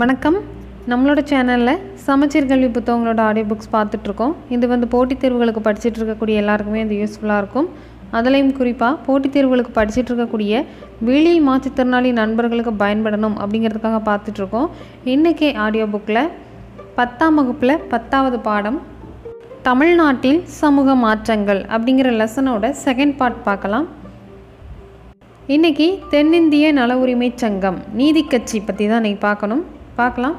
வணக்கம். நம்மளோட சேனலில் சமச்சீர் கல்வி புத்தகங்களோட ஆடியோ புக்ஸ் பார்த்துட்ருக்கோம். இது வந்து போட்டித் தேர்வுகளுக்கு படிச்சுட்டு இருக்கக்கூடிய எல்லாருக்குமே இது யூஸ்ஃபுல்லாக இருக்கும். அதுலேயும் குறிப்பாக போட்டித் தேர்வுகளுக்கு படிச்சுட்டு இருக்கக்கூடிய வெளி மாற்றுத்திறனாளி நண்பர்களுக்கு பயன்படணும் அப்படிங்கிறதுக்காக பார்த்துட்ருக்கோம். இன்றைக்கி ஆடியோ புக்கில் பத்தாம் வகுப்பில் பத்தாவது பாடம் தமிழ்நாட்டில் சமூக மாற்றங்கள் அப்படிங்கிற லெசனோட செகண்ட் பார்ட் பார்க்கலாம். இன்னைக்கு தென்னிந்திய நல உரிமை சங்கம் நீதி கட்சி பற்றி தான் இன்னைக்கு பார்க்கணும். பார்க்கலாம்.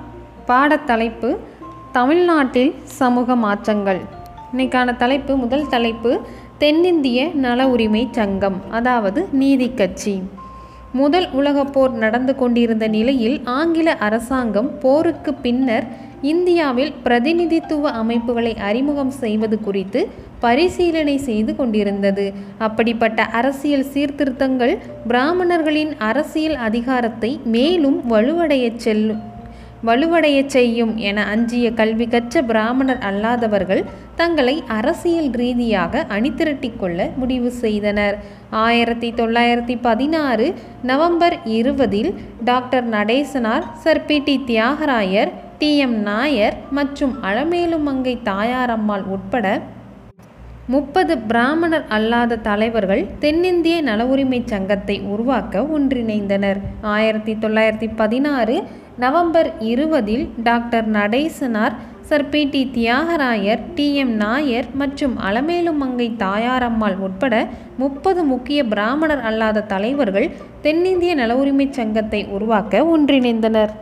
பாடத்தலைப்பு தமிழ்நாட்டில் சமூக மாற்றங்கள். இன்னைக்கான தலைப்பு முதல் தலைப்பு தென்னிந்திய நல உரிமை சங்கம் அதாவது நீதி கட்சி. முதல் உலகப்போர் நடந்து கொண்டிருந்த நிலையில் ஆங்கில அரசாங்கம் போருக்கு பின்னர் இந்தியாவில் பிரதிநிதித்துவ அமைப்புகளை அறிமுகம் செய்வது குறித்து பரிசீலனை செய்து கொண்டிருந்தது. அப்படிப்பட்ட அரசியல் சீர்திருத்தங்கள் பிராமணர்களின் அரசியல் அதிகாரத்தை மேலும் வலுவடையச் செல்லும் வலுவடையச் செய்யும் என அஞ்சிய கல்வி கற்ற பிராமணர் அல்லாதவர்கள் தங்களை அரசியல் ரீதியாக அணிதிரட்டி கொள்ள முடிவு செய்தனர். ஆயிரத்தி தொள்ளாயிரத்தி பதினாறு நவம்பர் இருபதில் doctor Natesanar sir P T Thyagarayar T M Nair மற்றும் அலமேலுமங்கை தாயாரம்மாள் உட்பட முப்பது பிராமணர் அல்லாத தலைவர்கள் தென்னிந்திய நல உரிமை சங்கத்தை உருவாக்க ஒன்றிணைந்தனர். ஆயிரத்தி தொள்ளாயிரத்தி பதினாறு நவம்பர் இருபதில் doctor Natesanar sir P T Thyagarayar T M Nair மற்றும் அலமேலுமங்கை தாயாரம்மாள் உட்பட முப்பது முக்கிய பிராமணர் அல்லாத தலைவர்கள் தென்னிந்திய நல உரிமை சங்கத்தை உருவாக்க ஒன்றிணைந்தனர்.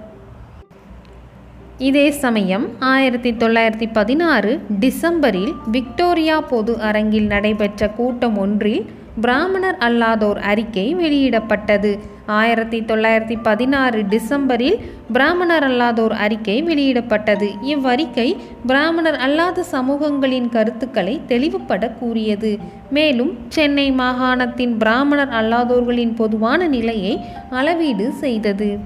இதே சமயம் ஆயிரத்தி தொள்ளாயிரத்தி பதினாறு டிசம்பரில் விக்டோரியா பொது அரங்கில் நடைபெற்ற கூட்டம் ஒன்றில் பிராமணர் அல்லாதோர் அறிக்கை வெளியிடப்பட்டது. ஆயிரத்தி தொள்ளாயிரத்தி பதினாறு டிசம்பரில் பிராமணர் அல்லாதோர் அறிக்கை வெளியிடப்பட்டது. இவ்வறிக்கை பிராமணர் அல்லாத சமூகங்களின் கருத்துக்களை தெளிவுபட கூறியது. மேலும் சென்னை மாகாணத்தின் பிராமணர் அல்லாதோர்களின் பொதுவான நிலையை அளவீடு செய்தது.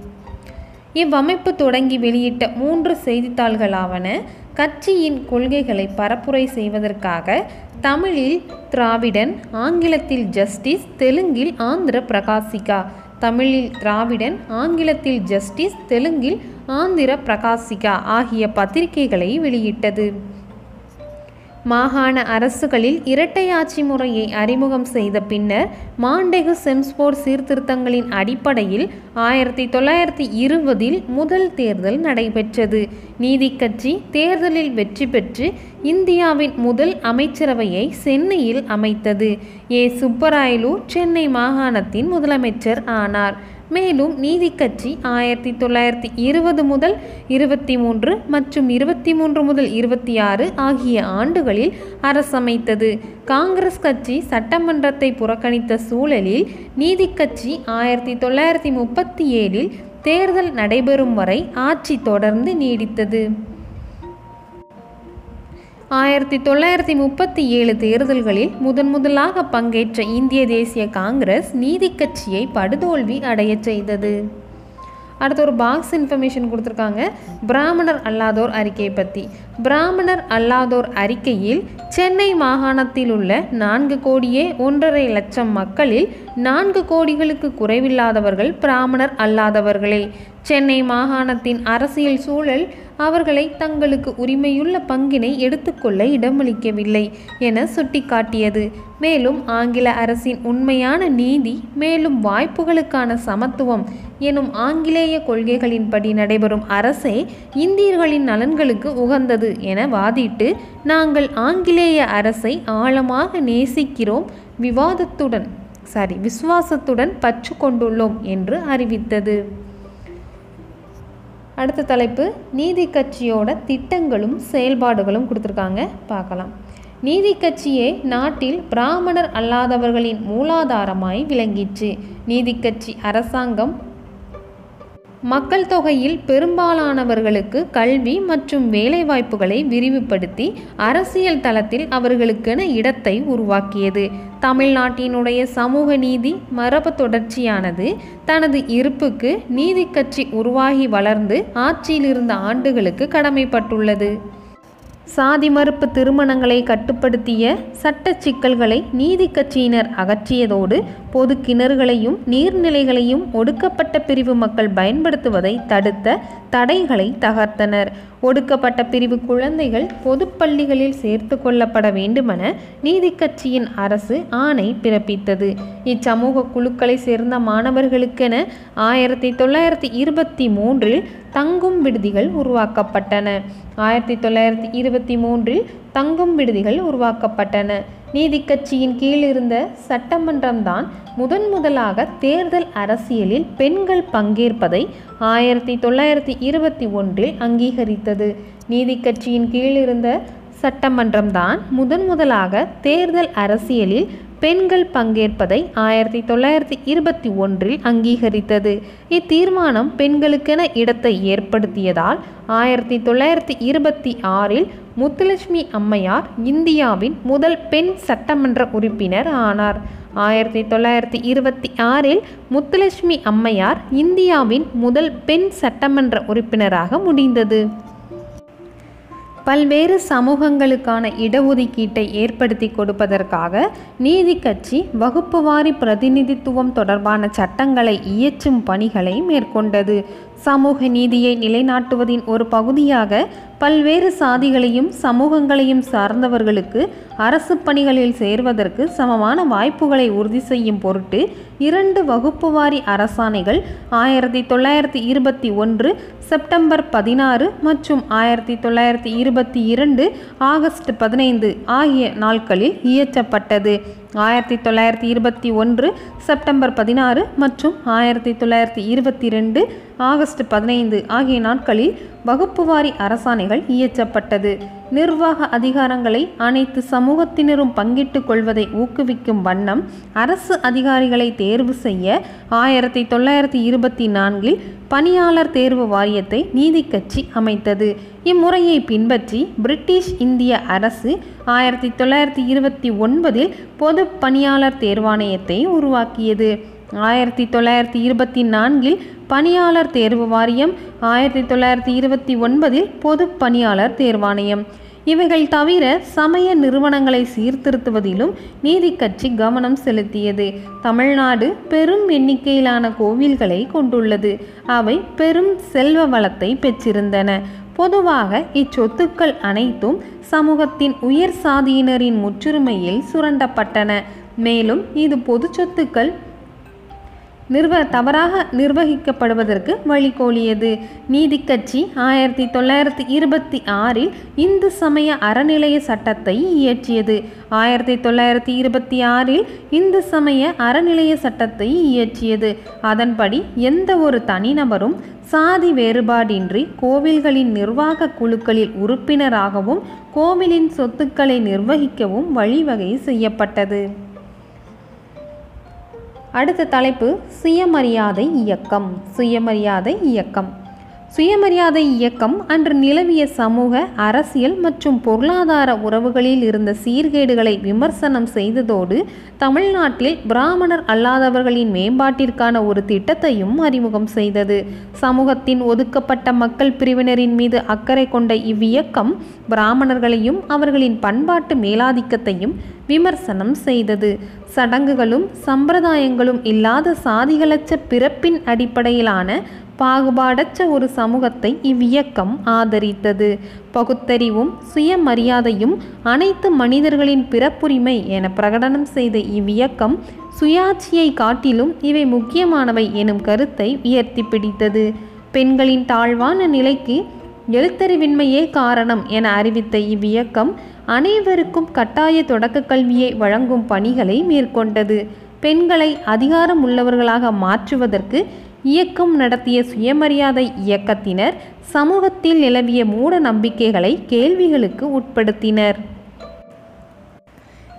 இவ்வமைப்பு தொடங்கி வெளியிட்ட மூன்று செய்தித்தாள்களாவன கட்சியின் கொள்கைகளை பரப்புரை செய்வதற்காக தமிழில் திராவிடன் ஆங்கிலத்தில் ஜஸ்டிஸ் தெலுங்கில் ஆந்திர பிரகாசிகா. தமிழில் திராவிடன் ஆங்கிலத்தில் ஜஸ்டிஸ் தெலுங்கில் ஆந்திர பிரகாசிகா ஆகிய பத்திரிகைகளை வெளியிட்டது. மாகாண அரசுகளில் இரட்டையாட்சி முறையை அறிமுகம் செய்த பின்னர் மாண்டெகு செம்ஸ்போர் சீர்திருத்தங்களின் அடிப்படையில் ஆயிரத்தி தொள்ளாயிரத்தி இருபதில் முதல் தேர்தல் நடைபெற்றது. நீதி கட்சி தேர்தலில் வெற்றி பெற்று இந்தியாவின் முதல் அமைச்சரவையை சென்னையில் அமைத்தது. ஏ. சுப்பராயலு சென்னை மாகாணத்தின் முதலமைச்சர் ஆனார். மேலும் நீதி கட்சி ஆயிரத்தி தொள்ளாயிரத்தி இருபது முதல் இருபத்தி மூன்று மற்றும் இருபத்தி மூன்று முதல் இருபத்தி ஆறு ஆகிய ஆண்டுகளில் அரசமைத்தது. காங்கிரஸ் கட்சி சட்டமன்றத்தை புறக்கணித்த சூழலில் நீதி கட்சி ஆயிரத்தி தொள்ளாயிரத்தி முப்பத்தி ஏழில் தேர்தல் நடைபெறும் வரை ஆட்சி தொடர்ந்து நீடித்தது. ஆயிரத்தி தொள்ளாயிரத்தி முப்பத்தி ஏழு தேர்தல்களில் முதன் முதலாக பங்கேற்ற இந்திய தேசிய காங்கிரஸ் நீதி கட்சியை படுதோல்வி அடையச் செய்தது. அடுத்து ஒரு பாக்ஸ் இன்ஃபர்மேஷன் கொடுத்துருக்காங்க. பிராமணர் அல்லாதோர் அறிக்கையை பற்றி பிராமணர் அல்லாதோர் அறிக்கையில் சென்னை மாகாணத்தில் உள்ள நான்கு கோடியே ஒன்றரை லட்சம் மக்களில் நான்கு கோடிகளுக்கு குறைவில்லாதவர்கள் பிராமணர் அல்லாதவர்களே. சென்னை மாகாணத்தின் அரசியல் சூழல் அவர்களை தங்களுக்கு உரிமையுள்ள பங்கினை எடுத்துக்கொள்ள இடமளிக்கவில்லை என சுட்டிக்காட்டியது. மேலும் ஆங்கில அரசின் உண்மையான நீதி மேலும் வாய்ப்புகளுக்கான சமத்துவம் எனும் ஆங்கிலேய கொள்கைகளின்படி நடைபெறும் அரசே இந்தியர்களின் நலன்களுக்கு உகந்தது என வாதிட்டு நாங்கள் ஆங்கிலேய அரசை ஆழமாக நேசிக்கிறோம் விவாதத்துடன் சாரி விசுவாசத்துடன் பற்று கொண்டுள்ளோம் என்று அறிவித்தது. அடுத்த தலைப்பு நீதி கட்சியோட திட்டங்களும் செயல்பாடுகளும் கொடுத்துருக்காங்க. பார்க்கலாம். நீதி கட்சியே நாட்டில் பிராமணர் அல்லாதவர்களின் மூலாதாரமாய் விளங்கிற்று. நீதி கட்சி அரசாங்கம் மக்கள் தொகையில் பெரும்பாலானவர்களுக்கு கல்வி மற்றும் வேலைவாய்ப்புகளை விரிவுபடுத்தி அரசியல் தளத்தில் அவர்களுக்கென இடத்தை உருவாக்கியது. தமிழ்நாட்டினுடைய சமூக நீதி மரபு தொடர்ச்சியானது தனது இருப்புக்கு நீதி கட்சி உருவாகி வளர்ந்து ஆட்சியிலிருந்த ஆண்டுகளுக்கு கடமைப்பட்டுள்ளது. சாதி மறுப்பு திருமணங்களை கட்டுப்படுத்திய சட்ட சிக்கல்களை நீதி கட்சியினர் அகற்றியதோடு பொது கிணறுகளையும் நீர்நிலைகளையும் ஒடுக்கப்பட்ட பிரிவு மக்கள் பயன்படுத்துவதை தடுத்த தடைகளை தகர்த்தனர். ஒடுக்கப்பட்ட பிரிவு குழந்தைகள் பொதுப்பள்ளிகளில் சேர்த்து கொள்ளப்பட வேண்டுமென நீதி கட்சியின் அரசு ஆணை பிறப்பித்தது. இச்சமூக குழுக்களை சேர்ந்த மாணவர்களுக்கென ஆயிரத்தி தொள்ளாயிரத்தி இருபத்தி மூன்றில் தங்கும் விடுதிகள் உருவாக்கப்பட்டன. ஆயிரத்தி தொள்ளாயிரத்தி இருபத்தி மூன்றில் தங்கும் விடுதிகள் உருவாக்கப்பட்டன. நீதிக்கட்சியின் கீழிருந்த கீழ் இருந்த சட்டமன்றம்தான் முதன் முதலாக தேர்தல் அரசியலில் பெண்கள் பங்கேற்பதை ஆயிரத்தி தொள்ளாயிரத்தி இருபத்தி ஒன்றில் அங்கீகரித்தது. நீதி கட்சியின் கீழ் இருந்த சட்டமன்றம்தான் முதன் முதலாக தேர்தல் அரசியலில் பெண்கள் பங்கேற்பதை ஆயிரத்தி தொள்ளாயிரத்தி இருபத்தி ஒன்றில் அங்கீகரித்தது. இத்தீர்மானம் பெண்களுக்கென இடத்தை ஏற்படுத்தியதால் ஆயிரத்தி தொள்ளாயிரத்தி இருபத்தி ஆறில் முத்துலட்சுமி அம்மையார் இந்தியாவின் முதல் பெண் சட்டமன்ற உறுப்பினர் ஆனார். ஆயிரத்தி தொள்ளாயிரத்தி இருபத்தி ஆறில் முத்துலட்சுமி அம்மையார் இந்தியாவின் முதல் பெண் சட்டமன்ற உறுப்பினராக முடிந்தது. பல்வேறு சமூகங்களுக்கான இடஒதுக்கீட்டை ஏற்படுத்தி கொடுப்பதற்காக நீதி கட்சி வகுப்புவாரி பிரதிநிதித்துவம் தொடர்பான சட்டங்களை இயற்றும் பணிகளை மேற்கொண்டது. சமூக நீதியை நிலைநாட்டுவதின் ஒரு பகுதியாக பல்வேறு சாதிகளையும் சமூகங்களையும் சார்ந்தவர்களுக்கு அரசு பணிகளில் சேர்வதற்கு சமமான வாய்ப்புகளை உறுதி செய்யும் பொருட்டு இரண்டு வகுப்புவாரி அரசாணைகள் ஆயிரத்தி தொள்ளாயிரத்தி இருபத்தி ஒன்று செப்டம்பர் பதினாறு மற்றும் ஆயிரத்தி தொள்ளாயிரத்தி இருபத்தி இரண்டு ஆகஸ்ட் பதினைந்து ஆகிய நாட்களில் இயற்றப்பட்டது. ஆயிரத்தி தொள்ளாயிரத்தி இருபத்தி ஒன்று செப்டம்பர் பதினாறு மற்றும் ஆயிரத்தி தொள்ளாயிரத்தி இருபத்தி ரெண்டு ஆகஸ்ட் பதினைந்து ஆகிய நாட்களில் வகுப்புவாரி அரசாணைகள் இயற்றப்பட்டது. நிர்வாக அதிகாரங்களை அனைத்து சமூகத்தினரும் பங்கிட்டுக் கொள்வதை ஊக்குவிக்கும் வண்ணம் அரசு அதிகாரிகளை தேர்வு செய்ய ஆயிரத்தி தொள்ளாயிரத்தி இருபத்தி நான்கில் பணியாளர் தேர்வு வாரியத்தை நீதி கட்சி அமைத்தது. இம்முறையை பின்பற்றி பிரிட்டிஷ் இந்திய அரசு ஆயிரத்தி தொள்ளாயிரத்தி இருபத்தி ஒன்பதில் பொது பணியாளர் தேர்வாணையத்தை உருவாக்கியது. ஆயிரத்தி தொள்ளாயிரத்தி இருபத்தி நான்கில் பணியாளர் தேர்வு வாரியம் ஆயிரத்தி தொள்ளாயிரத்தி இருபத்தி ஒன்பதில் பொது பணியாளர் தேர்வாணையம் இவைகள் தவிர சமய நிறுவனங்களை சீர்திருத்துவதிலும் நீதி கட்சி கவனம் செலுத்தியது. தமிழ்நாடு பெரும் எண்ணிக்கையிலான கோவில்களை கொண்டுள்ளது. அவை பெரும் செல்வ வளத்தை பெற்றிருந்தன. பொதுவாக இச்சொத்துக்கள் அனைத்தும் சமூகத்தின் உயர் சாதியினரின் முற்றுரிமையில் சுரண்டப்பட்டன. மேலும் இது பொது சொத்துக்கள் நிர்வ தவறாக நிர்வகிக்கப்படுவதற்கு வழிகோலியது. நீதிக்கட்சி ஆயிரத்தி தொள்ளாயிரத்தி இருபத்தி ஆறில் இந்து சமய அறநிலைய சட்டத்தை இயற்றியது. ஆயிரத்தி தொள்ளாயிரத்தி இருபத்தி ஆறில் இந்து சமய அறநிலைய சட்டத்தை இயற்றியது. அதன்படி எந்த ஒரு தனிநபரும் சாதி வேறுபாடின்றி கோவில்களின் நிர்வாக குழுக்களில் உறுப்பினராகவும் கோவிலின் சொத்துக்களை நிர்வகிக்கவும் வழிவகை செய்யப்பட்டது. அடுத்த தலைப்பு சுயமரியாதை இயக்கம். சுயமரியாதை இயக்கம். சுயமரியாதை இயக்கம் அன்று நிலவிய சமூக அரசியல் மற்றும் பொருளாதார உறவுகளில் இருந்த சீர்கேடுகளை விமர்சனம் செய்ததோடு தமிழ்நாட்டில் பிராமணர் அல்லாதவர்களின் மேம்பாட்டிற்கான ஒரு திட்டத்தையும் அறிமுகம் செய்தது. சமூகத்தின் ஒதுக்கப்பட்ட மக்கள் பிரிவினரின் மீது அக்கறை கொண்ட இவ்வியக்கம் பிராமணர்களையும் அவர்களின் பண்பாட்டு மேலாதிக்கத்தையும் விமர்சனம் செய்தது. சடங்குகளும் சம்பிரதாயங்களும் இல்லாத சாதிகளற்ற பிறப்பின் அடிப்படையிலான பாகுபாடற்ற ஒரு சமூகத்தை இவ்வியக்கம் ஆதரித்தது. பகுத்தறிவும் சுயமரியாதையும் அனைத்து மனிதர்களின் பிறப்புரிமை என பிரகடனம் செய்த இவ்வியக்கம் சுயாட்சியை காட்டிலும் இவை முக்கியமானவை எனும் கருத்தை உயர்த்தி பிடித்தது. பெண்களின் தாழ்வான நிலைக்கு எழுத்தறிவின்மையே காரணம் என அறிவித்த இவ்வியக்கம் அனைவருக்கும் கட்டாய தொடக்க கல்வியை வழங்கும் பணிகளை மேற்கொண்டது. பெண்களை அதிகாரம் உள்ளவர்களாக மாற்றுவதற்கு இயக்கம் நடத்திய சுயமரியாதை இயக்கத்தினர் சமூகத்தில் நிலவிய மூட நம்பிக்கைகளை கேள்விகளுக்கு உட்படுத்தினர்.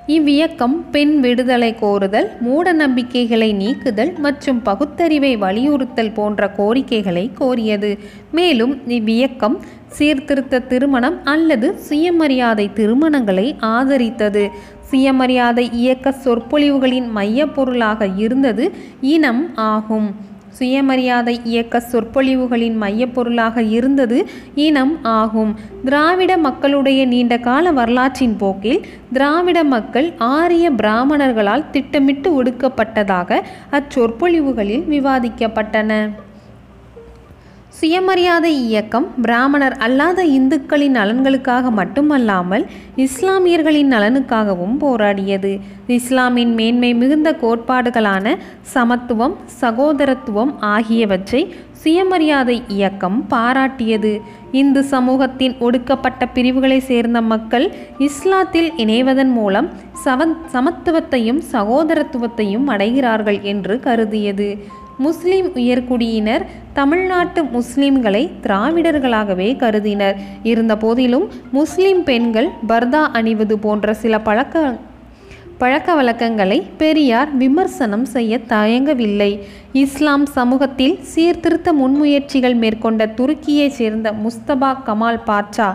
இவ்வியக்கம் பெண் விடுதலை கோருதல் மூட நம்பிக்கைகளை நீக்குதல் மற்றும் பகுத்தறிவை வலியுறுத்தல் போன்ற கோரிக்கைகளை கோரியது. மேலும் இவ்வியக்கம் சீர்திருத்த திருமணம் அல்லது சுயமரியாதை திருமணங்களை ஆதரித்தது. சுயமரியாதை இயக்க சொற்பொழிவுகளின் மையப்பொருளாக இருந்தது இனம் ஆகும். சுயமரியாதை இயக்க சொற்பொழிவுகளின் மையப்பொருளாக இருந்தது இனம் ஆகும். திராவிட மக்களுடைய நீண்ட கால வரலாற்றின் போக்கில் திராவிட மக்கள் ஆரிய பிராமணர்களால் திட்டமிட்டு ஒடுக்கப்பட்டதாக அச்சொற்பொழிவுகளில் விவாதிக்கப்பட்டன. சுயமரியாதை இயக்கம் பிராமணர் அல்லாத இந்துக்களின் நலன்களுக்காக மட்டுமல்லாமல் இஸ்லாமியர்களின் நலனுக்காகவும் போராடியது. இஸ்லாமின் மேன்மை மிகுந்த கோட்பாடுகளான சமத்துவம் சகோதரத்துவம் ஆகியவற்றை சுயமரியாதை இயக்கம் பாராட்டியது. இந்து சமூகத்தின் ஒடுக்கப்பட்ட பிரிவுகளை சேர்ந்த மக்கள் இஸ்லாத்தில் இணைவதன் மூலம் சவ சமத்துவத்தையும் சகோதரத்துவத்தையும் அடைகிறார்கள் என்று கருதியது. முஸ்லிம் உயர்குடியினர் தமிழ்நாட்டு முஸ்லிம்களை திராவிடர்களாகவே கருதினர். இருந்தபோதிலும் முஸ்லிம் பெண்கள் பர்தா அணிவது போன்ற சில பழக்க பழக்க வழக்கங்களை பெரியார் விமர்சனம் செய்ய தயங்கவில்லை. இஸ்லாம் சமூகத்தில் சீர்திருத்த முன்முயற்சிகள் மேற்கொண்ட துருக்கியைச் சேர்ந்த முஸ்தபா கமால் பாட்சா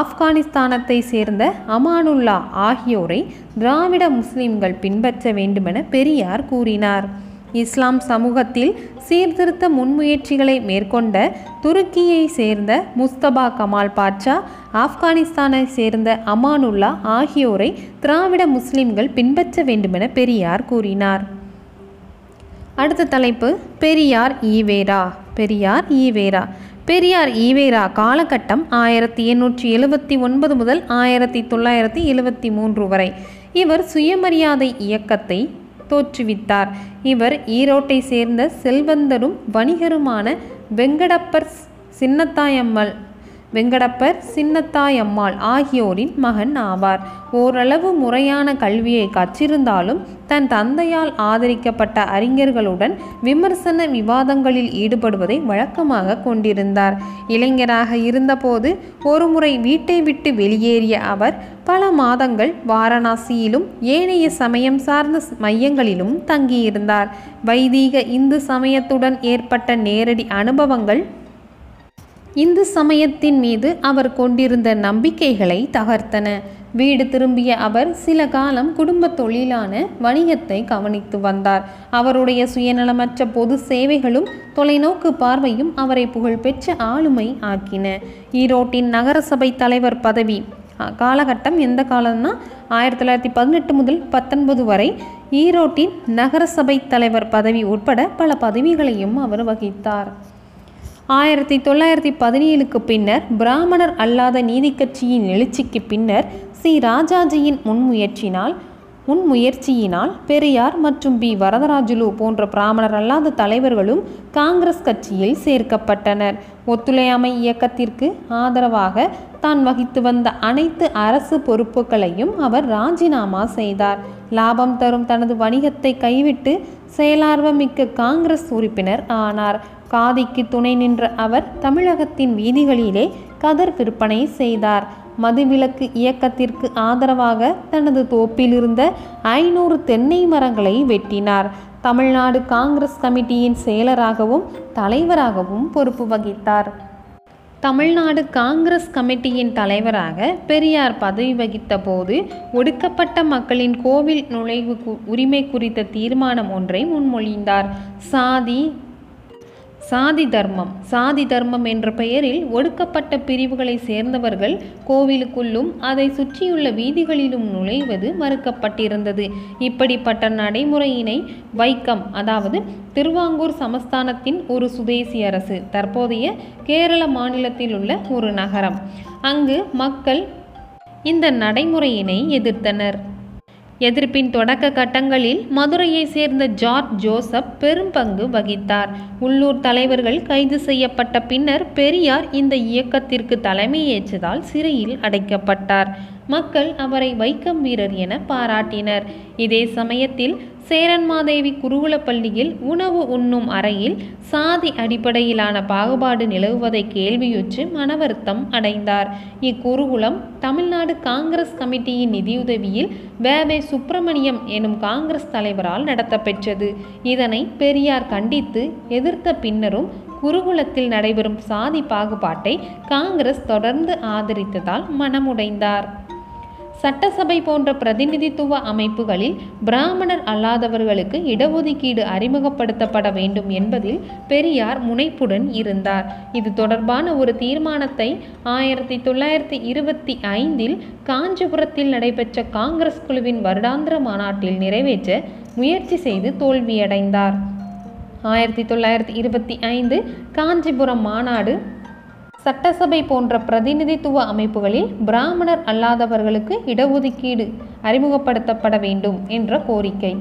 ஆப்கானிஸ்தானத்தை சேர்ந்த அமானுல்லா ஆகியோரை திராவிட முஸ்லிம்கள் பின்பற்ற வேண்டுமென பெரியார் கூறினார். இஸ்லாம் சமூகத்தில் சீர்திருத்த முன்முயற்சிகளை மேற்கொண்ட துருக்கியை சேர்ந்த முஸ்தபா கமால் பாட்சா ஆப்கானிஸ்தானை சேர்ந்த அமானுல்லா ஆகியோரை திராவிட முஸ்லிம்கள் பின்பற்ற வேண்டுமென பெரியார் கூறினார். அடுத்த தலைப்பு பெரியார் ஈவேரா பெரியார் ஈவேரா. பெரியார் ஈவேரா காலகட்டம் ஆயிரத்தி எண்ணூற்றி எழுபத்தி ஒன்பது முதல் ஆயிரத்தி தொள்ளாயிரத்தி எழுபத்தி மூன்று வரை. இவர் சுயமரியாதை இயக்கத்தை தோற்றுவித்தார். இவர் ஈரோட்டை சேர்ந்த செல்வந்தரும் வணிகருமான வெங்கடப்பர் சின்னத்தாயம்மல் வெங்கடப்பர் சின்னத்தாயம்மாள் ஆகியோரின் மகன் ஆவார். ஓரளவு முறையான கல்வியை கற்றிருந்தாலும் தன் தந்தையால் ஆதரிக்கப்பட்ட அறிஞர்களுடன் விமர்சன விவாதங்களில் ஈடுபடுவதை வழக்கமாக கொண்டிருந்தார். இளைஞராக இருந்தபோது ஒருமுறை வீட்டை விட்டு வெளியேறிய அவர் பல மாதங்கள் வாரணாசியிலும் ஏனைய சமயம் சார்ந்த மையங்களிலும் தங்கியிருந்தார். வைதீக இந்து சமயத்துடன் ஏற்பட்ட நேரடி அனுபவங்கள் இந்து சமயத்தின் மீது அவர் கொண்டிருந்த நம்பிக்கைகளை தகர்த்தன. வீடு திரும்பிய அவர் சில காலம் குடும்ப தொழிலான வணிகத்தை கவனித்து வந்தார். அவருடைய சுயநலமற்ற பொது சேவைகளும் தொலைநோக்கு பார்வையும் அவரை புகழ்பெற்ற ஆளுமை ஆக்கின. ஈரோட்டின் நகரசபை தலைவர் பதவி. காலகட்டம் எந்த காலம்னா ஆயிரத்தி தொள்ளாயிரத்தி பதினெட்டு முதல் பத்தொன்பது வரை ஈரோட்டின் நகரசபை தலைவர் பதவி உட்பட பல பதவிகளையும் அவர் வகித்தார். ஆயிரத்தி தொள்ளாயிரத்தி பதினேழுக்கு பின்னர் பிராமணர் அல்லாத நீதி கட்சியின் எழுச்சிக்கு பின்னர் சி. ராஜாஜியின் முன்முயற்சினால் முன்முயற்சியினால் பெரியார் மற்றும் பி. வரதராஜுலு போன்ற பிராமணர் அல்லாத தலைவர்களும் காங்கிரஸ் கட்சியில் சேர்க்கப்பட்டனர். ஒத்துழையாமை இயக்கத்திற்கு ஆதரவாக தான் வகித்து வந்த அனைத்து அரசு பொறுப்புகளையும் அவர் ராஜினாமா செய்தார். லாபம் தரும் தனது வணிகத்தை கைவிட்டு செயலார்வமிக்க காங்கிரஸ் உறுப்பினர் ஆனார். காதிக்கு துணை நின்ற அவர் தமிழகத்தின் வீதிகளிலே கதர் விற்பனை செய்தார். மதுவிலக்கு இயக்கத்திற்கு ஆதரவாக தனது தோப்பிலிருந்த ஐநூறு தென்னை மரங்களை வெட்டினார். தமிழ்நாடு காங்கிரஸ் கமிட்டியின் செயலராகவும் தலைவராகவும் பொறுப்பு வகித்தார். தமிழ்நாடு காங்கிரஸ் கமிட்டியின் தலைவராக பெரியார் பதவி வகித்த போது ஒடுக்கப்பட்ட மக்களின் கோவில் நுழைவு உரிமை குறித்த தீர்மானம் ஒன்றை முன்மொழிந்தார். சாதி சாதி தர்மம். சாதி தர்மம் என்ற பெயரில் ஒடுக்கப்பட்ட பிரிவுகளை சேர்ந்தவர்கள் கோவிலுக்குள்ளும் அதை சுற்றியுள்ள வீதிகளிலும் நுழைவது மறுக்கப்பட்டிருந்தது. இப்படிப்பட்ட நடைமுறையினை வைக்கம் அதாவது திருவாங்கூர் சமஸ்தானத்தின் ஒரு சுதேசி அரசு தற்போதைய கேரள மாநிலத்தில் உள்ள ஒரு நகரம். அங்கு மக்கள் இந்த நடைமுறையினை எதிர்த்தனர். எதிர்ப்பின் தொடக்க கட்டங்களில் மதுரையை சேர்ந்த ஜார்ஜ் ஜோசப் பெரும் பங்கு வகித்தார். உள்ளூர் தலைவர்கள் கைது செய்யப்பட்ட பின்னர் பெரியார் இந்த இயக்கத்திற்கு தலைமையேற்றதால் சிறையில் அடைக்கப்பட்டார். மக்கள் அவரை வைக்கம் வீரர் என பாராட்டினர். இதே சமயத்தில் சேரன்மாதேவி குருகுலப்பள்ளியில் உணவு உண்ணும் அறையில் சாதி அடிப்படையிலான பாகுபாடு நிலவுவதை கேள்வியுற்று மனவருத்தம் அடைந்தார். இக்குருகுலம் தமிழ்நாடு காங்கிரஸ் கமிட்டியின் நிதியுதவியில் வேவே சுப்பிரமணியம் எனும் காங்கிரஸ் தலைவரால் நடத்தப்பெற்றது. இதனை பெரியார் கண்டித்து எதிர்த்த பின்னரும் குருகுலத்தில் நடைபெறும் சாதி பாகுபாட்டை காங்கிரஸ் தொடர்ந்து ஆதரித்ததால் மனமுடைந்தார். சட்டசபை போன்ற பிரதிநிதித்துவ அமைப்புகளில் பிராமணர் அல்லாதவர்களுக்கு இடஒதுக்கீடு அறிமுகப்படுத்தப்பட வேண்டும் என்பதில் பெரியார் முனைப்புடன் இருந்தார். இது தொடர்பான ஒரு தீர்மானத்தை ஆயிரத்தி தொள்ளாயிரத்தி இருபத்தி ஐந்தில் காஞ்சிபுரத்தில் நடைபெற்ற காங்கிரஸ் குழுவின் வருடாந்திர மாநாட்டில் நிறைவேற்ற முயற்சி செய்து தோல்வியடைந்தார். ஆயிரத்தி தொள்ளாயிரத்தி இருபத்தி ஐந்து காஞ்சிபுரம் மாநாடு சட்டசபை போன்ற பிரதிநிதித்துவ அமைப்புகளில் பிராமணர் அல்லாதவர்களுக்கு இடஒதுக்கீடு அறிமுகப்படுத்தப்பட வேண்டும் என்ற கோரிக்கை.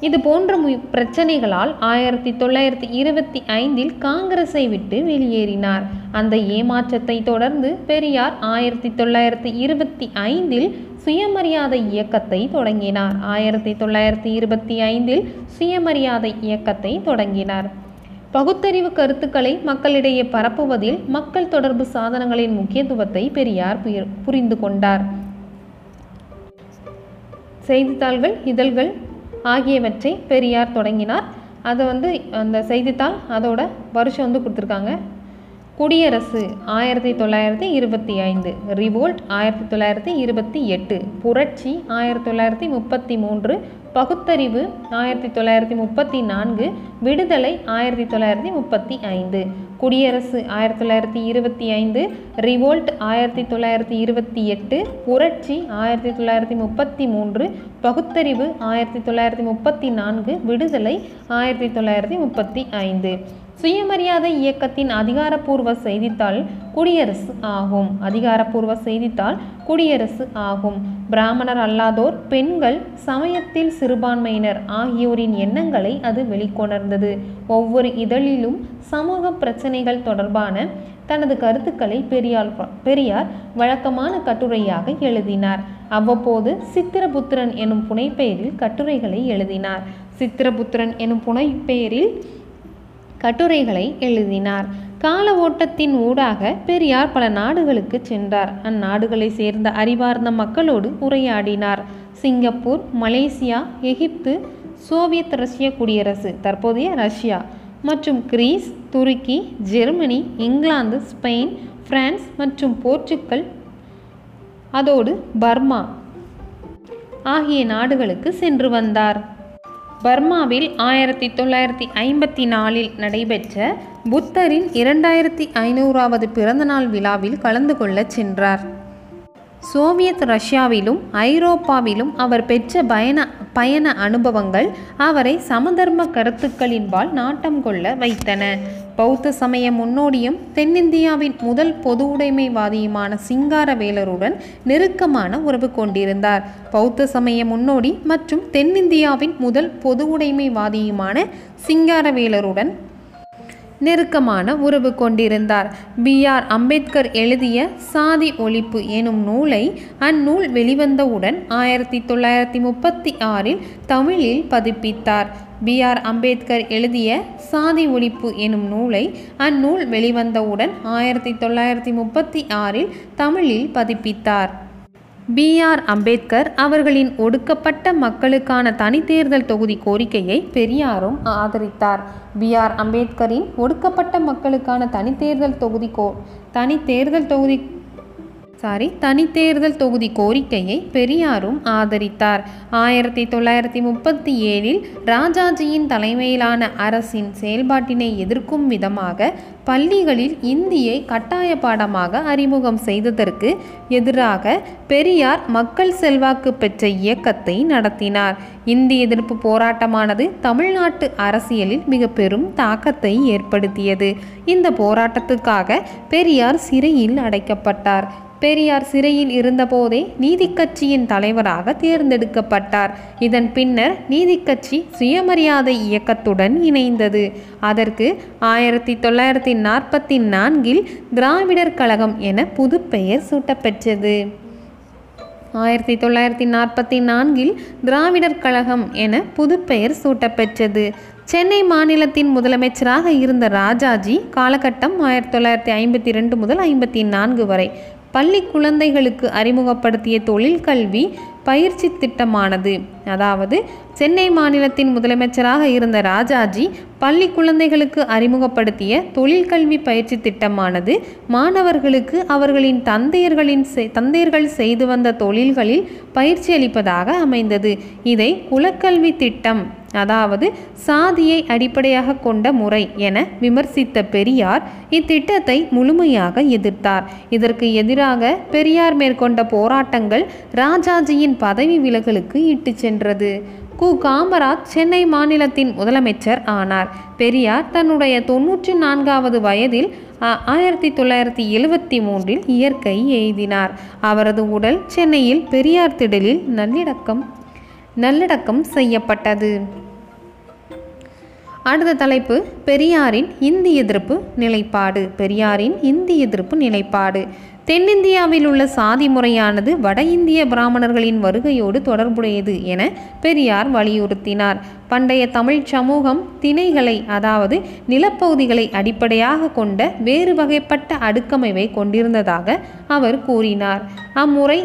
இது போன்ற மு- பிரச்சனைகளால் ஆயிரத்தி தொள்ளாயிரத்தி இருபத்தி ஐந்தில் காங்கிரஸை விட்டு வெளியேறினார். அந்த ஏமாற்றத்தை தொடர்ந்து பெரியார் ஆயிரத்தி தொள்ளாயிரத்தி இருபத்தி ஐந்தில் சுயமரியாதை இயக்கத்தை தொடங்கினார். ஆயிரத்தி தொள்ளாயிரத்தி இருபத்தி ஐந்தில் சுயமரியாதை இயக்கத்தை தொடங்கினார். பகுத்தறிவு கருத்துக்களை மக்களிடையே பரப்புவதில் மக்கள் தொடர்பு சாதனங்களின் முக்கியத்துவத்தை பெரியார் புரிந்து கொண்டார். செய்தித்தாள்கள் இதழ்கள் ஆகியவற்றை பெரியார் தொடங்கினார். அதை வந்து அந்த செய்தித்தாள் அதோட வருஷம் வந்து கொடுத்துருக்காங்க. குடியரசு ஆயிரத்தி தொள்ளாயிரத்தி இருபத்தி ஐந்து ரிவோல்ட் ஆயிரத்தி தொள்ளாயிரத்தி இருபத்தி எட்டு புரட்சி ஆயிரத்தி தொள்ளாயிரத்தி முப்பத்தி மூன்று பகுத்தறிவு ஆயிரத்தி தொள்ளாயிரத்தி முப்பத்தி நான்கு விடுதலை ஆயிரத்தி தொள்ளாயிரத்தி முப்பத்தி ஐந்து குடியரசு ஆயிரத்தி தொள்ளாயிரத்தி இருபத்தி ஐந்து ரிவோல்ட் ஆயிரத்தி தொள்ளாயிரத்தி இருபத்தி எட்டு புரட்சி ஆயிரத்தி தொள்ளாயிரத்தி முப்பத்தி மூன்று பகுத்தறிவு ஆயிரத்தி தொள்ளாயிரத்தி முப்பத்தி நான்கு விடுதலை ஆயிரத்தி தொள்ளாயிரத்தி முப்பத்தி ஐந்து. சுயமரியாதை இயக்கத்தின் அதிகாரப்பூர்வ செய்தித்தாள் குடியரசு ஆகும். அதிகாரப்பூர்வ செய்தித்தாள் குடியரசு ஆகும். பிராமணர் அல்லாதோர் பெண்கள் சமயத்தில் சிறுபான்மையினர் ஆகியோரின் எண்ணங்களை அது வெளிக்கொணர்ந்தது. ஒவ்வொரு இதழிலும் சமூக பிரச்சனைகள் தொடர்பான தனது கருத்துக்களை பெரியார் பெரியார் வழக்கமான கட்டுரையாக எழுதினார். அவ்வப்போது சித்திரபுத்திரன் எனும் புனைப்பெயரில் கட்டுரைகளை எழுதினார். சித்திரபுத்திரன் எனும் புனைப்பெயரில் கட்டுரைகளை எழுதினார். கால ஓட்டத்தின் ஊடாக பெரியார் பல நாடுகளுக்கு சென்றார். அந்நாடுகளை சேர்ந்த அறிவார்ந்த மக்களோடு உரையாடினார். சிங்கப்பூர் மலேசியா எகிப்து சோவியத் ரஷ்ய குடியரசு தற்போதைய ரஷ்யா மற்றும் கிரீஸ் துருக்கி ஜெர்மனி இங்கிலாந்து ஸ்பெயின் பிரான்ஸ் மற்றும் போர்ச்சுக்கல் அதோடு பர்மா ஆகிய நாடுகளுக்கு சென்று வந்தார். பர்மாவில் ஆயிரத்தி தொள்ளாயிரத்தி ஐம்பத்தி நாலில் நடைபெற்ற புத்தரின் இரண்டாயிரத்தி ஐநூறாவது பிறந்தநாள் விழாவில் கலந்து கொள்ளச் சென்றார். சோவியத் ரஷ்யாவிலும் ஐரோப்பாவிலும் அவர் பெற்ற பயண பயண அனுபவங்கள் அவரை சமதர்ம கருத்துக்களின்பால் நாட்டம் கொள்ள வைத்தன. பௌத்த சமய முன்னோடியும் தென்னிந்தியாவின் முதல் பொது உடைமைவாதியுமான சிங்காரவேலருடன் நெருக்கமான உறவு கொண்டிருந்தார். பௌத்த சமய முன்னோடி மற்றும் தென்னிந்தியாவின் முதல் பொது உடைமைவாதியுமான சிங்காரவேலருடன் நெருக்கமான உறவு கொண்டிருந்தார். பி. ஆர். அம்பேத்கர் எழுதிய சாதி ஒழிப்பு எனும் நூலை அந்நூல் வெளிவந்தவுடன் ஆயிரத்தி தொள்ளாயிரத்தி முப்பத்தி ஆறில் தமிழில் பதிப்பித்தார். பி. ஆர். அம்பேத்கர் எழுதிய சாதி ஒழிப்பு எனும் நூலை அந்நூல் வெளிவந்தவுடன் ஆயிரத்தி தொள்ளாயிரத்தி முப்பத்தி ஆறில் தமிழில் பதிப்பித்தார். பி ஆர் அம்பேத்கர் அவர்களின் ஒடுக்கப்பட்ட மக்களுக்கான தனித்தேர்தல் தொகுதி கோரிக்கையை பெரியாரும் ஆதரித்தார். பி ஆர் அம்பேத்கரின் ஒடுக்கப்பட்ட மக்களுக்கான தனித்தேர்தல் தொகுதி கோ தனித்தேர்தல் தொகுதி சாரி தனித்தேர்தல் தொகுதி கோரிக்கையை பெரியாரும் ஆதரித்தார். ஆயிரத்தி தொள்ளாயிரத்தி முப்பத்தி ஏழில் ராஜாஜியின் தலைமையிலான அரசின் செயல்பாட்டினை எதிர்க்கும் விதமாக பள்ளிகளில் இந்தியை கட்டாய பாடமாக அறிமுகம் செய்ததற்கு எதிராக பெரியார் மக்கள் செல்வாக்கு பெற்ற இயக்கத்தை நடத்தினார். இந்தி எதிர்ப்பு போராட்டமானது தமிழ்நாட்டு அரசியலில் மிக பெரும் தாக்கத்தை ஏற்படுத்தியது. இந்த போராட்டத்துக்காக பெரியார் சிறையில் அடைக்கப்பட்டார். பெரியார் சிறையில் இருந்தபோதே நீதிக்கட்சியின் தலைவராக தேர்ந்தெடுக்கப்பட்டார். இதன் பின்னர் நீதிக்கட்சி சுயமரியாதை இயக்கத்துடன் இணைந்தது. அதற்கு ஆயிரத்தி தொள்ளாயிரத்தி நாற்பத்தி நான்கில் திராவிடர் கழகம் என புதுப்பெயர் சூட்டப்பெற்றது. ஆயிரத்தி தொள்ளாயிரத்தி நாற்பத்தி நான்கில் திராவிடர் கழகம் என புதுப்பெயர் சூட்டப்பெற்றது. சென்னை மாநிலத்தின் முதலமைச்சராக இருந்த ராஜாஜி காலகட்டம் ஆயிரத்தி தொள்ளாயிரத்தி ஐம்பத்தி ரெண்டு முதல் ஐம்பத்தி நான்கு வரை பள்ளி குழந்தைகளுக்கு அறிமுகப்படுத்திய தொழில் கல்வி பயிற்சி திட்டமானது. அதாவது சென்னை மாநிலத்தின் முதலமைச்சராக இருந்த ராஜாஜி பள்ளி குழந்தைகளுக்கு அறிமுகப்படுத்திய தொழிற்கல்வி பயிற்சி திட்டமானது மாணவர்களுக்கு அவர்களின் தந்தையர்களின் செ- தந்தையர்கள் செய்து வந்த தொழில்களில் பயிற்சி அளிப்பதாக அமைந்தது. இதை குலக்கல்வி திட்டம் அதாவது சாதியை அடிப்படையாக கொண்ட முறை என விமர்சித்த பெரியார் இத்திட்டத்தை முழுமையாக எதிர்த்தார். இதற்கு எதிராக பெரியார் மேற்கொண்ட போராட்டங்கள் ராஜாஜியின் பதவி விலகலுக்கு இட்டுச் சென்றது. கு. காமராஜ் சென்னை மாநிலத்தின் முதலமைச்சர் ஆனார். பெரியார் தன்னுடைய தொன்னூற்றி நான்காவது வயதில் ஆயிரத்தி தொள்ளாயிரத்தி எழுவத்தி மூன்றில் இயற்கை எய்தினார். அவரது உடல் சென்னையில் பெரியார் திடலில் நல்லிடக்கம் நல்லடக்கம் செய்யப்பட்டது. அடுத்த தலைப்பு பெரியாரின் இந்தி எதிர்ப்பு நிலைப்பாடு. பெரியாரின் இந்தி எதிர்ப்பு நிலைப்பாடு. தென்னிந்தியாவில் உள்ள சாதி முறையானது வட இந்திய பிராமணர்களின் வருகையோடு தொடர்புடையது என பெரியார் வலியுறுத்தினார். பண்டைய தமிழ் சமூகம் திணைகளை அதாவது நிலப்பகுதிகளை அடிப்படையாக கொண்ட வேறு வகைப்பட்ட அடுக்கமைவை கொண்டிருந்ததாக அவர் கூறினார். அம்முறை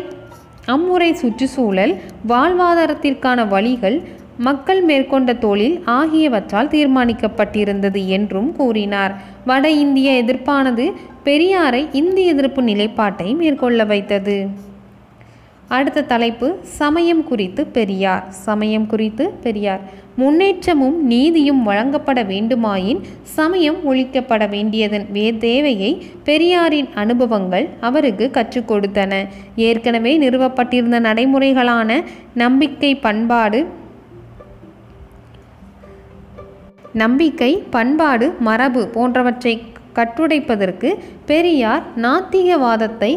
அம்முறை சுற்றுச்சூழல் வாழ்வாதாரத்திற்கான வழிகள் மக்கள் மேற்கொண்ட தொழில் ஆகியவற்றால் தீர்மானிக்கப்பட்டிருந்தது என்றும் கூறினார். வட இந்திய எதிர்ப்பானது பெரியாரை இந்திய எதிர்ப்பு நிலைப்பாட்டை மேற்கொள்ள வைத்தது. அடுத்த தலைப்பு சமயம் குறித்து பெரியார். சமயம் குறித்து பெரியார். முன்னேற்றமும் நீதியும் வழங்கப்பட வேண்டுமாயின் சமயம் ஒழிக்கப்பட வேண்டியதன் வே தேவையை பெரியாரின் அனுபவங்கள் அவருக்கு கற்றுக் கொடுத்தன. ஏற்கனவே நிறுவப்பட்டிருந்த நடைமுறைகளான நம்பிக்கை பண்பாடு நம்பிக்கை பண்பாடு மரபு போன்றவற்றை கட்டுடைப்பதற்கு பெரியார் நாத்திகவாதத்தை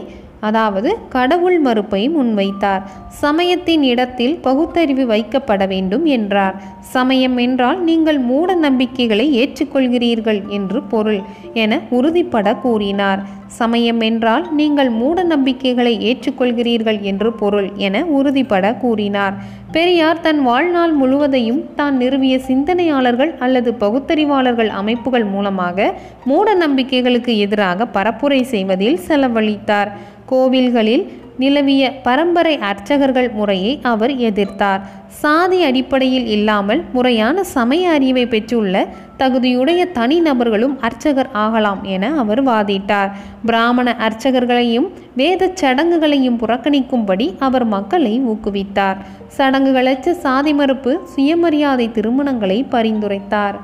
அதாவது கடவுள் மறுப்பை முன்வைத்தார். சமயத்தின் இடத்தில் பகுத்தறிவு வைக்கப்பட வேண்டும் என்றார். சமயம் என்றால் நீங்கள் மூட நம்பிக்கைகளை ஏற்றுக்கொள்கிறீர்கள் என்று பொருள் என உறுதிப்பட கூறினார். சமயம் என்றால் நீங்கள் மூட நம்பிக்கைகளை ஏற்றுக்கொள்கிறீர்கள் என்று பொருள் என உறுதிப்பட கூறினார். பெரியார் தன் வாழ்நாள் முழுவதையும் தான் நிறுவிய சிந்தனையாளர்கள் அல்லது பகுத்தறிவாளர்கள் அமைப்புகள் மூலமாக மூட நம்பிக்கைகளுக்கு எதிராக பரப்புரை செய்வதில் செலவழித்தார். கோவில்களில் நிலவிய பரம்பரை அர்ச்சகர்கள் முறையை அவர் எதிர்த்தார். சாதி அடிப்படையில் இல்லாமல் முறையான சமய அறிவை பெற்றுள்ள தகுதியுடைய தனிநபர்களும் அர்ச்சகர் ஆகலாம் என அவர் வாதிட்டார். பிராமண அர்ச்சகர்களையும் வேத சடங்குகளையும் புறக்கணிக்கும்படி அவர் மக்களை ஊக்குவித்தார். சடங்குகளற்ற சாதி மறுப்பு சுயமரியாதை திருமணங்களை பரிந்துரைத்தார்.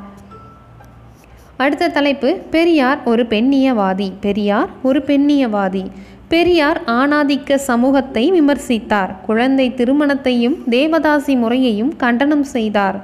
அடுத்த தலைப்பு பெரியார் ஒரு பெண்ணியவாதி. பெரியார் ஒரு பெண்ணியவாதி. பெரியார் ஆணாதிக்க சமூகத்தை விமர்சித்தார். குழந்தை திருமணத்தையும் தேவதாசி முறையையும் கண்டனம் செய்தார்.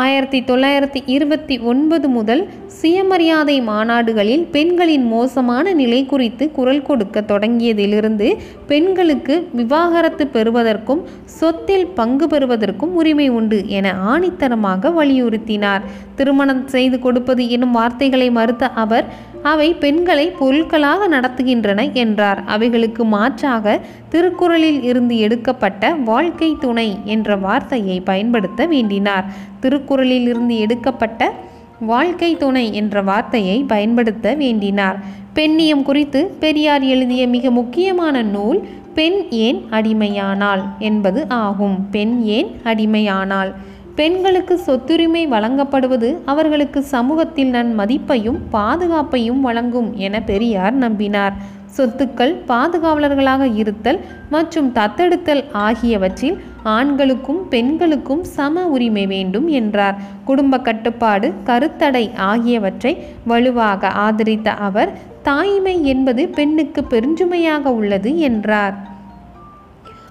ஆயிரத்தி தொள்ளாயிரத்தி இருபத்தி ஒன்பது முதல் சுயமரியாதை மாநாடுகளில் பெண்களின் மோசமான நிலை குறித்து குரல் கொடுக்க தொடங்கியதிலிருந்து பெண்களுக்கு விவாகரத்து பெறுவதற்கும் சொத்தில் பங்கு பெறுவதற்கும் உரிமை உண்டு என ஆணித்தரமாக வலியுறுத்தினார். திருமணம் செய்து கொடுப்பது எனும் வார்த்தைகளை மறுத்த அவர் அவை பெண்களை பொருட்களாக நடத்துகின்றன என்றார். அவைகளுக்கு மாற்றாக திருக்குறளில் இருந்து எடுக்கப்பட்ட வாழ்க்கை துணை என்ற வார்த்தையை பயன்படுத்த வேண்டினார். திருக்குறளில் இருந்து எடுக்கப்பட்ட வாழ்க்கை துணை என்ற வார்த்தையை பயன்படுத்த வேண்டினார். பெண்ணியம் குறித்து பெரியார் எழுதிய மிக முக்கியமான நூல் பெண் ஏன் அடிமையானாள்? என்பது ஆகும். பெண் ஏன் அடிமையானாள்? பெண்களுக்கு சொத்துரிமை வழங்கப்படுவது அவர்களுக்கு சமூகத்தில் நன் மதிப்பையும் பாதுகாப்பையும் வழங்கும் என பெரியார் நம்பினார். சொத்துக்கள் பாதுகாவலர்களாக இருத்தல் மற்றும் தத்தெடுத்தல் ஆகியவற்றில் ஆண்களுக்கும் பெண்களுக்கும் சம உரிமை வேண்டும் என்றார். குடும்ப கட்டுப்பாடு கருத்தடை ஆகியவற்றை வலுவாக ஆதரித்த அவர் தாய்மை என்பது பெண்ணுக்கு பெருஞ்சுமையாக உள்ளது என்றார்.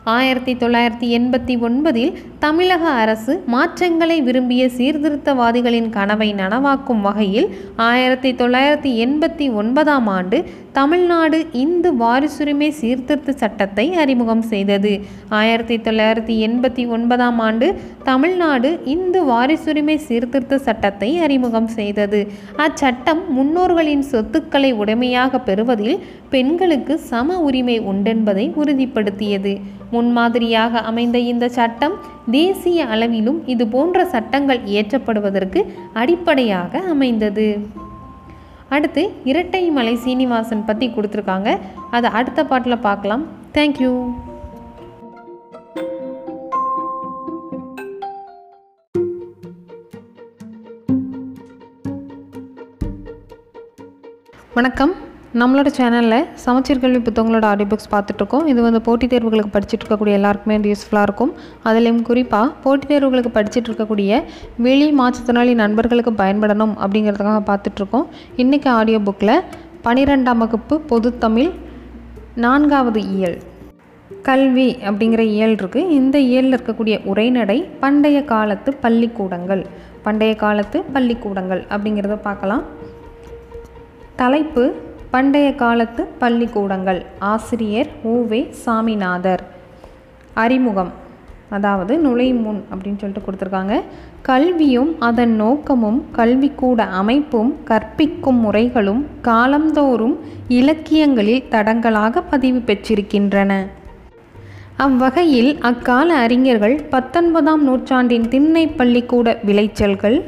ஆயிரத்தி தொள்ளாயிரத்தி எண்பத்தி ஒன்பதில் தமிழக அரசு மாற்றங்களை விரும்பிய சீர்திருத்தவாதிகளின் கனவை நனவாக்கும் வகையில் ஆயிரத்தி தொள்ளாயிரத்தி எண்பத்தி ஒன்பதாம் ஆண்டு தமிழ்நாடு இந்து வாரிசுரிமை சீர்திருத்த சட்டத்தை அறிமுகம் செய்தது. ஆயிரத்தி தொள்ளாயிரத்தி எண்பத்தி ஒன்பதாம் ஆண்டு தமிழ்நாடு இந்து வாரிசுரிமை சீர்திருத்த சட்டத்தை அறிமுகம் செய்தது. அச்சட்டம் முன்னோர்களின் சொத்துக்களை உடைமையாக பெறுவதில் பெண்களுக்கு சம உரிமை உண்டென்பதை உறுதிப்படுத்தியது. முன்மாதிரியாக அமைந்த இந்த சட்டம் தேசிய அளவிலும் இது போன்ற சட்டங்கள் இயற்றப்படுவதற்கு அடிப்படையாக அமைந்தது. அடுத்து இரட்டை மலை சீனிவாசன் பற்றி கொடுத்துருக்காங்க. அதை அடுத்த பாட்டில் பார்க்கலாம். தேங்க்யூ வணக்கம். நம்மளோட சேனலில் சமச்சீர் கல்வி புத்தகங்களோட ஆடியோ புக்ஸ் பார்த்துட்ருக்கோம். இது வந்து போட்டித் தேர்வுகளுக்கு படிச்சுட்டு இருக்கக்கூடிய எல்லாருக்குமே இது யூஸ்ஃபுல்லாக இருக்கும். அதுலேயும் குறிப்பாக போட்டித் தேர்வுகளுக்கு படிச்சுட்டு இருக்கக்கூடிய வெளி மாற்றுத்திறனாளி நண்பர்களுக்கு பயன்படணும் அப்படிங்கிறதுக்காக பார்த்துட்ருக்கோம். இன்றைக்கி ஆடியோ புக்கில் பனிரெண்டாம் வகுப்பு பொதுத்தமிழ் நான்காவது இயல் கல்வி அப்படிங்கிற இயல் இருக்குது இந்த இயலில் இருக்கக்கூடிய உரைநடை பண்டைய காலத்து பள்ளிக்கூடங்கள் பண்டைய காலத்து பள்ளிக்கூடங்கள் அப்படிங்கிறத பார்க்கலாம். தலைப்பு பண்டைய காலத்து பள்ளிக்கூடங்கள். ஆசிரியர் ஊவே சாமிநாதர். அறிமுகம். அதாவது நுழைமுன் அப்படின்னு சொல்லிட்டு கொடுத்துருக்காங்க. கல்வியும் அதன் நோக்கமும் கல்விக்கூட அமைப்பும் கற்பிக்கும் முறைகளும் காலந்தோறும் இலக்கியங்களில் தடங்களாக பதிவு பெற்றிருக்கின்றன. அவ்வகையில் அக்கால அறிஞர்கள் பத்தொன்பதாம் நூற்றாண்டின் திண்ணை பள்ளிக்கூட விளைச்சல்கள்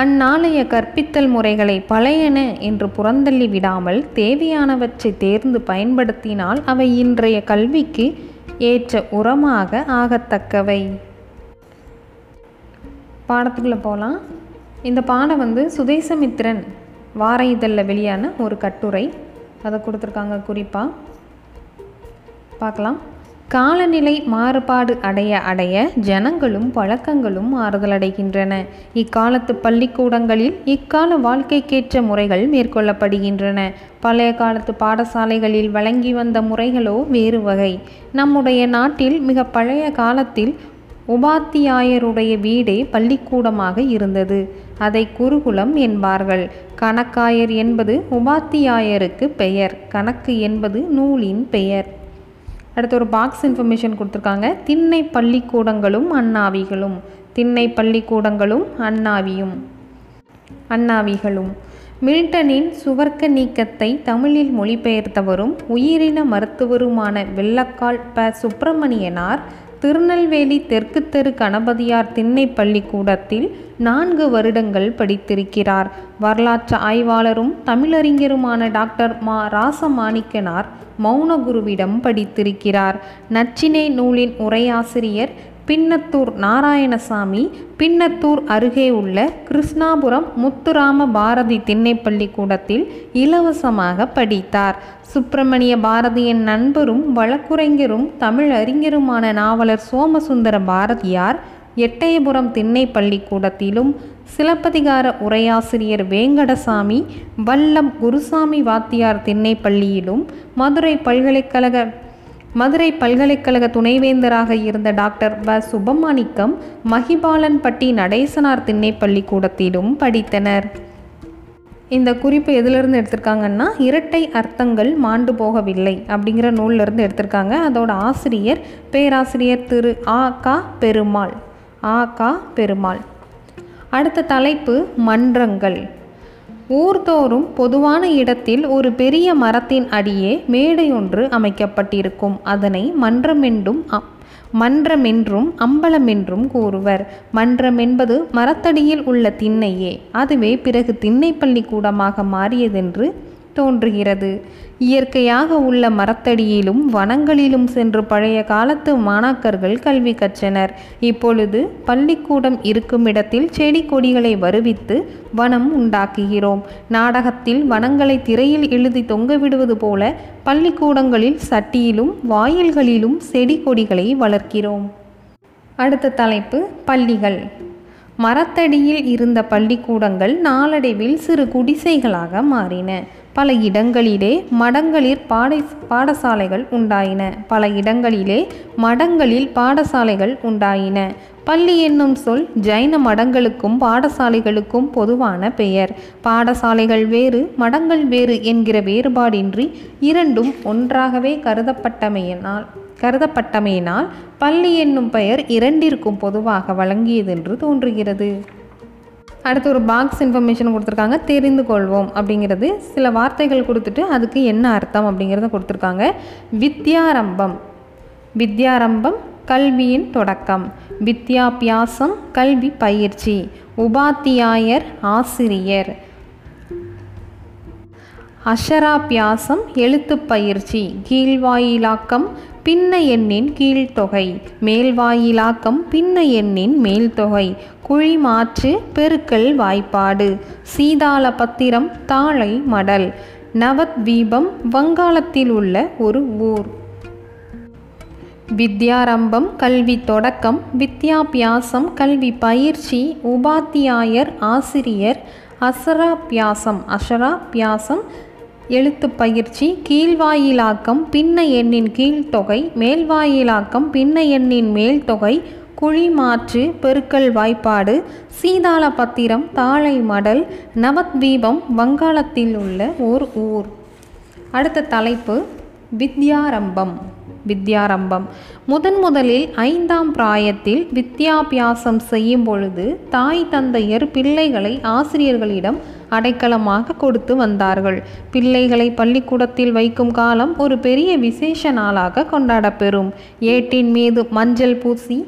அந்நாளைய கற்பித்தல் முறைகளை பழையன என்று புறந்தள்ளி விடாமல் தேவையானவற்றை தேர்ந்து பயன்படுத்தினால் அவை இன்றைய கல்விக்கு ஏற்ற உரமாக ஆகத்தக்கவை. பாடத்துக்குள்ளே போகலாம் இந்த பாடம் வந்து சுதேசமித்திரன் வார இதழில் வெளியான ஒரு கட்டுரை. அதை கொடுத்துருக்காங்க குறிப்பாக பார்க்கலாம் காலநிலை மாறுபாடு அடைய அடைய ஜனங்களும் பழக்கங்களும் மாறுதலடைகின்றன. இக்காலத்து பள்ளிக்கூடங்களில் இக்கால வாழ்க்கைக்கேற்ற முறைகள் மேற்கொள்ளப்படுகின்றன. பழைய காலத்து பாடசாலைகளில் வழங்கி வந்த முறைகளோ வேறு வகை. நம்முடைய நாட்டில் மிக பழைய காலத்தில் உபாத்தியாயருடைய வீடே பள்ளிக்கூடமாக இருந்தது. அதை குருகுலம் என்பார்கள். கணக்காயர் என்பது உபாத்தியாயருக்கு பெயர். கணக்கு என்பது நூலின் பெயர். அடுத்து ஒரு பாக்ஸ் இன்ஃபர்மேஷன் கொடுத்துருக்காங்க. திண்ணை பள்ளிக்கூடங்களும் அண்ணாவிகளும். திண்ணை பள்ளிக்கூடங்களும் அண்ணாவியும். அண்ணாவிகளும். மில்டனின் சுவர்க்க நீக்கத்தை தமிழில் மொழிபெயர்த்தவரும் உயிரின மருத்துவருமான வெள்ளக்கால் ப. சுப்பிரமணியனார் திருநெல்வேலி தெற்கு தெரு கணபதியார் திண்ணை பள்ளிக்கூடத்தில் நான்கு வருடங்கள் படித்திருக்கிறார். வரலாற்று ஆய்வாளரும் தமிழறிஞருமான டாக்டர் மா. ராசமாணிக்கனார் மௌனகுருவிடம் படித்திருக்கிறார். நச்சினை நூலின் உரையாசிரியர் பின்னத்தூர் நாராயணசாமி பின்னத்தூர் அருகே உள்ள கிருஷ்ணாபுரம் முத்துராம பாரதி திண்ணைப்பள்ளி கூடத்தில் இலவசமாக படித்தார். சுப்பிரமணிய பாரதியின் நண்பரும் வழக்குரைஞரும் தமிழ் அறிஞருமான நாவலர் சோமசுந்தர பாரதியார் எட்டயபுரம் திண்ணை பள்ளிக்கூடத்திலும் சிலப்பதிகார உரையாசிரியர் வேங்கடசாமி வல்லம் குருசாமி வாத்தியார் திண்ணை பள்ளியிலும் மதுரை பல்கலைக்கழக மதுரை பல்கலைக்கழக துணைவேந்தராக இருந்த டாக்டர் வ. சுபமாணிக்கம் மகிபாலன்பட்டி நடேசனார் திண்ணை பள்ளிக்கூடத்திலும் படித்தனர். இந்த குறிப்பு எதிலிருந்து எடுத்திருக்காங்கன்னா இரட்டை அர்த்தங்கள் மாண்டு போகவில்லை அப்படிங்கிற நூலிலிருந்து எடுத்திருக்காங்க. அதோட ஆசிரியர் பேராசிரியர் திரு ஆ. கா. பெருமாள். ஆ. கா. பெருமாள். அடுத்த தலைப்பு மன்றங்கள். ஊர்தோறும் பொதுவான இடத்தில் ஒரு பெரிய மரத்தின் அடியே மேடையொன்று அமைக்கப்பட்டிருக்கும். அதனை மன்றமென்றும் மன்றமென்றும் அம்பலமென்றும் கூறுவர். மன்றம் என்பது மரத்தடியில் உள்ள திண்ணையே. அதுவே பிறகு திண்ணை பள்ளிக்கூடமாக மாறியதென்று தோன்றுகிறது. இயற்கையாக உள்ள மரத்தடியிலும் வனங்களிலும் சென்று பழைய காலத்து மாணாக்கர்கள் கல்வி கற்றனர். இப்பொழுது பள்ளிக்கூடம் இருக்கும் இடத்தில் செடி கொடிகளை வருவித்து வனம் உண்டாக்குகிறோம். நாடகத்தில் வனங்களை திரையில் எழுதி தொங்கவிடுவது போல பள்ளிக்கூடங்களில் சட்டியிலும் வாயில்களிலும் செடி கொடிகளை வளர்க்கிறோம். அடுத்த தலைப்பு பள்ளிகள். மரத்தடியில் இருந்த பள்ளிக்கூடங்கள் நாளடைவில் சிறு குடிசைகளாக மாறின. பல இடங்களிலே மடங்களில் பாடை பாடசாலைகள் உண்டாயின. பல இடங்களிலே மடங்களில் பாடசாலைகள் உண்டாயின. பள்ளி என்னும் சொல் ஜைன மடங்களுக்கும் பாடசாலைகளுக்கும் பொதுவான பெயர். பாடசாலைகள் வேறு மடங்கள் வேறு என்கிற வேறுபாடின்றி இரண்டும் ஒன்றாகவே கருதப்பட்டமையினால். கருதப்பட்டமையினால் பள்ளி என்னும் பெயர் இரண்டிற்கும் பொதுவாக வழங்கியது என்று தோன்றுகிறது. அடுத்து ஒரு பாக்ஸ் இன்ஃபர்மேஷன் கொடுத்துருக்காங்க. தெரிந்து கொள்வோம் அப்படிங்கிறது சில வார்த்தைகள் கொடுத்துட்டு அதுக்கு என்ன அர்த்தம் அப்படிங்கிறத கொடுத்துருக்காங்க. வித்யாரம்பம். வித்யாரம்பம் கல்வியின் தொடக்கம். வித்யாபியாசம் கல்வி பயிற்சி. உபாத்தியாயர் ஆசிரியர். அஷராபியாசம் எழுத்துப் பயிற்சி. கீழ்வாயிலாக்கம் பின்ன எண்ணின் கீழ்த்தொகை. மேல்வாயிலாக்கம் பின்ன எண்ணின் மேல்தொகை. குழிமாற்று பெருக்கல் வாய்ப்பாடு. சீதாள பத்திரம் தாழை மடல். நவத்வீபம் வங்காளத்தில் உள்ள ஒரு ஊர். வித்யாரம்பம் கல்வி தொடக்கம். வித்யாபியாசம் கல்வி பயிற்சி. உபாத்தியாயர் ஆசிரியர் அசராபியாசம். அஷராபியாசம் எழுத்து பயிற்சி கீழ்வாயிலாக்கம் பின்ன எண்ணின் கீழ்த்தொகை மேல்வாயிலாக்கம் பின்ன எண்ணின் மேல்தொகை குழி மாற்று பெருக்கல் வாய்ப்பாடு சீதாள பத்திரம் தாழை மடல் நவத்வீபம் வங்காளத்தில் உள்ள ஓர் ஊர். அடுத்த தலைப்பு வித்யாரம்பம். வித்யாரம்பம். முதன் முதலில் ஐந்தாம் பிராயத்தில் வித்யாபியாசம் செய்யும் பொழுது தாய் தந்தையர் பிள்ளைகளை ஆசிரியர்களிடம் அடைக்கலமாக கொடுத்து வந்தார்கள். பிள்ளைகளை பள்ளிக்கூடத்தில் வைக்கும் காலம் ஒரு பெரிய விசேஷ நாளாக கொண்டாடப்பெறும். ஏட்டின் மீது மஞ்சள் பூசி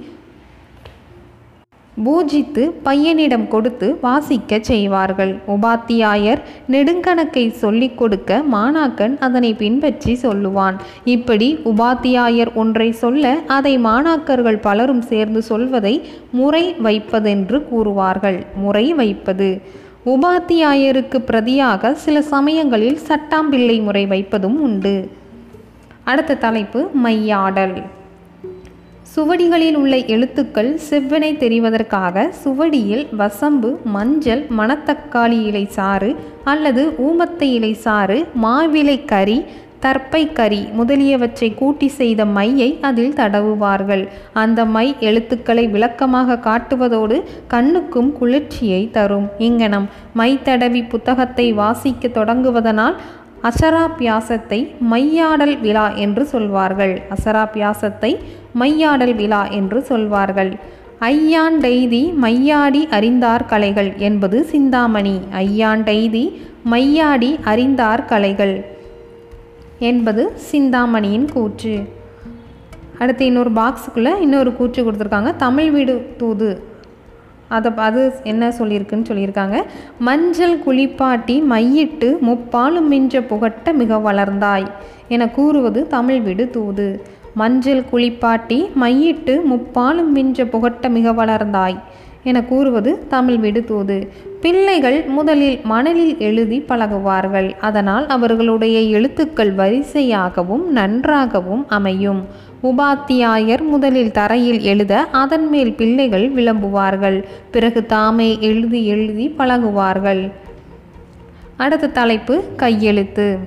பூஜித்து பையனிடம் கொடுத்து வாசிக்கச் செய்வார்கள். உபாத்தியாயர் நெடுங்கணக்கை சொல்லிக் கொடுக்க மாணாக்கன் அதனை பின்பற்றி சொல்லுவான். இப்படி உபாத்தியாயர் ஒன்றை சொல்ல அதை மாணாக்கர்கள் பலரும் சேர்ந்து சொல்வதை முறை வைப்பதென்று கூறுவார்கள். முறை வைப்பது. உபாத்தியாயருக்கு பிரதியாக சில சமயங்களில் சட்டாம்பிள்ளை முறை வைப்பதும் உண்டு. அடுத்த தலைப்பு மையாடல். சுவடிகளில் உள்ள எழுத்துக்கள் செவ்வனை தெரிவதற்காக சுவடியில் வசம்பு மஞ்சள் மணத்தக்காளி இலை சாறு அல்லது ஊமத்தை இலை சாறு மாவிலை கறி தர்ப்பை கறி முதலியவற்றை கூட்டி செய்த மையை அதில் தடவுவார்கள். அந்த மை எழுத்துக்களை விளக்கமாக காட்டுவதோடு கண்ணுக்கும் குளிர்ச்சியை தரும். இங்கனம் மை தடவி புத்தகத்தை வாசிக்க தொடங்குவதனால் அசராபியாசத்தை மையாடல் விழா என்று சொல்வார்கள். அசராபியாசத்தை மையாடல் விழா என்று சொல்வார்கள். ஐயாண்டெய்தி மையாடி அறிந்தார் கலைகள் என்பது சிந்தாமணி. ஐயாண்டெய்தி மையாடி அறிந்தார் கலைகள் என்பது சிந்தாமணியின் கூற்று. அடுத்து இன்னொரு பாக்ஸுக்குள்ளே இன்னொரு கூற்று கொடுத்துருக்காங்க. தமிழ் வீடு தூது. அதை அது என்ன சொல்லியிருக்குன்னு சொல்லியிருக்காங்க. மஞ்சள் குளிப்பாட்டி மையிட்டு முப்பாலும் மிஞ்ச புகட்ட மிக வளர்ந்தாய் என கூறுவது தமிழ் விடு தூது. மஞ்சள் குளிப்பாட்டி மையிட்டு முப்பாலும் மிஞ்ச புகட்ட மிக வளர்ந்தாய் என கூறுவது தமிழ் விடு தூது. பிள்ளைகள் முதலில் மணலில் எழுதி பழகுவார்கள். அதனால் அவர்களுடைய எழுத்துக்கள் வரிசையாகவும் நன்றாகவும் அமையும். உபாத்தியாயர் முதலில் தரையில் எழுத அதன் மேல் பிள்ளைகள் விளம்புவார்கள். பிறகு தாமே எழுதி எழுதி பழகுவார்கள். அடுத்த தலைப்பு கையெழுத்து.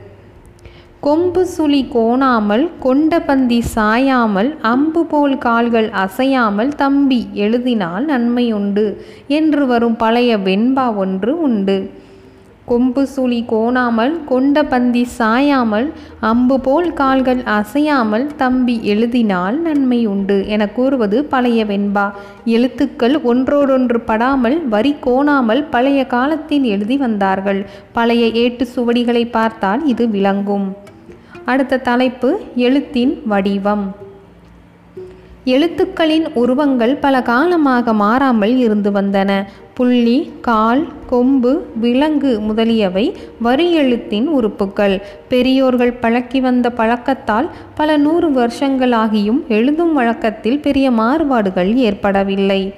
கொம்பு சுழி கோணாமல் கொண்டபந்தி சாயாமல் அம்பு போல் கால்கள் அசையாமல் தம்பி எழுதினால் நன்மை உண்டு என்று வரும் பழைய வெண்பா ஒன்று உண்டு. கொம்பு சுழி கோணாமல் கொண்ட பந்தி சாயாமல் அம்பு போல் கால்கள் அசையாமல் தம்பி எழுதினால் நன்மை உண்டு என கூறுவது பழைய வெண்பா. எழுத்துக்கள் ஒன்றோடொன்று படாமல் வரி கோணாமல் பழைய காலத்தில் எழுதி வந்தார்கள். பழைய ஏட்டு சுவடிகளை பார்த்தால் இது விளங்கும். அடுத்த தலைப்பு எழுத்தின் வடிவம். எழுத்துக்களின் உருவங்கள் பல காலமாக மாறாமல் இருந்து வந்தன. புள்ளி கால் கொம்பு விலங்கு முதலியவை வரி எழுத்தின் உறுப்புக்கள் பெரியோர்கள் பழக்கி வந்த பழக்கத்தால் பல நூறு வருஷங்களாகியும் எழுதும் வழக்கத்தில் பெரிய மாறுபாடுகள் ஏற்படவில்லை.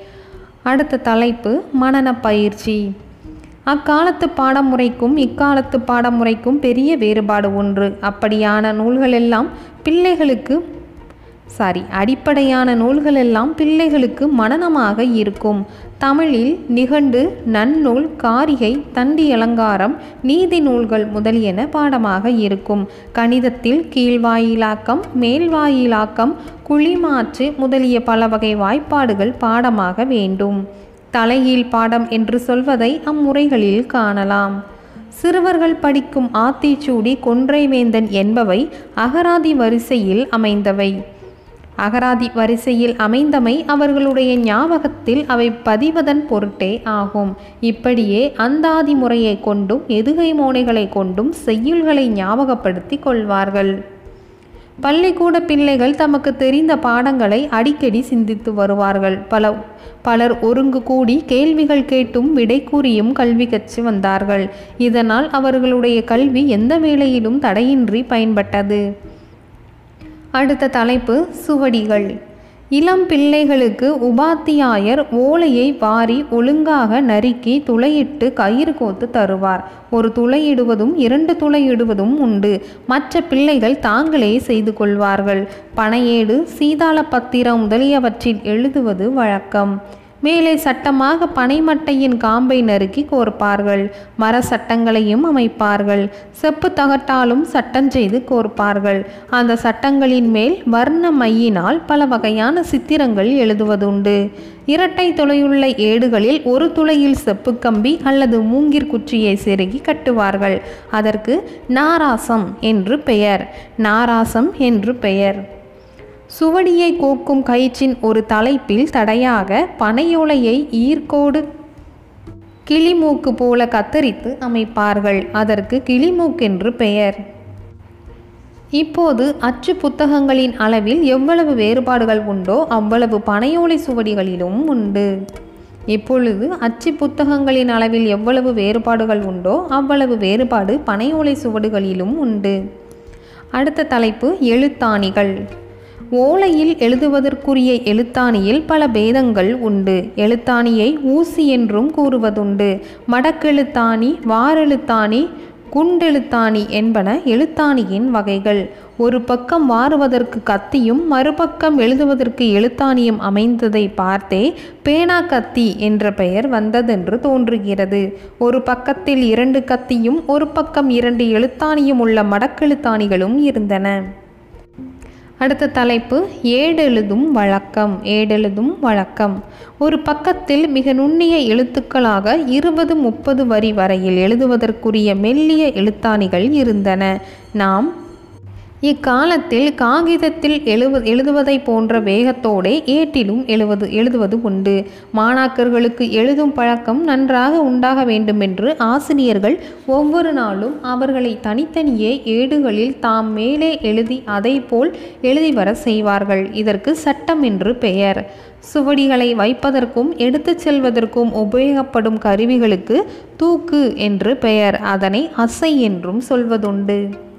அடுத்த தலைப்பு மனன பயிற்சி. அக்காலத்து பாடமுறைக்கும் இக்காலத்து பாடமுறைக்கும் பெரிய வேறுபாடு ஒன்று. அப்படியான நூல்களெல்லாம் பிள்ளைகளுக்கு சாரி அடிப்படையான நூல்களெல்லாம் பிள்ளைகளுக்கு மனனமாக இருக்கும். தமிழில் நிகண்டு நன்னூல் காரிகை தண்டி அலங்காரம் நீதி நூல்கள் முதலியன பாடமாக இருக்கும். கணிதத்தில் கீழ்வாயிலாக்கம் மேல்வாயிலாக்கம் குழிமாற்று முதலிய பல வகை வாய்ப்பாடுகள் பாடமாக வேண்டும். தலையீழ் பாடம் என்று சொல்வதை அம்முறைகளில் காணலாம். சிறுவர்கள் படிக்கும் ஆத்திச்சூடி கொன்றைவேந்தன் என்பவை அகராதி வரிசையில் அமைந்தவை. அகராதி வரிசையில் அமைந்தமை அவர்களுடைய ஞாபகத்தில் அவை பதிவதன் பொருட்டே ஆகும். இப்படியே அந்தாதி முறையை கொண்டும் எதுகை மோனைகளை கொண்டும் செய்யுள்களை ஞாபகப்படுத்தி கொள்வார்கள். பள்ளிக்கூட பிள்ளைகள் தமக்கு தெரிந்த பாடங்களை அடிக்கடி சிந்தித்து வருவார்கள். பல பலர் ஒருங்கு கூடி கேள்விகள் கேட்டும் விடை கூறியும் கல்வி கற்று வந்தார்கள். இதனால் அவர்களுடைய கல்வி எந்த வேளையிலும் தடையின்றி பயன்பட்டது. அடுத்த தலைப்பு சுவடிகள். இளம் பிள்ளைகளுக்கு உபாத்தியாயர் ஓலையை வாரி ஒழுங்காக நறுக்கி துளையிட்டு கயிறு கோத்து தருவார். ஒரு துளையிடுவதும் இரண்டு துளையிடுவதும் உண்டு. மற்ற பிள்ளைகள் தாங்களே செய்து கொள்வார்கள். பனையேடு சீதாள பத்திரம் முதலியவற்றில் எழுதுவது வழக்கம். மேலே சட்டமாக பனைமட்டையின் காம்பை நறுக்கி கோர்ப்பார்கள். மர சட்டங்களையும் அமைப்பார்கள். செப்பு தகட்டாலும் சட்டம் செய்து கோர்ப்பார்கள். அந்த சட்டங்களின் மேல் வர்ண மையினால் பல வகையான சித்திரங்கள் எழுதுவதுண்டு. இரட்டை துளையுள்ள ஏடுகளில் ஒரு துளையில் செப்பு கம்பி அல்லது மூங்கிற் குச்சியை செருகி கட்டுவார்கள். அதற்கு நாராசம் என்று பெயர். நாராசம் என்று பெயர். சுவடியை கோக்கும் கயிற்றின் ஒரு தலைப்பில் தடையாக பனையோலையை ஈர்க்கோடு கிளிமூக்கு போல கத்தரித்து அமைப்பார்கள். அதற்கு கிளிமூக்கென்று பெயர். இப்போது அச்சு புத்தகங்களின் அளவில் எவ்வளவு வேறுபாடுகள் உண்டோ அவ்வளவு பனையோலை சுவடிகளிலும் உண்டு. இப்பொழுது அச்சு புத்தகங்களின் அளவில் எவ்வளவு வேறுபாடுகள் உண்டோ அவ்வளவு வேறுபாடு பனையோலை சுவடுகளிலும் உண்டு. அடுத்த தலைப்பு எழுத்தாணிகள். ஓலையில் எழுதுவதற்குரிய எழுத்தாணியில் பல பேதங்கள் உண்டு. எழுத்தாணியை ஊசி என்றும் கூறுவதுண்டு. மடக்கெழுத்தாணி வாரெழுத்தாணி குண்டெழுத்தாணி என்பன எழுத்தாணியின் வகைகள். ஒரு பக்கம் வாருவதற்கு கத்தியும் மறுபக்கம் எழுதுவதற்கு எழுத்தாணியும் அமைந்ததை பார்த்தே பேனா கத்தி என்ற பெயர் வந்ததென்று தோன்றுகிறது. ஒரு பக்கத்தில் இரண்டு கத்தியும் ஒரு பக்கம் இரண்டு எழுத்தாணியும் உள்ள மடக்கெழுத்தாணிகளும் இருந்தன. அடுத்த தலைப்பு ஏடெழுதும் வழக்கம் ஏடெழுதும் வழக்கம். ஒரு பக்கத்தில் மிக நுண்ணிய எழுத்துக்களாக இருபது முப்பது வரி வரையில் எழுதுவதற்குரிய மெல்லிய எழுத்தாணிகள் இருந்தன. நாம் இக்காலத்தில் காகிதத்தில் எழுவ எழுதுவதை போன்ற வேகத்தோடே ஏட்டிலும் எழுவது எழுதுவது உண்டு. மாணாக்கர்களுக்கு எழுதும் பழக்கம் நன்றாக உண்டாக வேண்டுமென்று ஆசிரியர்கள் ஒவ்வொரு நாளும் அவர்களை தனித்தனியே ஏடுகளில் தாம் மேலே எழுதி அதை போல் எழுதி வர செய்வார்கள். இதற்கு சட்டம் என்று பெயர். சுவடிகளை வைப்பதற்கும் எடுத்துச் செல்வதற்கும் உபயோகப்படும் கருவிகளுக்கு தூக்கு என்று பெயர். அதனை அசை என்றும் சொல்வதுண்டு.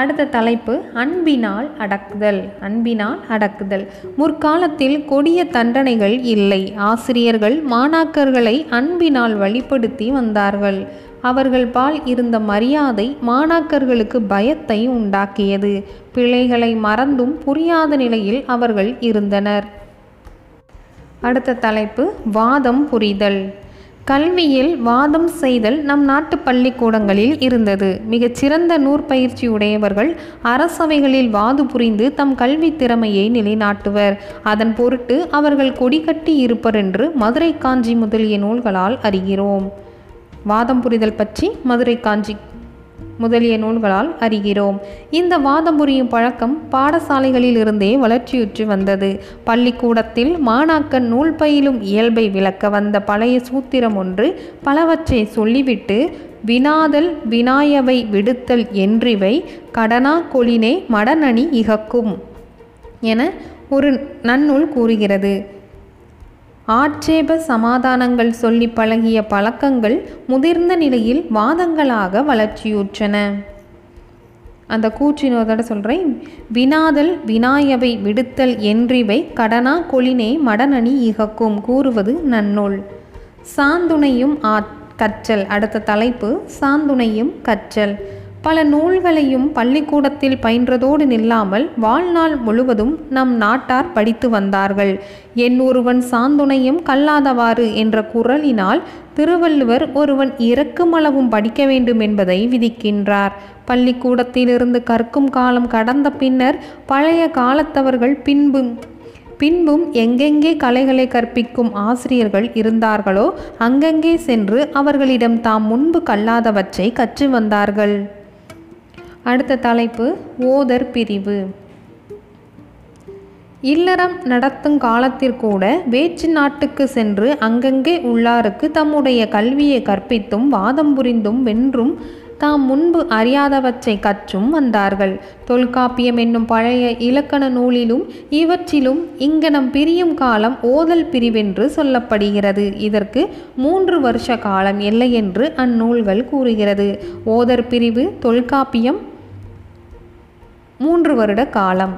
அடுத்த தலைப்பு அன்பினால் அடக்குதல் அன்பினால் அடக்குதல். முற்காலத்தில் கொடிய தண்டனைகள் இல்லை. ஆசிரியர்கள் மாணாக்கர்களை அன்பினால் வழிப்படுத்தி வந்தார்கள். அவர்கள் பால் இருந்த மரியாதை மாணாக்கர்களுக்கு பயத்தை உண்டாக்கியது. பிழைகளை மறந்தும் புரியாத நிலையில் அவர்கள் இருந்தனர். அடுத்த தலைப்பு வாதம் புரிதல். கல்வியில் வாதம் செய்தல் நம் நாட்டு பள்ளிக்கூடங்களில் இருந்தது. மிகச்சிறந்த நூற்பயிற்சியுடையவர்கள் அரசவைகளில் வாது புரிந்து தம் கல்வி திறமையை நிலைநாட்டுவர். அதன் பொருட்டு அவர்கள் கொடிகட்டி இருப்பர் என்று மதுரை காஞ்சி முதலிய நூல்களால் அறிகிறோம். வாதம் புரிதல் பற்றி மதுரை காஞ்சி முதலிய நூல்களால் அறிகிறோம். இந்த வாதம் புரியும் பழக்கம் பாடசாலைகளில் இருந்தே வளர்ச்சியுற்று வந்தது. பள்ளிக்கூடத்தில் மாணாக்கன் நூல் பயிலும் இயல்பை விளக்க வந்த பழைய சூத்திரம் ஒன்று பலவற்றை சொல்லிவிட்டு வினாதல் வினாயவை விடுத்தல் என்றிவை கடனா கொளினே மடனணி இகக்கும் என ஒரு நன்னூல் கூறுகிறது. ஆட்சேப சமாதானங்கள் சொல்லி பழகிய பழக்கங்கள் முதிர்ந்த நிலையில் வாதங்களாக வளர்ச்சியுற்றன. அந்த கூற்றினோதோட சொல்கிறேன் வினாதல் வினாயவை விடுத்தல் என்றிவை கடனா கொளினே மடனணி இகக்கும் கூறுவது நன்னூல். சாந்துணையும் ஆ கற்றல். அடுத்த தலைப்பு சாந்துணையும் கற்றல். பல நூல்களையும் பள்ளிக்கூடத்தில் பயின்றதோடு நில்லாமல் வாழ்நாள் முழுவதும் நம் நாட்டார் படித்து வந்தார்கள். என் ஒருவன் சாந்துணையும் கல்லாதவாறு என்ற குரலினால் திருவள்ளுவர் ஒருவன் இறக்குமளவும் படிக்க வேண்டும் என்பதை விதிக்கின்றார். பள்ளிக்கூடத்திலிருந்து கற்கும் காலம் கடந்த பின்னர் பழைய காலத்தவர்கள் பின்பு பின்பும் எங்கெங்கே கலைகளை கற்பிக்கும் ஆசிரியர்கள் இருந்தார்களோ அங்கங்கே சென்று அவர்களிடம் தாம் முன்பு கல்லாதவற்றை கற்று வந்தார்கள். அடுத்த தலைப்பு ஓதர் பிரிவு. இல்லறம் நடத்தும் காலத்திற்கூட வேற்று நாட்டுக்கு சென்று அங்கங்கே உள்ளாருக்கு தம்முடைய கல்வியை கற்பித்தும் வாதம் புரிந்தும் வென்றும் தாம் முன்பு அறியாதவற்றை கற்றும் வந்தார்கள். தொல்காப்பியம் என்னும் பழைய இலக்கண நூலிலும் இவற்றிலும் இங்கனம் பிரியும் காலம் ஓதல் பிரிவென்று சொல்லப்படுகிறது. இதற்கு மூன்று வருஷ காலம் இல்லை என்று அந்நூல்கள் கூறுகிறது. ஓதர் பிரிவு தொல்காப்பியம் மூன்று வருட காலம்.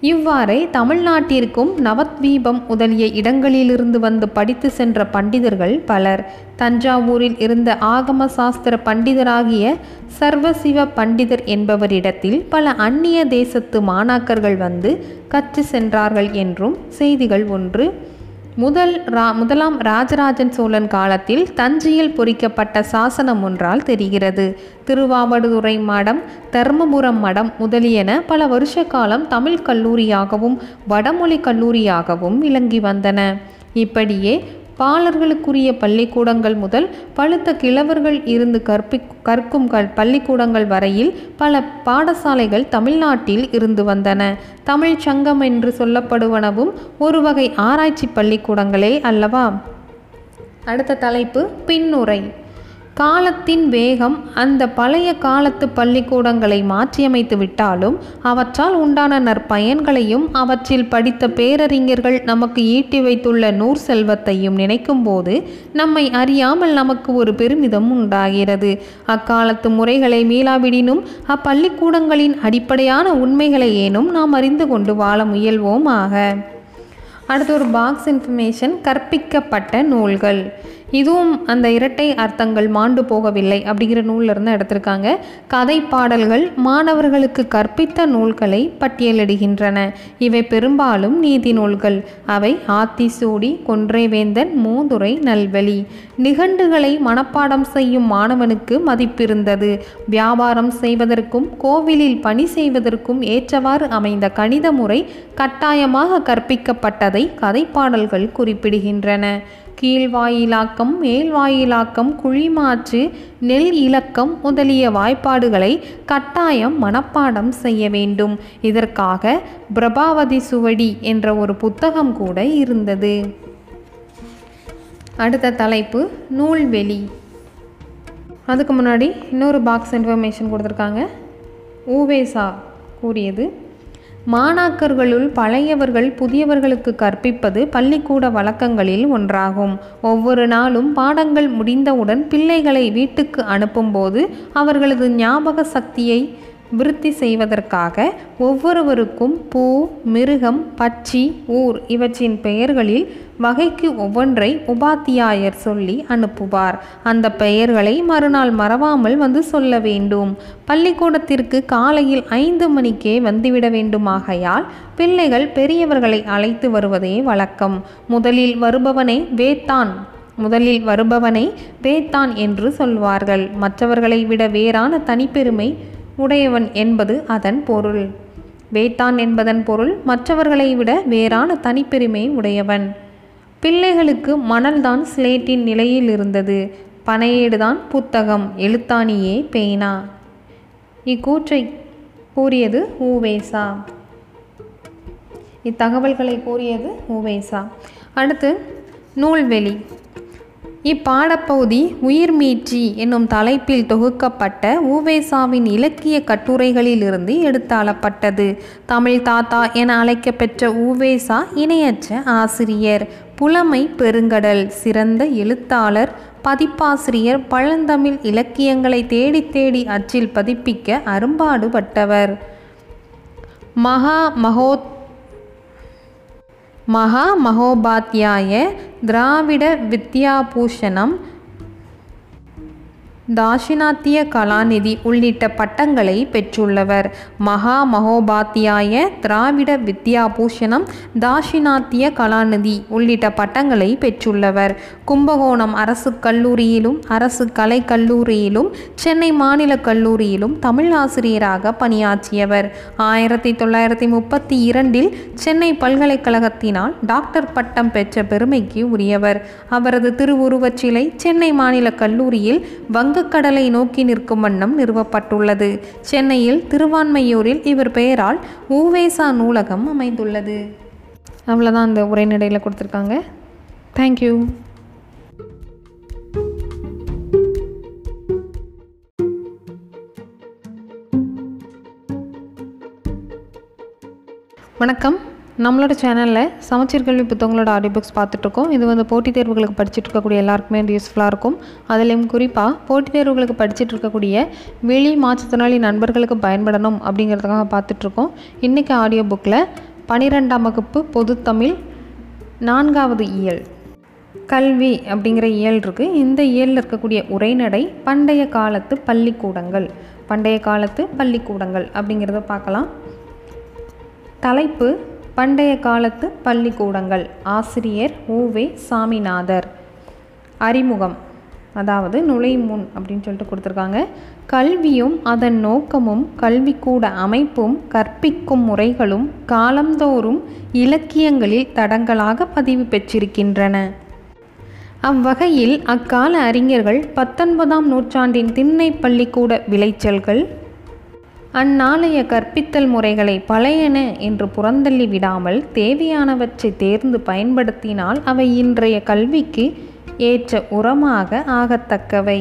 இவ்வாறே தமிழ்நாட்டிற்கும் நவத்வீபம் முதலிய இடங்களிலிருந்து வந்து படித்து சென்ற பண்டிதர்கள் பலர் தஞ்சாவூரில் இருந்த ஆகம சாஸ்திர பண்டிதராகிய சர்வசிவ பண்டிதர் என்பவரிடத்தில் பல அந்நிய தேசத்து மாணாக்கர்கள் வந்து கற்று சென்றார்கள் என்றும் செய்திகள் ஒன்று. முதல் ரா முதலாம் ராஜராஜன் சோழன் காலத்தில் தஞ்சையில் பொறிக்கப்பட்ட சாசனம் ஒன்றால் தெரிகிறது. திருவாவடுதுறை மடம் தர்மபுரம் மடம் முதலியன பல வருஷ காலம் தமிழ் கல்லூரியாகவும் வடமொழி கல்லூரியாகவும் விளங்கி வந்தன. இப்படியே பாலர்களுக்குரிய பள்ளிக்கூடங்கள் முதல் பழுத்த கிழவர்கள் இருந்து கற்பி கற்கும் கல் பள்ளிக்கூடங்கள் வரையில் பல பாடசாலைகள் தமிழ்நாட்டில் இருந்து வந்தன. தமிழ் சங்கம் என்று சொல்லப்படுவனவும் ஒரு வகை ஆராய்ச்சி பள்ளிக்கூடங்களே அல்லவா? அடுத்த தலைப்பு பின்னுரை. காலத்தின் வேகம் அந்த பழைய காலத்து பள்ளிக்கூடங்களை மாற்றியமைத்து விட்டாலும் அவற்றால் உண்டான நற்பயன்களையும் அவற்றில் படித்த பேரறிஞர்கள் நமக்கு ஈட்டி வைத்துள்ள நூர் செல்வத்தையும் நினைக்கும்போது நம்மை அறியாமல் நமக்கு ஒரு பெருமிதம் உண்டாகிறது. அக்காலத்து முறைகளை மீளாவிடினும் அப்பள்ளிக்கூடங்களின் அடிப்படையான உண்மைகளை ஏனும் நாம் அறிந்து கொண்டு வாழ முயல்வோமாக. அடுத்து ஒரு பாக்ஸ் இன்ஃபர்மேஷன் கற்பிக்கப்பட்ட நூல்கள். இதுவும் அந்த இரட்டை அர்த்தங்கள் மாண்டு போகவில்லை அப்படிங்கிற நூலிருந்து எடுத்திருக்காங்க. கதை பாடல்கள் மாணவர்களுக்கு கற்பித்த நூல்களை பட்டியலிடுகின்றன. இவை பெரும்பாலும் நீதி நூல்கள். அவை ஆத்திசூடி கொன்றைவேந்தன் மூதுரை நல்வழி. நிகண்டுகளை மனப்பாடம் செய்யும் மாணவனுக்கு மதிப்பிருந்தது. வியாபாரம் செய்வதற்கும் கோவிலில் பணி செய்வதற்கும் ஏற்றவாறு அமைந்த கணித முறை கட்டாயமாக கற்பிக்கப்பட்டதை கதைப்பாடல்கள் குறிப்பிடுகின்றன. கீழ்வாயிலாக்கம் மேல்வாயிலாக்கம் குழிமாற்று நெல் இலக்கம் முதலிய வாய்ப்பாடுகளை கட்டாயம் மனப்பாடம் செய்ய வேண்டும். இதற்காக பிரபாவதி சுவடி என்ற ஒரு புத்தகம் கூட இருந்தது. அடுத்த தலைப்பு நூல்வெளி. அதுக்கு முன்னாடி இன்னொரு பாக்ஸ் இன்ஃபர்மேஷன் கொடுத்துருக்காங்க. ஊவேசா கூறியது. மாணாக்கர்களுள் பழையவர்கள் புதியவர்களுக்கு கற்பிப்பது பள்ளிக்கூட வழக்கங்களில் ஒன்றாகும். ஒவ்வொரு நாளும் பாடங்கள் முடிந்தவுடன் பிள்ளைகளை வீட்டுக்கு அனுப்பும்போது அவர்களது ஞாபக சக்தியை விருத்தி செய்வதற்காக ஒவ்வொருவருக்கும் பூ மிருகம் பட்சி ஊர் இவற்றின் பெயர்களில் வகைக்கு ஒவ்வொன்றை உபாத்தியாயர் சொல்லி அனுப்புவார். அந்த பெயர்களை மறுநாள் மறவாமல் வந்து சொல்ல வேண்டும். பள்ளிக்கூடத்திற்கு காலையில் ஐந்து மணிக்கே வந்துவிட வேண்டுமாகையால் பிள்ளைகள் பெரியவர்களை அழைத்து வருவதே வழக்கம். முதலில் வருபவனை வேத்தான் முதலில் வருபவனை வேத்தான் என்று சொல்வார்கள். மற்றவர்களை விட வேறான தனிப்பெருமை உடையவன் என்பது அதன் பொருள். வேத்தான் என்பதன் பொருள் மற்றவர்களை விட வேறான தனிப்பெருமை உடையவன். பிள்ளைகளுக்கு மணல்தான் ஸ்லேட்டின் நிலையில் இருந்தது. பனையேடுதான் புத்தகம். எழுத்தாணியே பேனா. இக்கூற்றை கூறியது ஊவேசா. இத்தகவல்களை கூறியது ஊவேசா. அடுத்து நூல்வெளி. இப்பாடப்பகுதி உயிர்மீட்சி என்னும் தலைப்பில் தொகுக்கப்பட்ட ஊவேசாவின் இலக்கிய கட்டுரைகளிலிருந்து எடுத்தாளப்பட்டது. தமிழ் தாத்தா என அழைக்கப்பெற்ற ஊவேசா இணையற்ற ஆசிரியர் புலமை பெருங்கடல் சிறந்த எழுத்தாளர் பதிப்பாசிரியர் பழந்தமிழ் இலக்கியங்களை தேடி தேடி அச்சில் பதிப்பிக்க அரும்பாடுபட்டவர். மகா மகோத் மகா மகோபாத்தியாய திராவிட வித்யாபூஷணம் தாஷினாத்திய கலாநிதி உள்ளிட்ட பட்டங்களை பெற்றுள்ளவர். மகா மகோபாத்தியாய திராவிட வித்யாபூஷணம் தாஷினாத்திய கலாநிதி உள்ளிட்ட பட்டங்களை பெற்றுள்ளவர். கும்பகோணம் அரசு கல்லூரியிலும் அரசு கலை கல்லூரியிலும் சென்னை மாநில கல்லூரியிலும் தமிழ் ஆசிரியராக பணியாற்றியவர். ஆயிரத்தி தொள்ளாயிரத்தி முப்பத்தி இரண்டில் சென்னை பல்கலைக்கழகத்தினால் டாக்டர் பட்டம் பெற்ற பெருமைக்கு உரியவர். அவரது திருவுருவச் சிலை சென்னை மாநில கல்லூரியில் வங்க வங்கக்கடலை நோக்கி நிற்கும் வண்ணம் நிறுவப்பட்டுள்ளது. சென்னையில் திருவான்மையூரில் இவர் பெயரால் ஊவேசா நூலகம் அமைந்துள்ளது. அவ்வளோதான் அந்த உரைநடையில் கொடுத்துருக்காங்க. தேங்க்யூ வணக்கம். நம்மளோட சேனலில் சமச்சீர் கல்வி புத்தகங்களோட ஆடியோ புக்ஸ் பார்த்துட்ருக்கோம். இது வந்து போட்டித் தேர்வுகளுக்கு படிச்சுட்டு இருக்கக்கூடிய எல்லாருக்குமே இது யூஸ்ஃபுல்லாக இருக்கும். அதுலேயும் குறிப்பாக போட்டித் தேர்வுகளுக்கு படிச்சுட்டு இருக்கக்கூடிய வெளி மாற்றுத்திறனாளி நண்பர்களுக்கு பயன்படணும் அப்படிங்கிறதுக்காக பார்த்துட்ருக்கோம். இன்றைக்கி ஆடியோ புக்கில் பனிரெண்டாம் வகுப்பு பொதுத்தமிழ் நான்காவது இயல். கல்வி அப்படிங்கிற இயல் இருக்குது இந்த இயலில் இருக்கக்கூடிய உரைநடை பண்டைய காலத்து பள்ளிக்கூடங்கள். பண்டைய காலத்து பள்ளிக்கூடங்கள் அப்படிங்கிறத பார்க்கலாம். தலைப்பு பண்டைய காலத்து பள்ளிக்கூடங்கள். ஆசிரியர் ஊவே சாமிநாதர். அறிமுகம். அதாவது நுழையும் முன் அப்படின்னு சொல்லிட்டு கொடுத்துருக்காங்க. கல்வியும் அதன் நோக்கமும் கல்விக்கூட அமைப்பும் கற்பிக்கும் முறைகளும் காலந்தோறும் இலக்கியங்களில் தடங்களாக பதிவு பெற்றிருக்கின்றன. அவ்வகையில் அக்கால அறிஞர்கள் பத்தொன்பதாம் நூற்றாண்டின் திண்ணை பள்ளிக்கூட விளைச்சல்கள் அந்நாளைய கற்பித்தல் முறைகளை பழையன என்று புறந்தள்ளி விடாமல் தேவையானவற்றை தேர்ந்து பயன்படுத்தினால் அவை இன்றைய கல்விக்கு ஏற்ற உரமாக ஆகத்தக்கவை.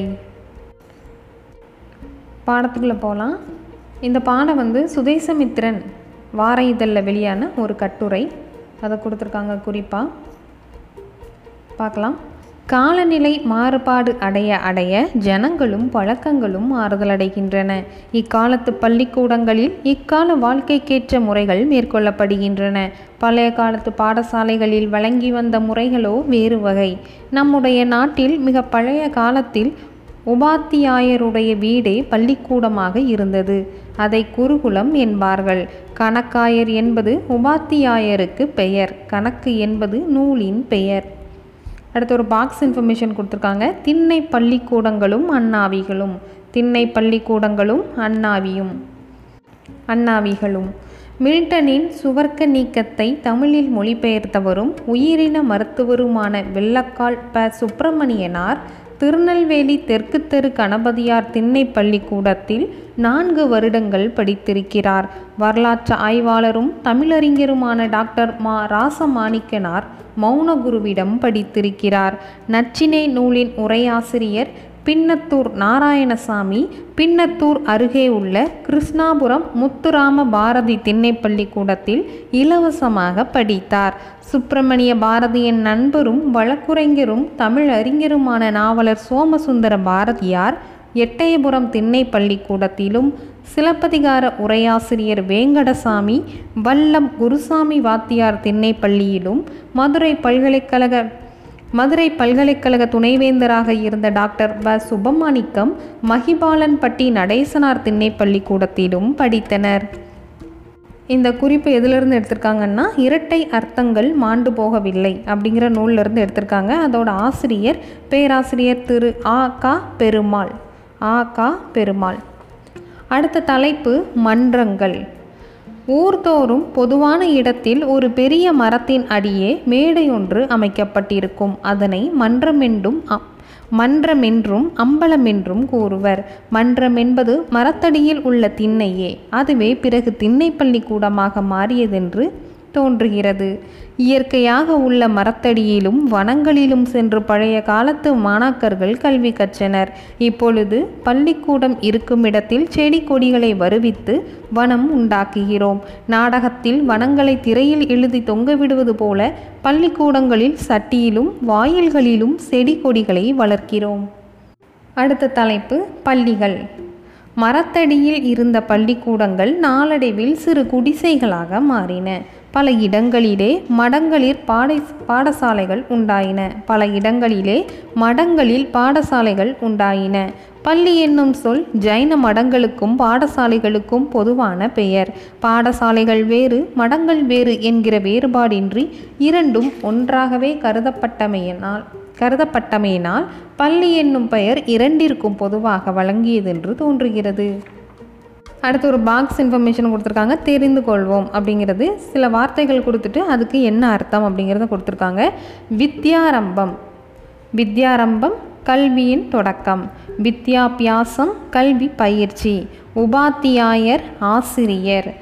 பாடத்துக்குள்ளே போகலாம் இந்த பாடம் வந்து சுதேசமித்திரன் வார இதழில் வெளியான ஒரு கட்டுரை. அதை கொடுத்துருக்காங்க குறிப்பாக பார்க்கலாம் காலநிலை மாறுபாடு அடைய அடைய ஜனங்களும் பழக்கங்களும் மாறுதலடைகின்றன. இக்காலத்து பள்ளிக்கூடங்களில் இக்கால வாழ்க்கைக்கேற்ற முறைகள் மேற்கொள்ளப்படுகின்றன. பழைய காலத்து பாடசாலைகளில் வழங்கி வந்த முறைகளோ வேறு வகை. நம்முடைய நாட்டில் மிக பழைய காலத்தில் உபாத்தியாயருடைய வீடே பள்ளிக்கூடமாக இருந்தது. அதை குருகுலம் என்பார்கள். கணக்காயர் என்பது உபாத்தியாயருக்கு பெயர். கணக்கு என்பது நூலின் பெயர். அடுத்து ஒரு பாக்ஸ் இன்ஃபர்மேஷன் கொடுத்துருக்காங்க. திண்ணை பள்ளிக்கூடங்களும் அண்ணாவிகளும். திண்ணை பள்ளிக்கூடங்களும் அண்ணாவியும். அண்ணாவிகளும். மில்டனின் சுவர்க்க நீக்கத்தை தமிழில் மொழிபெயர்த்தவரும் உயிரின மருத்துவருமான வெள்ளக்கால் ப. சுப்பிரமணியனார் திருநெல்வேலி தெற்கு தெரு கணபதியார் திண்ணை பள்ளிக்கூடத்தில் நான்கு வருடங்கள் படித்திருக்கிறார். வரலாற்று ஆய்வாளரும் தமிழறிஞருமான டாக்டர் மா. ராசமாணிக்கனார் மௌனகுருவிடம் படித்திருக்கிறார். நச்சினை நூலின் உரையாசிரியர் பின்னத்தூர் நாராயணசாமி பின்னத்தூர் அருகே உள்ள கிருஷ்ணாபுரம் முத்துராம பாரதி திண்ணைப்பள்ளி கூடத்தில் இலவசமாக படித்தார். சுப்பிரமணிய பாரதியின் நண்பரும் வழக்குரைஞரும் தமிழ் அறிஞருமான நாவலர் சோமசுந்தர பாரதியார் எட்டயபுரம் திண்ணை பள்ளிக்கூடத்திலும் சிலப்பதிகார உரையாசிரியர் வேங்கடசாமி வல்லம் குருசாமி வாத்தியார் திண்ணை பள்ளியிலும் மதுரை பல்கலைக்கழக மதுரை பல்கலைக்கழக துணைவேந்தராக இருந்த டாக்டர் வ. சுபமாணிக்கம் மகிபாலன்பட்டி நடேசனார் திண்ணை பள்ளிக்கூடத்திலும் படித்தனர். இந்த குறிப்பு எதிலிருந்து எடுத்திருக்காங்கன்னா இரட்டை அர்த்தங்கள் மாண்டு போகவில்லை அப்படிங்கிற நூல்லேருந்து எடுத்திருக்காங்க. அதோட ஆசிரியர் பேராசிரியர் திரு ஆ. கா. பெருமாள். ஆ. கா. பெருமாள். அடுத்த தலைப்பு மன்றங்கள். ஊர்தோறும் பொதுவான இடத்தில் ஒரு பெரிய மரத்தின் அடியே மேடையொன்று அமைக்கப்பட்டிருக்கும். அதனை மன்றமென்றும் மன்றமென்றும் அம்பலமென்றும் கூறுவர். மன்றம் என்பது மரத்தடியில் உள்ள திண்ணையே. அதுவே பிறகு திண்ணை பள்ளிக்கூடமாக மாறியதென்று தோன்றுகிறது. இயற்கையாக உள்ள மரத்தடியிலும் வனங்களிலும் சென்று பழைய காலத்து மாணாக்கர்கள் கல்வி கற்றனர். இப்பொழுது பள்ளிக்கூடம் இருக்கும் இடத்தில் செடி கொடிகளை வருவித்து வனம் உண்டாக்குகிறோம். நாடகத்தில் வனங்களை திரையில் எழுதி தொங்கவிடுவது போல பள்ளிக்கூடங்களில் சட்டியிலும் வாயில்களிலும் செடி கொடிகளை வளர்க்கிறோம். அடுத்த தலைப்பு பள்ளிகள். மரத்தடியில் இருந்த பள்ளிக்கூடங்கள் நாளடைவில் சிறு குடிசைகளாக மாறின. பல இடங்களிலே மடங்களில் பாடை பாடசாலைகள் உண்டாயின. பல இடங்களிலே மடங்களில் பாடசாலைகள் உண்டாயின. பள்ளி என்னும் சொல் ஜைன மடங்களுக்கும் பாடசாலைகளுக்கும் பொதுவான பெயர். பாடசாலைகள் வேறு மடங்கள் வேறு என்கிற வேறுபாடின்றி இரண்டும் ஒன்றாகவே கருதப்பட்டமையினால். கருதப்பட்டமையினால் பள்ளி என்னும் பெயர் இரண்டிற்கும் பொதுவாக வழங்கியதென்று தோன்றுகிறது. அடுத்து ஒரு பாக்ஸ் இன்ஃபர்மேஷன் கொடுத்துருக்காங்க. தெரிந்து கொள்வோம் அப்படிங்கிறது சில வார்த்தைகள் கொடுத்துட்டு அதுக்கு என்ன அர்த்தம் அப்படிங்கிறத கொடுத்துருக்காங்க. வித்யாரம்பம். வித்யாரம்பம் கல்வியின் தொடக்கம். வித்யாபியாசம் கல்வி பயிற்சி. உபாத்தியாயர் ஆசிரியர்.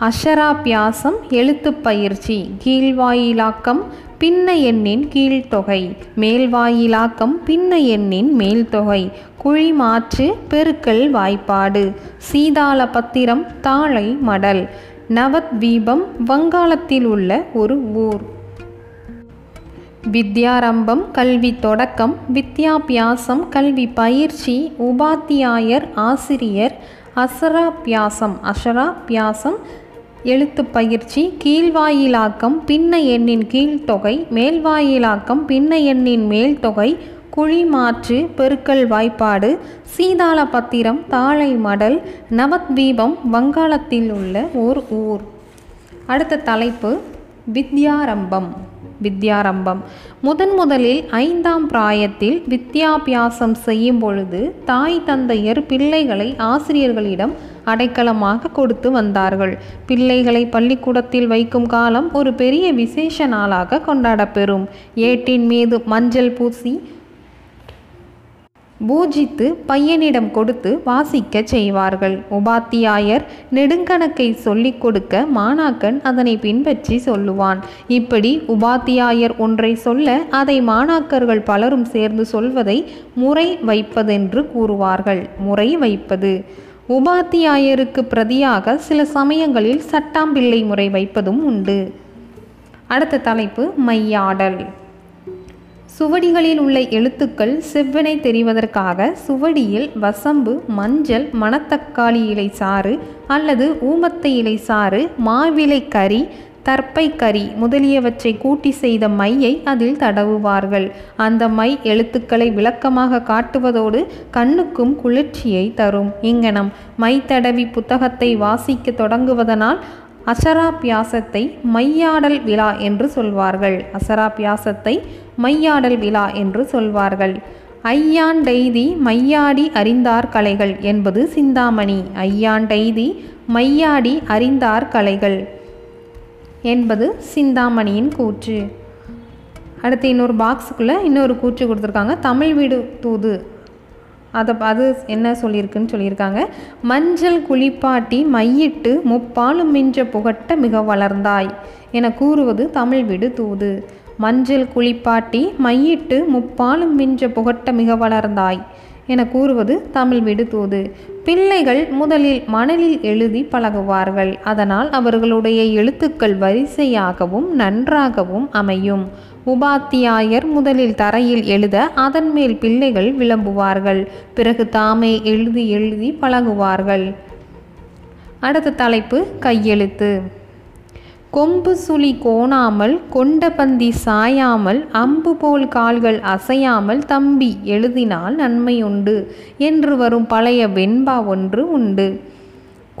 அஷராபியாசம் எழுத்துப் பயிற்சி. கீழ்வாயிலாக்கம் பின்ன எண்ணின் கீழ்த்தொகை. மேல்வாயிலாக்கம் பின்ன எண்ணின் மேல்தொகை. குழிமாற்று பெருக்கல் வாய்ப்பாடு. சீதாள பத்திரம் தாழை மடல். நவத்வீபம் வங்காளத்தில் உள்ள ஒரு ஊர். வித்யாரம்பம் கல்வி தொடக்கம். வித்யாபியாசம் கல்வி பயிற்சி. உபாத்தியாயர் ஆசிரியர் அசராபியாசம். அஷராபியாசம் எழுத்து பயிற்சி கீழ்வாயிலாக்கம் பின்ன எண்ணின் கீழ்த்தொகை மேல்வாயிலாக்கம் பின்ன எண்ணின் மேல்தொகை குழிமாற்று பெருக்கல் வாய்ப்பாடு சீதாள பத்திரம் தாழை மடல் நவத்வீபம் வங்காளத்தில் உள்ள ஓர் ஊர். அடுத்த தலைப்பு வித்யாரம்பம். வித்யாரம்பம். முதன் முதலில் ஐந்தாம் பிராயத்தில் வித்யாபியாசம் செய்யும் பொழுது தாய் தந்தையர் பிள்ளைகளை ஆசிரியர்களிடம் அடைக்கலமாக கொடுத்து வந்தார்கள். பிள்ளைகளை பள்ளிக்கூடத்தில் வைக்கும் காலம் ஒரு பெரிய விசேஷ நாளாக கொண்டாடப்பெறும். ஏட்டின் மீது மஞ்சள் பூசி பூஜித்து பையனிடம் கொடுத்து வாசிக்கச் செய்வார்கள். உபாத்தியாயர் நெடுங்கணக்கை சொல்லிக் கொடுக்க மாணாக்கன் அதனை பின்பற்றி சொல்லுவான். இப்படி உபாத்தியாயர் ஒன்றை சொல்ல அதை மாணாக்கர்கள் பலரும் சேர்ந்து சொல்வதை முறை வைப்பதென்று கூறுவார்கள். முறை வைப்பது. உபாத்தியாயருக்கு பிரதியாக சில சமயங்களில் சட்டாம்பிள்ளை முறை வைப்பதும் உண்டு. அடுத்த தலைப்பு மையாடல். சுவடிகளில் உள்ள எழுத்துக்கள் செவ்வனை தெரிவதற்காக சுவடியில் வசம்பு மஞ்சள் மணத்தக்காளி இலை சாறு அல்லது ஊமத்தை இலை சாறு மாவிலை கறி தர்ப்பை கறி முதலியவற்றை கூட்டி செய்த மையை அதில் தடவுவார்கள். அந்த மை எழுத்துக்களை விளக்கமாக காட்டுவதோடு கண்ணுக்கும் குளிர்ச்சியை தரும். இங்கனம் மை தடவி புத்தகத்தை வாசிக்க தொடங்குவதனால் அசராபியாசத்தை மையாடல் விழா என்று சொல்வார்கள். அசராபியாசத்தை மையாடல் விழா என்று சொல்வார்கள். ஐயாண்டெய்தி மையாடி அறிந்தார் கலைகள் என்பது சிந்தாமணி. ஐயாண்டெய்தி மையாடி அறிந்தார் கலைகள் என்பது சிந்தாமணியின் கூற்று. அடுத்து இன்னொரு பாக்ஸுக்குள்ளே இன்னொரு கூற்று கொடுத்துருக்காங்க. தமிழ் வீடு தூது அதை அது என்ன சொல்லியிருக்குன்னு சொல்லியிருக்காங்க. மஞ்சள் குளிப்பாட்டி மையிட்டு முப்பாலும் மிஞ்ச புகட்ட மிக வளர்ந்தாய் என கூறுவது தமிழ் விடு தூது. மஞ்சள் குளிப்பாட்டி மையிட்டு முப்பாலும் மிஞ்ச புகட்ட மிக வளர்ந்தாய் என கூறுவது தமிழ் விடு தூது. பிள்ளைகள் முதலில் மணலில் எழுதி பழகுவார்கள். அதனால் அவர்களுடைய எழுத்துக்கள் வரிசையாகவும் நன்றாகவும் அமையும். உபாத்தியாயர் முதலில் தரையில் எழுத அதன் மேல் பிள்ளைகள் விளம்புவார்கள். பிறகு தாமே எழுதி எழுதி பழகுவார்கள். அடுத்த தலைப்பு கையெழுத்து. கொம்பு சுழி கோணாமல் கொண்டபந்தி சாயாமல் அம்பு போல் கால்கள் அசையாமல் தம்பி எழுதினால் நன்மை உண்டு. என்று வரும் பழைய வெண்பா ஒன்று உண்டு.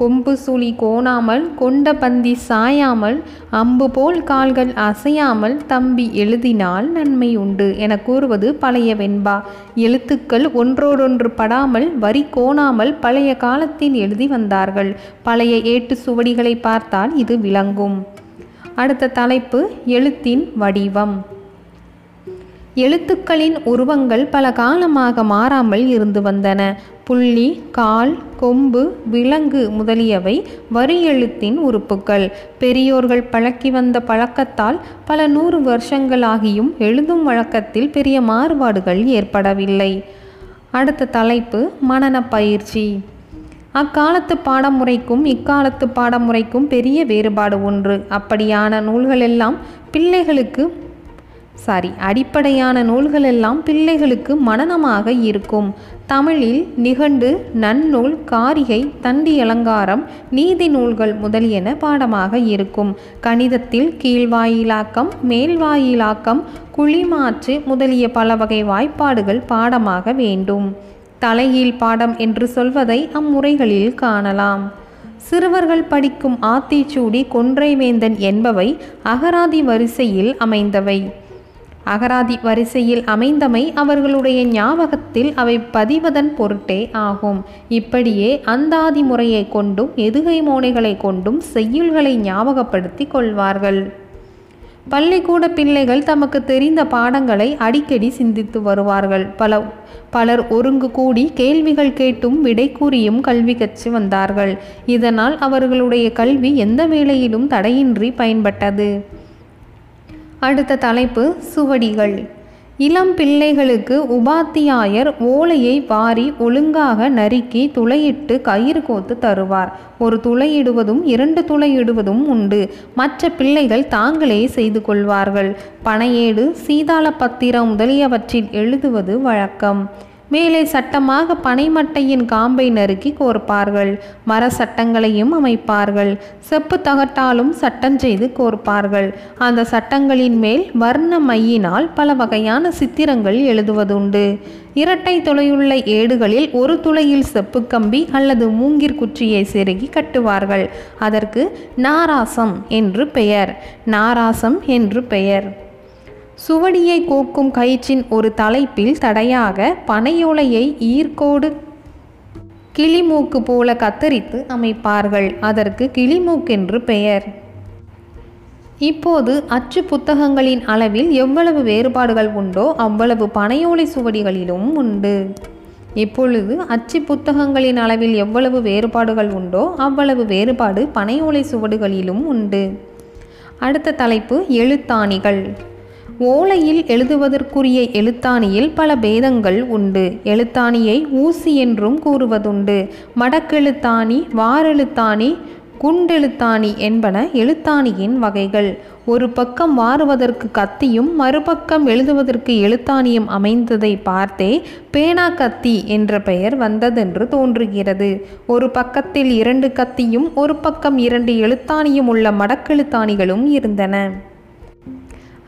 கொம்பு சுழி கோணாமல் கொண்ட பந்தி சாயாமல் அம்பு போல் கால்கள் அசையாமல் தம்பி எழுதினால் நன்மை உண்டு என கூறுவது பழைய வெண்பா. எழுத்துக்கள் ஒன்றோடொன்று படாமல் வரி கோணாமல் பழைய காலத்தில் எழுதி வந்தார்கள். பழைய ஏட்டு சுவடிகளை பார்த்தால் இது விளங்கும். அடுத்த தலைப்பு எழுத்தின் வடிவம். எழுத்துக்களின் உருவங்கள் பல காலமாக மாறாமல் இருந்து வந்தன. புள்ளி கால் கொம்பு விலங்கு முதலியவை வரி எழுத்தின் உறுப்புக்கள் பெரியோர்கள் பழக்கி வந்த பழக்கத்தால் பல நூறு வருஷங்களாகியும் எழுதும் வழக்கத்தில் பெரிய மாறுபாடுகள் ஏற்படவில்லை. அடுத்த தலைப்பு மனன பயிற்சி. அக்காலத்து பாடமுறைக்கும் இக்காலத்து பாடமுறைக்கும் பெரிய வேறுபாடு ஒன்று. அப்படியான நூல்களெல்லாம் பிள்ளைகளுக்கு சாரி அடிப்படையான நூல்களெல்லாம் பிள்ளைகளுக்கு மனநமாக இருக்கும். தமிழில் நிகண்டு நன்னூல் காரிகை தண்டி அலங்காரம் நீதி நூல்கள் முதலியன பாடமாக இருக்கும். கணிதத்தில் கீழ்வாயிலாக்கம் மேல்வாயிலாக்கம் குழிமாற்று முதலிய பல வகை வாய்ப்பாடுகள் பாடமாக வேண்டும். தலையீழ் பாடம் என்று சொல்வதை அம்முறைகளில் காணலாம். சிறுவர்கள் படிக்கும் ஆத்திச்சூடி கொன்றைவேந்தன் என்பவை அகராதி வரிசையில் அமைந்தவை. அகராதி வரிசையில் அமைந்தமை அவர்களுடைய ஞாபகத்தில் அவை பதிவதன் பொருட்டே ஆகும். இப்படியே அந்தாதி முறையை கொண்டும் எதுகை மோனைகளை கொண்டும் செய்யுள்களை ஞாபகப்படுத்தி கொள்வார்கள். பள்ளிக்கூட பிள்ளைகள் தமக்கு தெரிந்த பாடங்களை அடிக்கடி சிந்தித்து வருவார்கள். பல பலர் ஒருங்கு கூடி கேள்விகள் கேட்டும் விடை கூறியும் கல்வி கற்று வந்தார்கள். இதனால் அவர்களுடைய கல்வி எந்த வேளையிலும் தடையின்றி பயன்பட்டது. அடுத்த தலைப்பு சுவடிகள். இளம் பிள்ளைகளுக்கு உபாத்தியாயர் ஓலையை வாரி ஒழுங்காக நறுக்கி துளையிட்டு கயிறு கோத்து தருவார். ஒரு துளையிடுவதும் இரண்டு துளையிடுவதும் உண்டு. மற்ற பிள்ளைகள் தாங்களே செய்து கொள்வார்கள். பனையேடு சீதாள பத்திரம் முதலியவற்றில் எழுதுவது வழக்கம். மேலே சட்டமாக பனைமட்டையின் காம்பை நறுக்கி கோர்ப்பார்கள். மர சட்டங்களையும் அமைப்பார்கள். செப்பு தகட்டாலும் சட்டம் செய்து கோர்ப்பார்கள். அந்த சட்டங்களின் மேல் வர்ண மையினால் பல வகையான சித்திரங்கள் எழுதுவதுண்டு. இரட்டை துளையுள்ள ஏடுகளில் ஒரு துளையில் செப்பு கம்பி அல்லது மூங்கிற் குச்சியை செருகி கட்டுவார்கள். அதற்கு நாராசம் என்று பெயர். நாராசம் என்று பெயர். சுவடியை கோக்கும் கயிற்றின் ஒரு தலைப்பில் தடையாக பனையோலையை ஈர்க்கோடு கிளிமூக்கு போல கத்தரித்து அமைப்பார்கள். அதற்கு கிளிமூக்கென்று பெயர். இப்போது அச்சு புத்தகங்களின் அளவில் எவ்வளவு வேறுபாடுகள் உண்டோ அவ்வளவு பனையோலை சுவடிகளிலும் உண்டு. இப்பொழுது அச்சு புத்தகங்களின் அளவில் எவ்வளவு வேறுபாடுகள் உண்டோ அவ்வளவு வேறுபாடு பனையோலை சுவடுகளிலும் உண்டு. அடுத்த தலைப்பு எழுத்தாணிகள். ஓலையில் எழுதுவதற்குரிய எழுத்தாணியில் பல பேதங்கள் உண்டு. எழுத்தாணியை ஊசி என்றும் கூறுவதுண்டு. மடக்கெழுத்தாணி வாரெழுத்தாணி குண்டெழுத்தாணி என்பன எழுத்தாணியின் வகைகள். ஒரு பக்கம் வாருவதற்கு கத்தியும் மறுபக்கம் எழுதுவதற்கு எழுத்தாணியும் அமைந்ததை பார்த்தே பேனா கத்தி என்ற பெயர் வந்ததென்று தோன்றுகிறது. ஒரு பக்கத்தில் இரண்டு கத்தியும் ஒரு பக்கம் இரண்டு எழுத்தாணியும் உள்ள மடக்கெழுத்தாணிகளும் இருந்தன.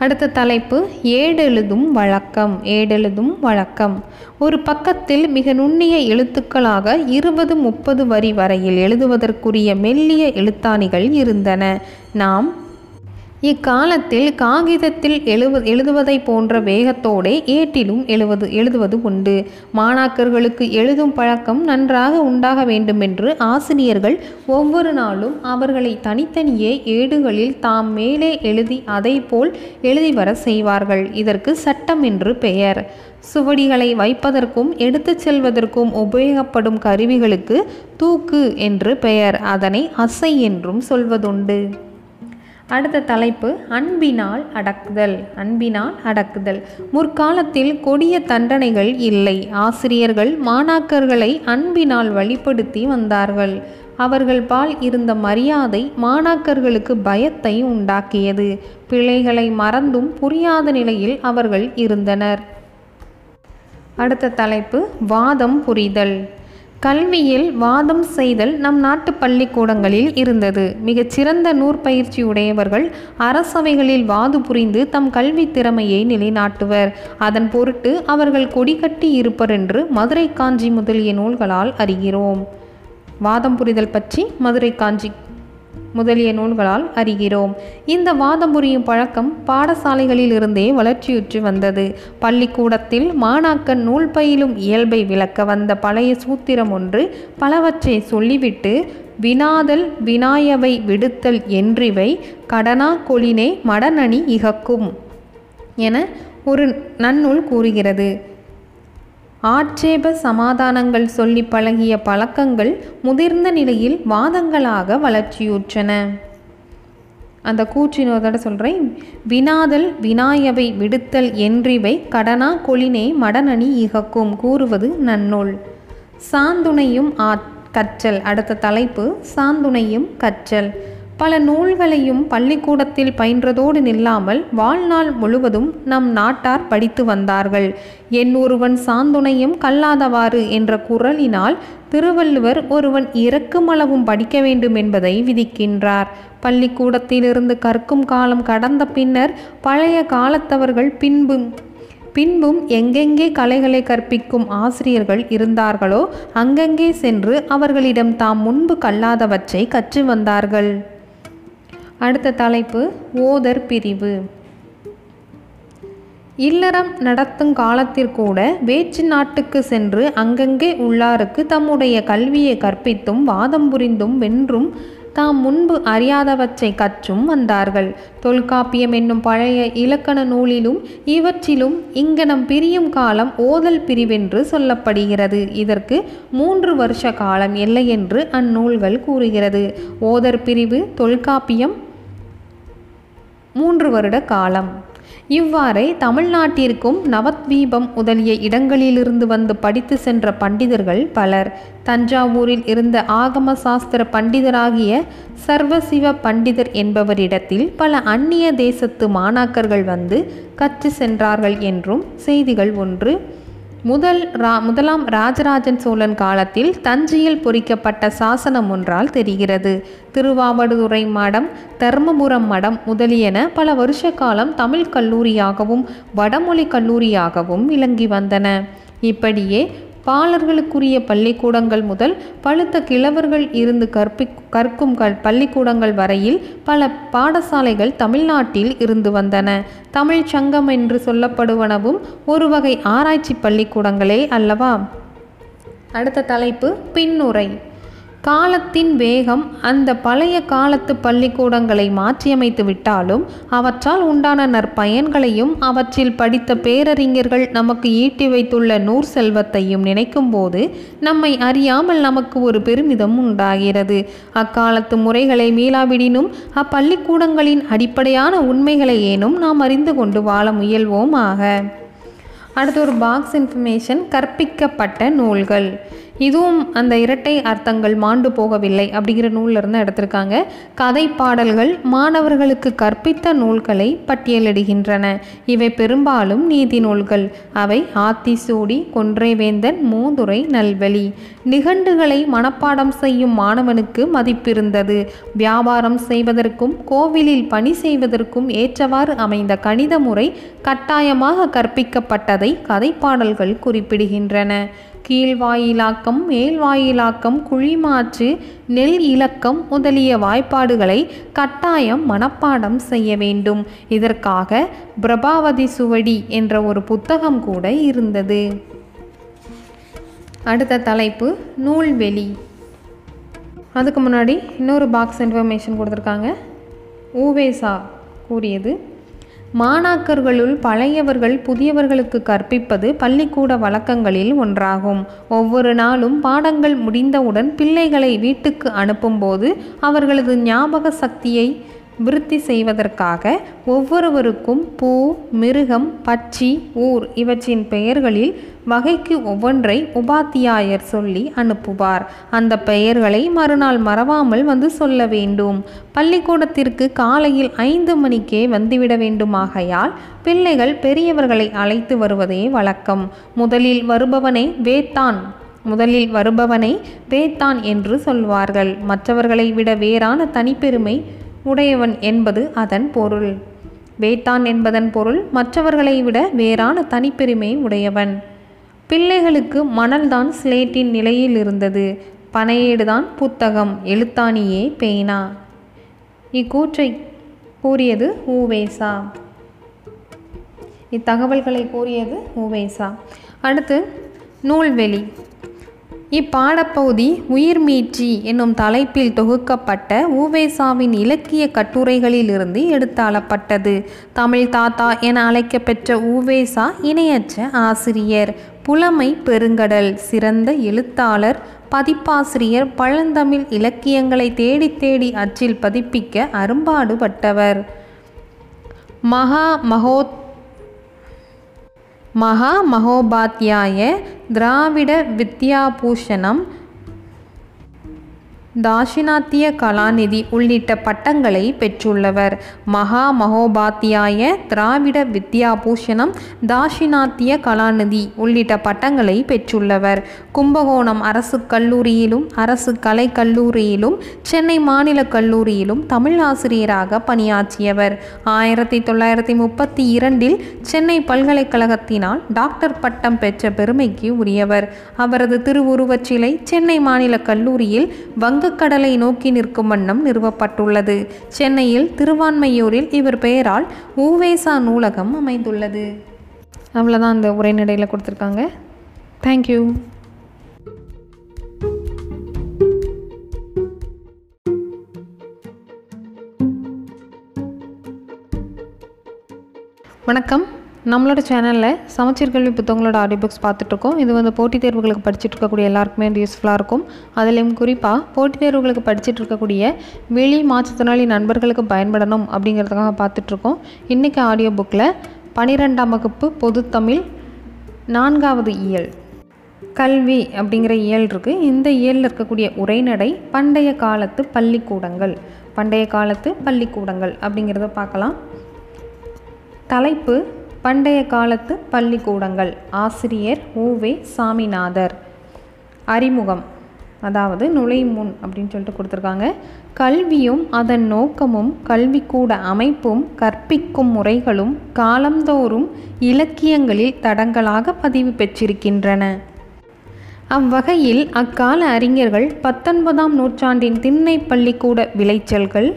அடுத்த தலைப்பு ஏடெழுதும் வழக்கம் ஏடெழுதும் வழக்கம். ஒரு பக்கத்தில் மிக நுண்ணிய எழுத்துக்களாக இருபது முப்பது வரி வரையில் எழுதுவதற்குரிய மெல்லிய எழுத்தாணிகள் இருந்தன. நாம் இக்காலத்தில் காகிதத்தில் எழுவ எழுதுவதை போன்ற வேகத்தோடே ஏட்டிலும் எழுவது எழுதுவது உண்டு. மாணாக்கர்களுக்கு எழுதும் பழக்கம் நன்றாக உண்டாக வேண்டுமென்று ஆசிரியர்கள் ஒவ்வொரு நாளும் அவர்களை தனித்தனியே ஏடுகளில் தாம் மேலே எழுதி அதை போல் எழுதி வர செய்வார்கள். இதற்கு சட்டம் என்று பெயர். சுவடிகளை வைப்பதற்கும் எடுத்துச் செல்வதற்கும் உபயோகப்படும் கருவிகளுக்கு தூக்கு என்று பெயர். அதனை அசை என்றும் சொல்வதுண்டு. அடுத்த தலைப்பு அன்பினால் அடக்குதல் அன்பினால் அடக்குதல். முற்காலத்தில் கொடிய தண்டனைகள் இல்லை. ஆசிரியர்கள் மாணாக்கர்களை அன்பினால் வழிப்படுத்தி வந்தார்கள். அவர்கள் பால் இருந்த மரியாதை மாணாக்கர்களுக்கு பயத்தை உண்டாக்கியது. பிழைகளை மறந்தும் புரியாத நிலையில் அவர்கள் இருந்தனர். அடுத்த தலைப்பு வாதம் புரிதல். கல்வியில் வாதம் செய்தல் நம் நாட்டு பள்ளிக்கூடங்களில் இருந்தது. மிகச்சிறந்த நூற்பயிற்சியுடையவர்கள் அரசவைகளில் வாது புரிந்து தம் கல்வி திறமையை நிலைநாட்டுவர். அதன் பொருட்டு அவர்கள் கொடிகட்டி இருப்பர் என்று மதுரை காஞ்சி முதலிய நூல்களால் அறிகிறோம். வாதம் புரிதல் பற்றி மதுரை காஞ்சி முதலிய நூல்களால் அறிகிறோம். இந்த வாதம் புரியும் பழக்கம் பாடசாலைகளில் இருந்தே வளர்ச்சியுற்று வந்தது. பள்ளிக்கூடத்தில் மாணாக்கன் நூல் பயிலும் இயல்பை விளக்க வந்த பழைய சூத்திரம் ஒன்று பலவற்றை சொல்லிவிட்டு வினாதல் வினாயவை விடுத்தல் என்றிவை கடனா கொளினே மடனணி இகக்கும் என ஒரு நன்னூல் கூறுகிறது. ஆட்சேப சமாதானங்கள் சொல்லி பழகிய பழக்கங்கள் முதிர்ந்த நிலையில் வாதங்களாக வளர்ச்சியுற்றன. அந்த கூற்றினோதோட சொல்கிறேன் வினாதல் வினாயவை விடுத்தல் என்றிவை கடனா கொளினே மடனணி இகக்கும் கூறுவது நன்னூல். சாந்துணையும் ஆ கற்றல். அடுத்த தலைப்பு சாந்துணையும் கற்றல். பல நூல்களையும் பள்ளிக்கூடத்தில் பயின்றதோடு நில்லாமல் வாழ்நாள் முழுவதும் நம் நாட்டார் படித்து வந்தார்கள். என் ஒருவன் சாந்துணையும் கல்லாதவாறு என்ற குரலினால் திருவள்ளுவர் ஒருவன் இறக்குமளவும் படிக்க வேண்டும் என்பதை விதிக்கின்றார். பள்ளிக்கூடத்திலிருந்து கற்கும் காலம் கடந்த பின்னர் பழைய காலத்தவர்கள் பின்பு பின்பும் எங்கெங்கே கலைகளை கற்பிக்கும் ஆசிரியர்கள் இருந்தார்களோ அங்கங்கே சென்று அவர்களிடம் தாம் முன்பு கல்லாதவற்றை கற்று வந்தார்கள். அடுத்த தலைப்பு ஓதர் பிரிவு. இல்லறம் நடத்தும் காலத்திற்கூட வேற்று நாட்டுக்கு சென்று அங்கங்கே உள்ளாருக்கு தம்முடைய கல்வியை கற்பித்தும் வாதம் புரிந்தும் வென்றும் தாம் முன்பு அறியாதவற்றை கற்றும் வந்தார்கள். தொல்காப்பியம் என்னும் பழைய இலக்கண நூலிலும் இவற்றிலும் இங்கனம் பிரியும் காலம் ஓதல் பிரிவென்று சொல்லப்படுகிறது. இதற்கு மூன்று வருஷ காலம் இல்லை என்று அந்நூல்கள் கூறுகிறது. ஓதர் பிரிவு தொல்காப்பியம் மூன்று வருட காலம். இவ்வாறே தமிழ்நாட்டிற்கும் நவத்வீபம் முதலிய இடங்களிலிருந்து வந்து படித்து சென்ற பண்டிதர்கள் பலர். தஞ்சாவூரில் இருந்த ஆகம சாஸ்திர பண்டிதராகிய சர்வசிவ பண்டிதர் என்பவரிடத்தில் பல அந்நிய தேசத்து மாணாக்கர்கள் வந்து கற்று சென்றார்கள் என்றும் செய்திகள் ஒன்று. முதல் ரா முதலாம் ராஜராஜன் சோழன் காலத்தில் தஞ்சையில் பொறிக்கப்பட்ட சாசனம் ஒன்றால் தெரிகிறது. திருவாவடுதுறை மடம் தர்மபுரம் மடம் முதலியன பல வருஷ காலம் தமிழ் கல்லூரியாகவும் வடமொழி கல்லூரியாகவும் விளங்கி வந்தன. இப்படியே பாலர்களுக்குரிய பள்ளிக்கூடங்கள் முதல் பழுத்த கிழவர்கள் இருந்து கற்பி கற்கும் பள்ளிக்கூடங்கள் வரையில் பல பாடசாலைகள் தமிழ்நாட்டில் இருந்து வந்தன. தமிழ் சங்கம் என்று சொல்லப்படுவனவும் ஒரு வகை ஆராய்ச்சி பள்ளிக்கூடங்களே அல்லவா? அடுத்த தலைப்பு பின்னுரை. காலத்தின் வேகம் அந்த பழைய காலத்து பள்ளிக்கூடங்களை மாற்றியமைத்து விட்டாலும் அவற்றால் உண்டான நற்பயன்களையும் அவற்றில் படித்த பேரறிஞர்கள் நமக்கு ஈட்டி வைத்துள்ள நூர் செல்வத்தையும் நினைக்கும்போது நம்மை அறியாமல் நமக்கு ஒரு பெருமிதம் உண்டாகிறது. அக்காலத்து முறைகளை மீளாவிடினும் அப்பள்ளிக்கூடங்களின் அடிப்படையான உண்மைகளை ஏனும் நாம் அறிந்து கொண்டு வாழ முயல்வோமாக. அடுத்த அடுத்து ஒரு பாக்ஸ் இன்ஃபர்மேஷன் கற்பிக்கப்பட்ட நூல்கள். இதுவும் அந்த இரட்டை அர்த்தங்கள் மாண்டு போகவில்லை அப்படிங்கிற நூல்லிருந்து எடுத்திருக்காங்க. கதை பாடல்கள் மாணவர்களுக்கு கற்பித்த நூல்களை பட்டியலிடுகின்றன. இவை பெரும்பாலும் நீதி நூல்கள். அவை ஆத்திசூடி கொன்றைவேந்தன் மூதுரை நல்வழி. நிகண்டுகளை மனப்பாடம் செய்யும் மாணவனுக்கு மதிப்பிருந்தது. வியாபாரம் செய்வதற்கும் கோவிலில் பணி செய்வதற்கும் ஏற்றவாறு அமைந்த கணித முறை கட்டாயமாக கற்பிக்கப்பட்டதை கதைப்பாடல்கள் குறிப்பிடுகின்றன. கீழ்வாயிலாக்கம் மேல்வாயிலாக்கம் குழிமாற்று நெல் இலக்கம் முதலிய வாய்ப்பாடுகளை கட்டாயம் மனப்பாடம் செய்ய வேண்டும். இதற்காக பிரபாவதி சுவடி என்ற ஒரு புத்தகம் கூட இருந்தது. அடுத்த தலைப்பு நூல்வெளி. அதுக்கு முன்னாடி இன்னொரு பாக்ஸ் இன்ஃபர்மேஷன் கொடுத்துருக்காங்க. ஊவேசா கூறியது மாணாக்கர்களுள் பழையவர்கள் புதியவர்களுக்கு கற்பிப்பது பள்ளிக்கூட வழக்கங்களில் ஒன்றாகும். ஒவ்வொரு நாளும் பாடங்கள் முடிந்தவுடன் பிள்ளைகளை வீட்டுக்கு அனுப்பும்போது அவர்களது ஞாபக சக்தியை விருத்தி செய்வதற்காக ஒவ்வொருவருக்கும் பூ மிருகம் பட்சி ஊர் இவற்றின் பெயர்களில் வகைக்கு ஒவ்வொன்றை உபாத்தியாயர் சொல்லி அனுப்புவார். அந்த பெயர்களை மறுநாள் மறவாமல் வந்து சொல்ல வேண்டும். பள்ளிக்கூடத்திற்கு காலையில் ஐந்து மணிக்கே வந்துவிட வேண்டுமாகையால் பிள்ளைகள் பெரியவர்களை அழைத்து வருவதே வழக்கம். முதலில் வருபவனை வேத்தான் முதலில் வருபவனை வேத்தான் என்று சொல்வார்கள். மற்றவர்களை விட வேறான தனிப்பெருமை உடையவன் என்பது அதன் பொருள். வேத்தான் என்பதன் பொருள் மற்றவர்களை விட வேறான தனிப்பெருமை உடையவன். பிள்ளைகளுக்கு மணல்தான் ஸ்லேட்டின் நிலையில் இருந்தது. பனையேடுதான் புத்தகம். எழுத்தாணியே பேனா. இக்கூற்றை கூறியது ஊவேசா. இத்தகவல்களை கூறியது ஊவேசா. அடுத்து நூல்வெளி. இப்பாடப்பகுதி உயிர்மீட்சி என்னும் தலைப்பில் தொகுக்கப்பட்ட ஊவேசாவின் இலக்கிய கட்டுரைகளிலிருந்து எடுத்தாளப்பட்டது. தமிழ் தாத்தா என அழைக்கப்பெற்ற ஊவேசா இணையற்ற ஆசிரியர் புலமை பெருங்கடல் சிறந்த எழுத்தாளர் பதிப்பாசிரியர் பழந்தமிழ் இலக்கியங்களை தேடி தேடி அச்சில் பதிப்பிக்க அரும்பாடுபட்டவர். மகா மகோத் மகா மகோபாத்தியாய திராவிட வித்யாபூஷணம் தாஷினாத்திய கலாநிதி உள்ளிட்ட பட்டங்களை பெற்றுள்ளவர். மகா மகோபாத்தியாய திராவிட வித்யாபூஷணம் தாஷினாத்திய கலாநிதி உள்ளிட்ட பட்டங்களை பெற்றுள்ளவர். கும்பகோணம் அரசு கல்லூரியிலும் அரசு கலை கல்லூரியிலும் சென்னை மாநில கல்லூரியிலும் தமிழ் ஆசிரியராக பணியாற்றியவர். ஆயிரத்தி தொள்ளாயிரத்தி முப்பத்தி இரண்டில் சென்னை பல்கலைக்கழகத்தினால் டாக்டர் பட்டம் பெற்ற பெருமைக்கு உரியவர். அவரது திருவுருவச் சிலை சென்னை மாநில கல்லூரியில் வங்க வங்கக்கடலை நோக்கி நிற்கும் வண்ணம் நிறுவப்பட்டுள்ளது. சென்னையில் திருவான்மையூரில் இவர் பெயரால் ஊவேசா நூலகம் அமைந்துள்ளது. அவ்வளோதான் அந்த உரைநடையில் கொடுத்துருக்காங்க. தேங்க்யூ வணக்கம். நம்மளோட சேனலில் சமச்சீர் கல்வி புத்தகங்களோட ஆடியோ புக்ஸ் பார்த்துட்ருக்கோம். இது வந்து போட்டித் தேர்வுகளுக்கு படிச்சுட்டு இருக்கக்கூடிய எல்லாருக்குமே வந்து யூஸ்ஃபுல்லாக இருக்கும். அதுலேயும் குறிப்பாக போட்டித் தேர்வுகளுக்கு படிச்சுட்டு இருக்கக்கூடிய வெளி மாற்றுத்திறனாளி நண்பர்களுக்கு பயன்படணும் அப்படிங்கிறதுக்காக பார்த்துட்ருக்கோம். இன்றைக்கி ஆடியோ புக்கில் பன்னிரெண்டாம் வகுப்பு பொதுத்தமிழ் நான்காவது இயல். கல்வி அப்படிங்கிற இயல் இருக்குது இந்த இயலில் இருக்கக்கூடிய உரைநடை பண்டைய காலத்து பள்ளிக்கூடங்கள். பண்டைய காலத்து பள்ளிக்கூடங்கள் அப்படிங்கிறத பார்க்கலாம். தலைப்பு பண்டைய காலத்து பள்ளிக்கூடங்கள். ஆசிரியர் ஊவே சாமிநாதர். அறிமுகம். அதாவது நுழைமுன் முன் அப்படின்னு சொல்லிட்டு கொடுத்துருக்காங்க. கல்வியும் அதன் நோக்கமும் கல்விக்கூட அமைப்பும் கற்பிக்கும் முறைகளும் காலந்தோறும் இலக்கியங்களில் தடங்களாக பதிவு பெற்றிருக்கின்றன. அவ்வகையில் அக்கால அறிஞர்கள் பத்தொன்பதாம் நூற்றாண்டின் திண்ணை பள்ளிக்கூட விளைச்சல்கள்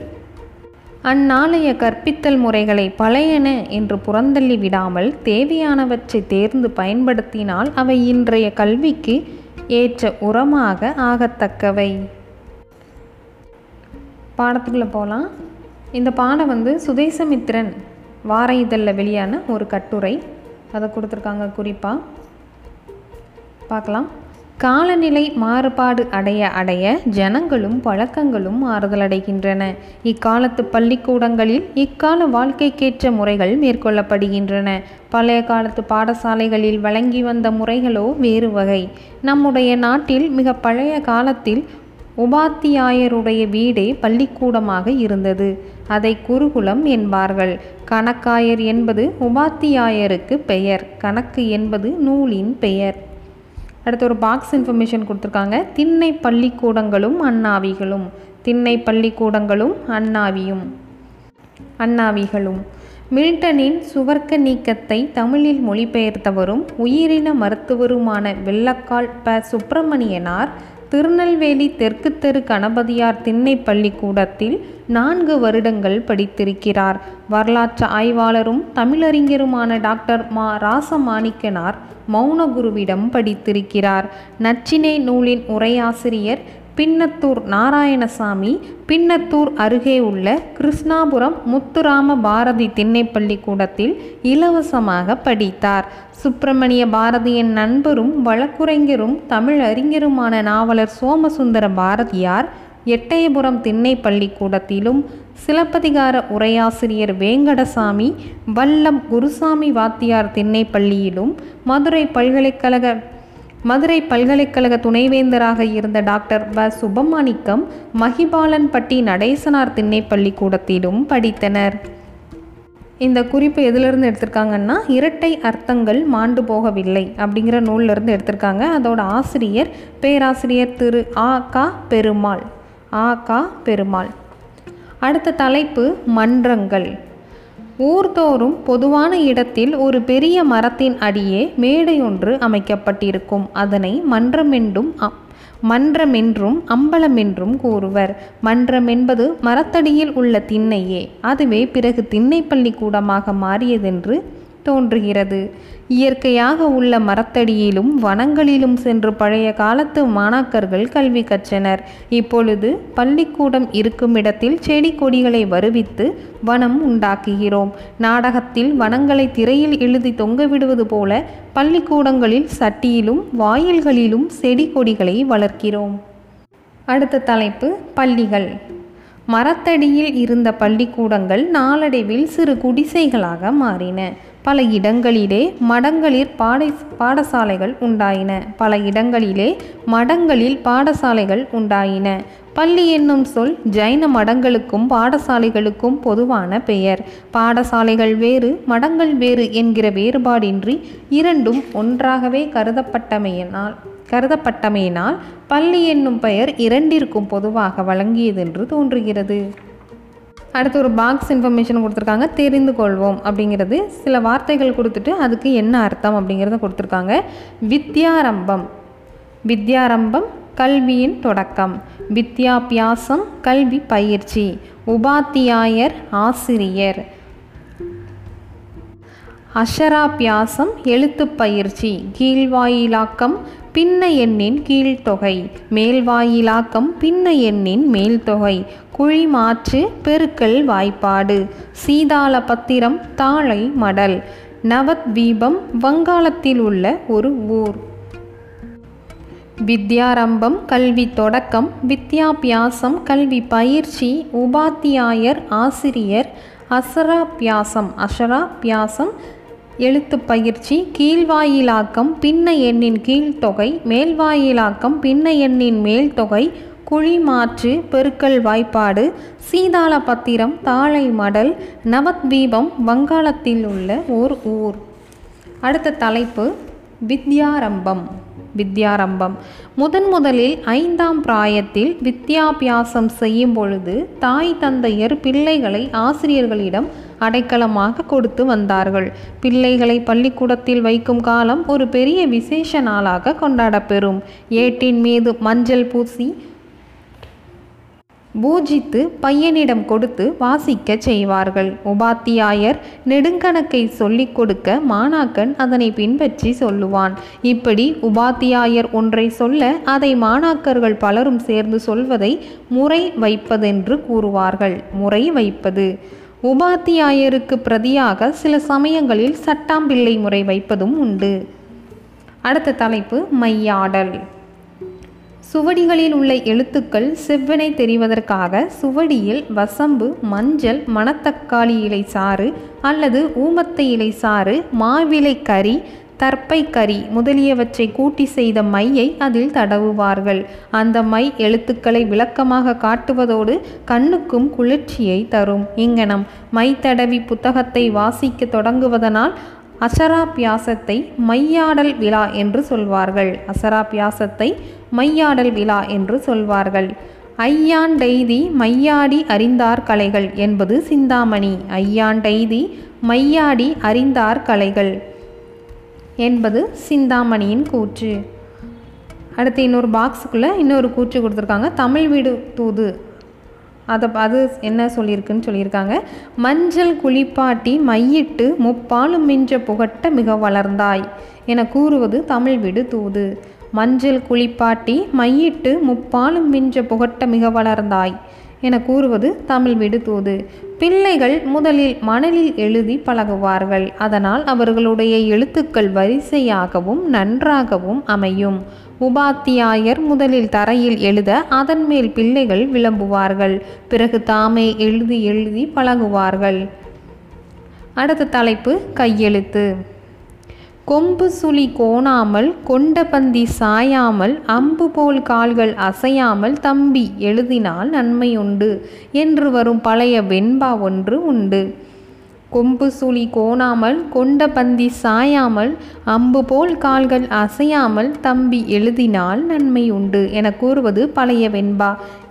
அந்நாளைய கற்பித்தல் முறைகளை பழையன என்று புறந்தள்ளி விடாமல் தேவையானவற்றை தேர்ந்து பயன்படுத்தினால் அவை இன்றைய கல்விக்கு ஏற்ற உரமாக ஆகத்தக்கவை. பாடத்துக்குள்ளே போகலாம் இந்த பாடம் வந்து சுதேசமித்திரன் வார இதழில் வெளியான ஒரு கட்டுரை. அதை கொடுத்துருக்காங்க குறிப்பாக பார்க்கலாம். காலநிலை மாறுபாடு அடைய அடைய ஜனங்களும் பழக்கங்களும் மாறுதலடைகின்றன. இக்காலத்து பள்ளிக்கூடங்களில் இக்கால வாழ்க்கைக்கேற்ற முறைகள் மேற்கொள்ளப்படுகின்றன. பழைய காலத்து பாடசாலைகளில் வழங்கி வந்த முறைகளோ வேறு வகை. நம்முடைய நாட்டில் மிக பழைய காலத்தில் உபாத்தியாயருடைய வீடே பள்ளிக்கூடமாக இருந்தது. அதை குருகுலம் என்பார்கள். கணக்காயர் என்பது உபாத்தியாயருக்கு பெயர் கணக்கு என்பது நூலின் பெயர். அடுத்து ஒரு பாக்ஸ் இன்ஃபர்மேஷன் கொடுத்துருக்காங்க. திண்ணை பள்ளிக்கூடங்களும் அண்ணாவிகளும். திண்ணை பள்ளிக்கூடங்களும் அண்ணாவியும். அண்ணாவிகளும். மில்டனின் சுவர்க்க நீக்கத்தை தமிழில் மொழிபெயர்த்தவரும் உயிரின மருத்துவருமான வெள்ளக்கால் ப. சுப்பிரமணியனார் திருநெல்வேலி தெற்கு தெரு கணபதியார் திண்ணை பள்ளிக்கூடத்தில் நான்கு வருடங்கள் படித்திருக்கிறார். வரலாற்று ஆய்வாளரும் தமிழறிஞருமான டாக்டர் மா ராசமாணிக்கனார் மௌனகுருவிடம் படித்திருக்கிறார். நச்சினை நூலின் உரையாசிரியர் பின்னத்தூர் நாராயணசாமி பின்னத்தூர் அருகே உள்ள கிருஷ்ணாபுரம் முத்துராம பாரதி திண்ணைப்பள்ளி கூடத்தில் இலவசமாக படித்தார். சுப்பிரமணிய பாரதியின் நண்பரும் வழக்குரைஞரும் தமிழ் அறிஞருமான நாவலர் சோமசுந்தர பாரதியார் எட்டயபுரம் திண்ணை பள்ளிக்கூடத்திலும் சிலப்பதிகார உரையாசிரியர் வேங்கடசாமி வல்லம் குருசாமி வாத்தியார் திண்ணை பள்ளியிலும் மதுரை பல்கலைக்கழக மதுரை பல்கலைக்கழக துணைவேந்தராக இருந்த டாக்டர் வ. சுபமாணிக்கம் மகிபாலன்பட்டி நடேசனார் திண்ணைப்பள்ளி கூடத்திலும் படித்தனர். இந்த குறிப்பு எதிலிருந்து எடுத்திருக்காங்கன்னா இரட்டை அர்த்தங்கள் மாண்டு போகவில்லை அப்படிங்கிற நூலிலிருந்து எடுத்திருக்காங்க. அதோட ஆசிரியர் பேராசிரியர் திரு ஆ. கா. பெருமாள். ஆ. கா. பெருமாள். அடுத்த தலைப்பு மன்றங்கள். ஊர்தோறும் பொதுவான இடத்தில் ஒரு பெரிய மரத்தின் அடியே மேடையொன்று அமைக்கப்பட்டிருக்கும். அதனை மன்றமென்றும் மன்றமென்றும் அம்பலமென்றும் கூறுவர். மன்றம் என்பது மரத்தடியில் உள்ள திண்ணையே. அதுவே பிறகு திண்ணை பள்ளிக்கூடமாக மாறியதென்று தோன்றுகிறது. இயற்கையாக உள்ள மரத்தடியிலும் வனங்களிலும் சென்று பழைய காலத்து மாணாக்கர்கள் கல்வி கற்றனர். இப்பொழுது பள்ளிக்கூடம் இருக்கும் இடத்தில் செடி கொடிகளை வருவித்து வனம் உண்டாக்குகிறோம். நாடகத்தில் வனங்களை திரையில் எழுதி தொங்கவிடுவது போல பள்ளிக்கூடங்களில் சட்டியிலும் வாயில்களிலும் செடி கொடிகளை வளர்க்கிறோம். அடுத்த தலைப்பு பள்ளிகள். மரத்தடியில் இருந்த பள்ளிக்கூடங்கள் நாளடைவில் சிறு குடிசைகளாக மாறின. பல இடங்களிலே மடங்களில் பாடை பாடசாலைகள் உண்டாயின. பல இடங்களிலே மடங்களில் பாடசாலைகள் உண்டாயின. பள்ளி என்னும் சொல் ஜைன மடங்களுக்கும் பாடசாலைகளுக்கும் பொதுவான பெயர். பாடசாலைகள் வேறு மடங்கள் வேறு என்கிற வேறுபாடின்றி இரண்டும் ஒன்றாகவே கருதப்பட்டமையினால் கருதப்பட்டமையினால் பள்ளி என்னும் பெயர் இரண்டிற்கும் பொதுவாக வழங்கியது என்று தோன்றுகிறது. அடுத்து ஒரு பாக்ஸ் இன்ஃபர்மேஷன் கொடுத்துருக்காங்க. தெரிந்து கொள்வோம் அப்படிங்கிறது சில வார்த்தைகள் கொடுத்துட்டு அதுக்கு என்ன அர்த்தம் அப்படிங்கிறத கொடுத்துருக்காங்க. வித்யாரம்பம். வித்யாரம்பம் கல்வியின் தொடக்கம். வித்யாபியாசம் கல்வி பயிற்சி. உபாத்தியாயர் ஆசிரியர். அஷராபியாசம் எழுத்துப் பயிற்சி. கீழ்வாயிலாக்கம் பின்ன எண்ணின் கீழ்த்தொகை. மேல்வாயிலாக்கம் பின்ன எண்ணின் மேல்தொகை. குழி மாற்று பெருக்கல் வாய்ப்பாடு. சீதாள பத்திரம் தாழை மடல். நவத்வீபம் வங்காளத்தில் உள்ள ஒரு ஊர். வித்யாரம்பம் கல்வி தொடக்கம். வித்யாபியாசம் கல்வி பயிற்சி. உபாத்தியாயர் ஆசிரியர் அசராபியாசம். அஷராபியாசம் எழுத்து பயிற்சி கீழ்வாயிலாக்கம் பின்ன எண்ணின் கீழ்த்தொகை மேல்வாயிலாக்கம் பின்ன எண்ணின் மேல்தொகை குழிமாற்று பெருக்கல் வாய்ப்பாடு சீதாள பத்திரம் தாழை மடல் நவத்வீபம் வங்காளத்தில் உள்ள ஓர் ஊர். அடுத்த தலைப்பு வித்யாரம்பம். வித்யாரம்பம். முதன் முதலில் ஐந்தாம் பிராயத்தில் வித்யாபியாசம் செய்யும் பொழுது தாய் தந்தையர் பிள்ளைகளை ஆசிரியர்களிடம் அடைக்கலமாக கொடுத்து வந்தார்கள். பிள்ளைகளை பள்ளிக்கூடத்தில் வைக்கும் காலம் ஒரு பெரிய விசேஷ நாளாக கொண்டாடப்பெறும். ஏட்டின் மீது மஞ்சள் பூசி பூஜித்து பையனிடம் கொடுத்து வாசிக்கச் செய்வார்கள். உபாத்தியாயர் நெடுங்கணக்கை சொல்லிக் கொடுக்க மாணாக்கன் அதனை பின்பற்றி சொல்லுவான். இப்படி உபாத்தியாயர் ஒன்றை சொல்ல அதை மாணாக்கர்கள் பலரும் சேர்ந்து சொல்வதை முறை வைப்பதென்று கூறுவார்கள். முறை வைப்பது. உபாத்தியாயருக்கு பிரதியாக சில சமயங்களில் சட்டாம்பிள்ளை முறை வைப்பதும் உண்டு. அடுத்த தலைப்பு மையாடல். சுவடிகளில் உள்ள எழுத்துக்கள் செவ்வனை தெரிவதற்காக சுவடியில் வசம்பு மஞ்சள் மணத்தக்காளி இலை சாறு அல்லது ஊமத்தை இலை சாறு மாவிலை கறி தர்ப்பை கறி முதலியவற்றை கூட்டி செய்த மையை அதில் தடவுவார்கள். அந்த மை எழுத்துக்களை விளக்கமாக காட்டுவதோடு கண்ணுக்கும் குளிர்ச்சியை தரும். இங்கனம் மை தடவி புத்தகத்தை வாசிக்க தொடங்குவதனால் அசராபியாசத்தை மையாடல் விழா என்று சொல்வார்கள். அசராபியாசத்தை மையாடல் விழா என்று சொல்வார்கள். ஐயாண்டெய்தி மையாடி அறிந்தார் கலைகள் என்பது சிந்தாமணி. ஐயாண்டெய்தி மையாடி அறிந்தார் கலைகள் என்பது சிந்தாமணியின் கூற்று. அடுத்து இன்னொரு பாக்ஸுக்குள்ளே இன்னொரு கூற்று கொடுத்துருக்காங்க. தமிழ் வீடு தூது. அதை அது என்ன சொல்லியிருக்குன்னு சொல்லியிருக்காங்க. மஞ்சள் குளிப்பாட்டி மையிட்டு முப்பாலும் மிஞ்ச புகட்ட மிக வளர்ந்தாய் என கூறுவது தமிழ் விடு தூது. மஞ்சள் குளிப்பாட்டி மையிட்டு முப்பாலும் மிஞ்ச புகட்ட மிக வளர்ந்தாய் என கூறுவது தமிழ் விடு தூது. பிள்ளைகள் முதலில் மணலில் எழுதி பழகுவார்கள். அதனால் அவர்களுடைய எழுத்துக்கள் வரிசையாகவும் நன்றாகவும் அமையும். உபாத்தியாயர் முதலில் தரையில் எழுத அதன் மேல் பிள்ளைகள் விளம்புவார்கள். பிறகு தாமே எழுதி எழுதி பழகுவார்கள். அடுத்த தலைப்பு கையெழுத்து. கொம்பு சுழி கோணாமல் கொண்ட பந்தி சாயாமல் அம்பு போல் கால்கள் அசையாமல் தம்பி எழுதினால் நன்மை உண்டு. என்று வரும் பழைய வெண்பா ஒன்று உண்டு. கொம்பு சுழி கோணாமல் கொண்ட பந்தி சாயாமல் அம்பு போல் கால்கள் அசையாமல் தம்பி எழுதினால் நன்மை உண்டு என கூறுவது பழைய வெண்பா.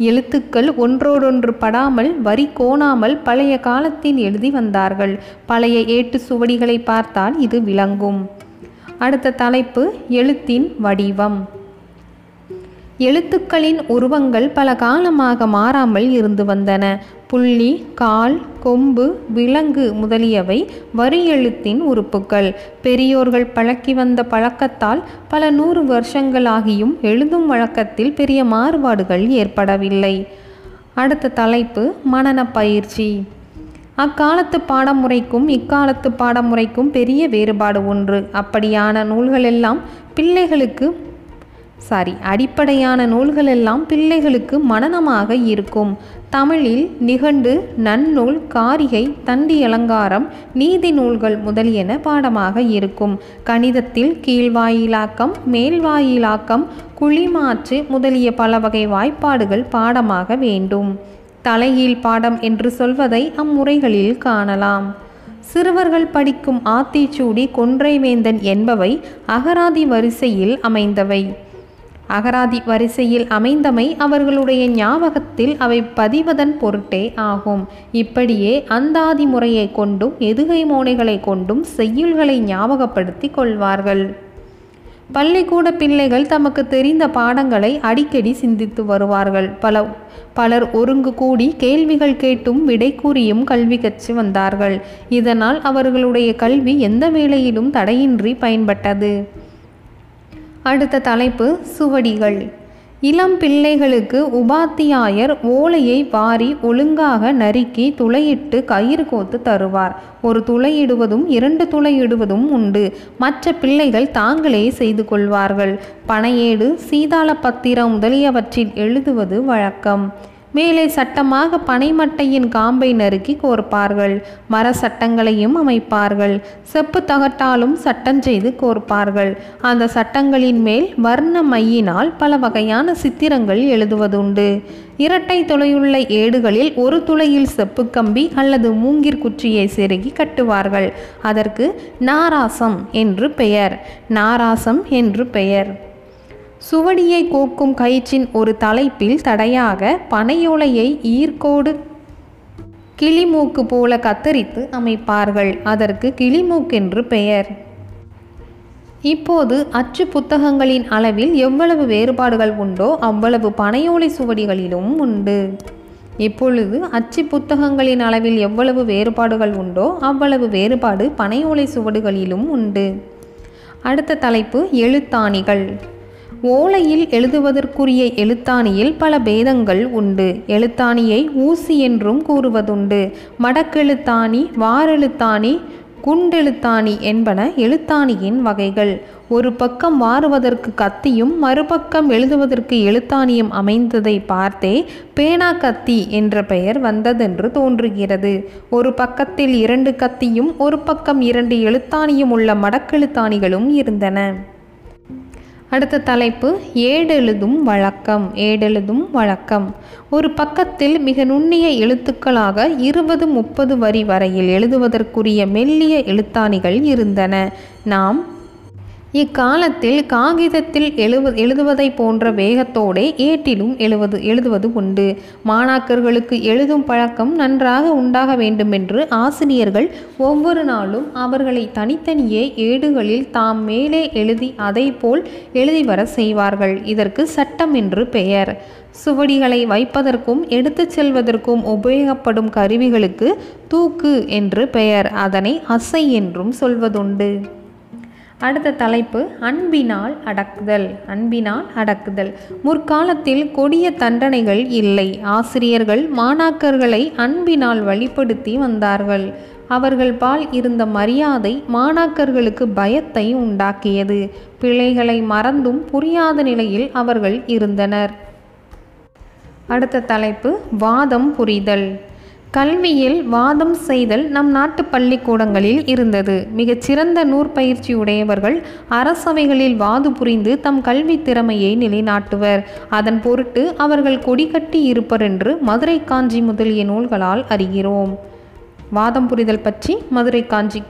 எழுத்துக்கள் ஒன்றோடொன்று படாமல் வரி கோணாமல் பழைய காலத்தில் எழுதி வந்தார்கள். பழைய ஏட்டு சுவடிகளை பார்த்தால் இது விளங்கும். அடுத்த தலைப்பு எழுத்தின் வடிவம். எழுத்துக்களின் உருவங்கள் பல காலமாக மாறாமல் இருந்து வந்தன. புள்ளி கால் கொம்பு விலங்கு முதலியவை வரி எழுத்தின் உறுப்புகள். பெரியோர்கள் பழக்கி வந்த பழக்கத்தால் பல நூறு வருஷங்களாகியும் எழுதும் வழக்கத்தில் பெரிய மாறுபாடுகள் ஏற்படவில்லை. அடுத்த தலைப்பு மனன பயிற்சி. அக்காலத்து பாடமுறைக்கும் இக்காலத்து பாடமுறைக்கும் பெரிய வேறுபாடு ஒன்று. அப்படியான நூல்களெல்லாம் பிள்ளைகளுக்கு சாரி அடிப்படையான நூல்களெல்லாம் பிள்ளைகளுக்கு மனனமாக இருக்கும். தமிழில் நிகண்டு நன்னூல் காரிகை தண்டி அலங்காரம் நீதி நூல்கள் முதலியன பாடமாக இருக்கும். கணிதத்தில் கீழ்வாயிலாக்கம் மேல்வாயிலாக்கம் குழிமாற்று முதலிய பல வகை வாய்ப்பாடுகள் பாடமாக வேண்டும். தலையீழ் பாடம் என்று சொல்வதை அம்முறைகளில் காணலாம். சிறுவர்கள் படிக்கும் ஆத்திச்சூடி கொன்றைவேந்தன் என்பவை அகராதி வரிசையில் அமைந்தவை. அகராதி வரிசையில் அமைந்தமை அவர்களுடைய ஞாபகத்தில் அவை பதிவதன் பொருட்டே ஆகும். இப்படியே அந்தாதி முறையை கொண்டும் எதுகை மோனைகளை கொண்டும் செய்யுள்களை ஞாபகப்படுத்தி கொள்வார்கள். பள்ளிக்கூட பிள்ளைகள் தமக்கு தெரிந்த பாடங்களை அடிக்கடி சிந்தித்து வருவார்கள். பல பலர் ஒருங்கு கூடி கேள்விகள் கேட்டும் விடை கூறியும் கல்வி கற்று வந்தார்கள். இதனால் அவர்களுடைய கல்வி எந்த வேளையிலும் தடையின்றி பயன்பட்டது. அடுத்த தலைப்பு சுவடிகள். இளம் பிள்ளைகளுக்கு உபாத்தியாயர் ஓலையை வாரி ஒழுங்காக நறுக்கி துளையிட்டு கயிறு கோத்து தருவார். ஒரு துளையிடுவதும் இரண்டு துளையிடுவதும் உண்டு. மற்ற பிள்ளைகள் தாங்களே செய்து கொள்வார்கள். பனையேடு சீதாள பத்திரம் முதலியவற்றில் எழுதுவது வழக்கம். மேலே சட்டமாக பனைமட்டையின் காம்பை நறுக்கி கோர்ப்பார்கள். மர சட்டங்களையும் அமைப்பார்கள். செப்பு தகட்டாலும் சட்டம் செய்து கோர்ப்பார்கள். அந்த சட்டங்களின் மேல் வர்ண மையினால் பல வகையான சித்திரங்கள் எழுதுவதுண்டு. இரட்டை துளையுள்ள ஏடுகளில் ஒரு துளையில் செப்பு கம்பி அல்லது மூங்கிற் குச்சியை செருகி கட்டுவார்கள். அதற்கு நாராசம் என்று பெயர். நாராசம் என்று பெயர். சுவடியை கோக்கும் கயிற்றின் ஒரு தலைப்பில் தடையாக பனையோலையை ஈர்க்கோடு கிளிமூக்கு போல கத்தரித்து அமைப்பார்கள். அதற்கு கிளிமூக்கென்று பெயர். இப்போது அச்சு புத்தகங்களின் அளவில் எவ்வளவு வேறுபாடுகள் உண்டோ அவ்வளவு பனையோலை சுவடிகளிலும் உண்டு. இப்பொழுது அச்சு புத்தகங்களின் அளவில் எவ்வளவு வேறுபாடுகள் உண்டோ அவ்வளவு வேறுபாடு பனையோலை சுவடுகளிலும் உண்டு. அடுத்த தலைப்பு எழுத்தாணிகள். ஓலையில் எழுதுவதற்குரிய எழுத்தாணியில் பல பேதங்கள் உண்டு. எழுத்தாணியை ஊசி என்றும் கூறுவதுண்டு. மடக்கெழுத்தாணி வாரெழுத்தாணி குண்டெழுத்தாணி என்பன எழுத்தாணியின் வகைகள். ஒரு பக்கம் வாருவதற்கு கத்தியும் மறுபக்கம் எழுதுவதற்கு எழுத்தாணியும் அமைந்ததை பார்த்தே பேனா கத்தி என்ற பெயர் வந்ததென்று தோன்றுகிறது. ஒரு பக்கத்தில் இரண்டு கத்தியும் ஒரு பக்கம் இரண்டு எழுத்தாணியும் உள்ள மடக்கெழுத்தாணிகளும் இருந்தன. அடுத்த தலைப்பு ஏடெழுதும் வழக்கம் ஏடெழுதும் வழக்கம். ஒரு பக்கத்தில் மிக நுண்ணிய எழுத்துக்களாக இருபது முப்பது வரி வரையில் எழுதுவதற்குரிய மெல்லிய எழுத்தாணிகள் இருந்தன. நாம் இக்காலத்தில் காகிதத்தில் எழுவ எழுதுவதை போன்ற வேகத்தோடே ஏட்டிலும் எழுவது எழுதுவது உண்டு. மாணாக்கர்களுக்கு எழுதும் பழக்கம் நன்றாக உண்டாக வேண்டுமென்று ஆசிரியர்கள் ஒவ்வொரு நாளும் அவர்களை தனித்தனியே ஏடுகளில் தாம் மேலே எழுதி அதை போல் எழுதி வர செய்வார்கள். இதற்கு சட்டம் என்று பெயர். சுவடிகளை வைப்பதற்கும் எடுத்துச் செல்வதற்கும் உபயோகப்படும் கருவிகளுக்கு தூக்கு என்று பெயர். அதனை அசை என்றும் சொல்வதுண்டு. அடுத்த தலைப்பு அன்பினால் அடக்குதல் அன்பினால் அடக்குதல். முற்காலத்தில் கொடிய தண்டனைகள் இல்லை. ஆசிரியர்கள் மாணாக்கர்களை அன்பினால் வழிப்படுத்தி வந்தார்கள். அவர்கள் பால் இருந்த மரியாதை மாணாக்கர்களுக்கு பயத்தை உண்டாக்கியது. பிழைகளை மறந்தும் புரியாத நிலையில் அவர்கள் இருந்தனர். அடுத்த தலைப்பு வாதம் புரிதல். கல்வியில் வாதம் செய்தல் நம் நாட்டு பள்ளிக்கூடங்களில் இருந்தது. மிகச்சிறந்த நூற்பயிற்சி உடையவர்கள் அரசவைகளில் வாது புரிந்து தம் கல்வி திறமையை நிலைநாட்டுவர். அதன் பொருட்டு அவர்கள் கொடிகட்டி இருப்பர் என்று மதுரை காஞ்சி முதலிய நூல்களால் அறிகிறோம். வாதம் புரிதல் பற்றி மதுரை காஞ்சி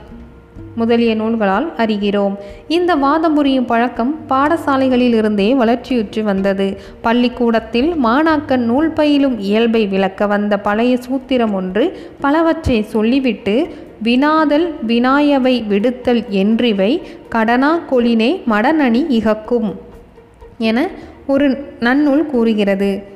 முதலிய நூல்களால் அறிகிறோம். இந்த வாதம் புரியும் பழக்கம் பாடசாலைகளில் இருந்தே வளர்ச்சியுற்று வந்தது. பள்ளிக்கூடத்தில் மாணாக்கன் நூல் பயிலும் இயல்பை விளக்க வந்த பழைய சூத்திரம் ஒன்று பலவற்றை சொல்லிவிட்டு வினாதல் வினாயவை விடுத்தல் என்றிவை கடனா கொளினே மடனணி இகக்கும் என ஒரு நன்னூல் கூறுகிறது.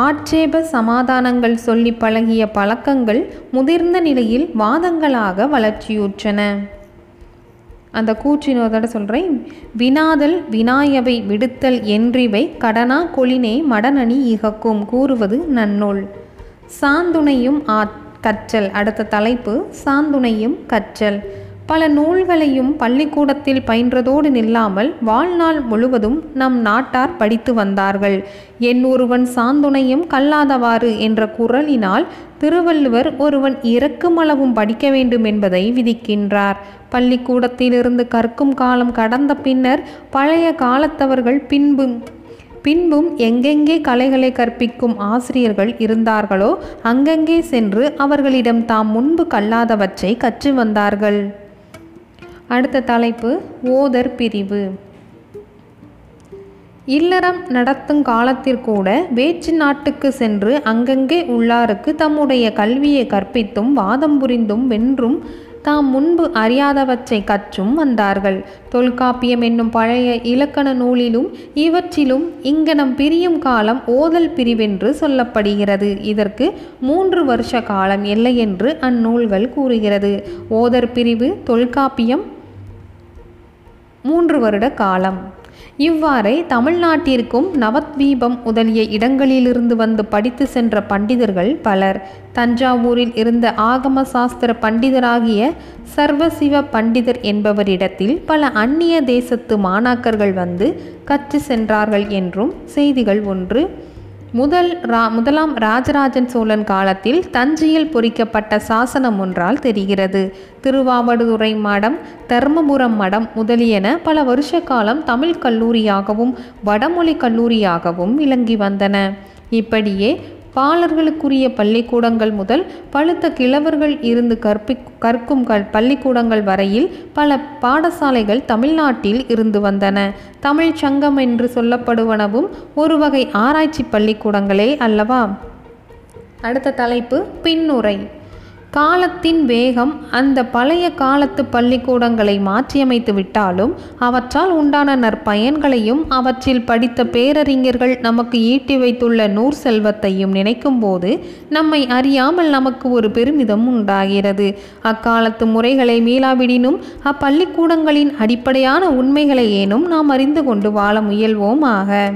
ஆட்சேப சமாதானங்கள் சொல்லி பழகிய பழக்கங்கள் முதிர்ந்த நிலையில் வாதங்களாக வளர்ச்சியுற்றன. அந்த கூற்றினோதோட சொல்கிறேன் வினாதல் வினாயவை விடுத்தல் என்றிவை கடனா கொளினே மடனணி இகக்கும் கூறுவது நன்னூல். சாந்துணையும் ஆ கற்றல். அடுத்த தலைப்பு சாந்துணையும் கற்றல். பல நூல்களையும் பள்ளிக்கூடத்தில் பயின்றதோடு நில்லாமல் வாழ்நாள் முழுவதும் நம் நாட்டார் படித்து வந்தார்கள். என் ஒருவன் சாந்துணையும் கல்லாதவாறு என்ற குரலினால் திருவள்ளுவர் ஒருவன் இறக்குமளவும் படிக்க வேண்டும் என்பதை விதிக்கின்றார். பள்ளிக்கூடத்திலிருந்து கற்கும் காலம் கடந்த பின்னர் பழைய காலத்தவர்கள் பின்பு பின்பும் எங்கெங்கே கலைகளை கற்பிக்கும் ஆசிரியர்கள் இருந்தார்களோ அங்கங்கே சென்று அவர்களிடம் தாம் முன்பு கல்லாதவற்றை கற்று வந்தார்கள். அடுத்த தலைப்பு ஓதர் பிரிவு. இல்லறம் நடத்தும் காலத்திற்கூட வேற்று நாட்டுக்கு சென்று அங்கங்கே உள்ளாருக்கு தம்முடைய கல்வியை கற்பித்தும் வாதம் புரிந்தும் வென்றும் தாம் முன்பு அறியாதவற்றை கற்றும் வந்தார்கள். தொல்காப்பியம் என்னும் பழைய இலக்கண நூலிலும் இவற்றிலும் இங்கனம் பிரியும் காலம் ஓதல் பிரிவென்று சொல்லப்படுகிறது. இதற்கு மூன்று வருஷ காலம் இல்லை என்று அந்நூல்கள் கூறுகிறது. ஓதர் பிரிவு தொல்காப்பியம் மூன்று வருட காலம். இவ்வாறே தமிழ்நாட்டிற்கும் நவத்வீபம் முதலிய இடங்களிலிருந்து வந்து படித்து சென்ற பண்டிதர்கள் பலர். தஞ்சாவூரில் இருந்த ஆகம சாஸ்திர பண்டிதராகிய சர்வசிவ பண்டிதர் என்பவரிடத்தில் பல அந்நிய தேசத்து மாணாக்கர்கள் வந்து கற்று சென்றார்கள் என்றும் செய்திகள் ஒன்று. முதல் ரா முதலாம் ராஜராஜன் சோழன் காலத்தில் தஞ்சையில் பொறிக்கப்பட்ட சாசனம் ஒன்றால் தெரிகிறது. திருவாவடுதுறை மடம் தர்மபுரம் மடம் முதலியன பல வருஷ காலம் தமிழ் கல்லூரியாகவும் வடமொழி கல்லூரியாகவும் விளங்கி வந்தன. இப்படியே பாலர்களுக்குரிய பள்ளிக்கூடங்கள் முதல் பழுத்த கிழவர்கள் இருந்து கற்பி கற்கும் பள்ளிக்கூடங்கள் வரையில் பல பாடசாலைகள் தமிழ்நாட்டில் இருந்து வந்தன. தமிழ் சங்கம் என்று சொல்லப்படுவனவும் ஒரு வகை ஆராய்ச்சி பள்ளிக்கூடங்களே அல்லவா? அடுத்த தலைப்பு பின்னுரை. காலத்தின் வேகம் அந்த பழைய காலத்து பள்ளிக்கூடங்களை மாற்றியமைத்து விட்டாலும் அவற்றால் உண்டான நற்பயன்களையும் அவற்றில் படித்த பேரறிஞர்கள் நமக்கு ஈட்டி வைத்துள்ள நூர் செல்வத்தையும் நினைக்கும்போது நம்மை அறியாமல் நமக்கு ஒரு பெருமிதம் உண்டாகிறது. அக்காலத்து முறைகளை மீளாவிடினும் அப்பள்ளிக்கூடங்களின் அடிப்படையான உண்மைகளை ஏனும் நாம் அறிந்து கொண்டு வாழ முயல்வோமாக.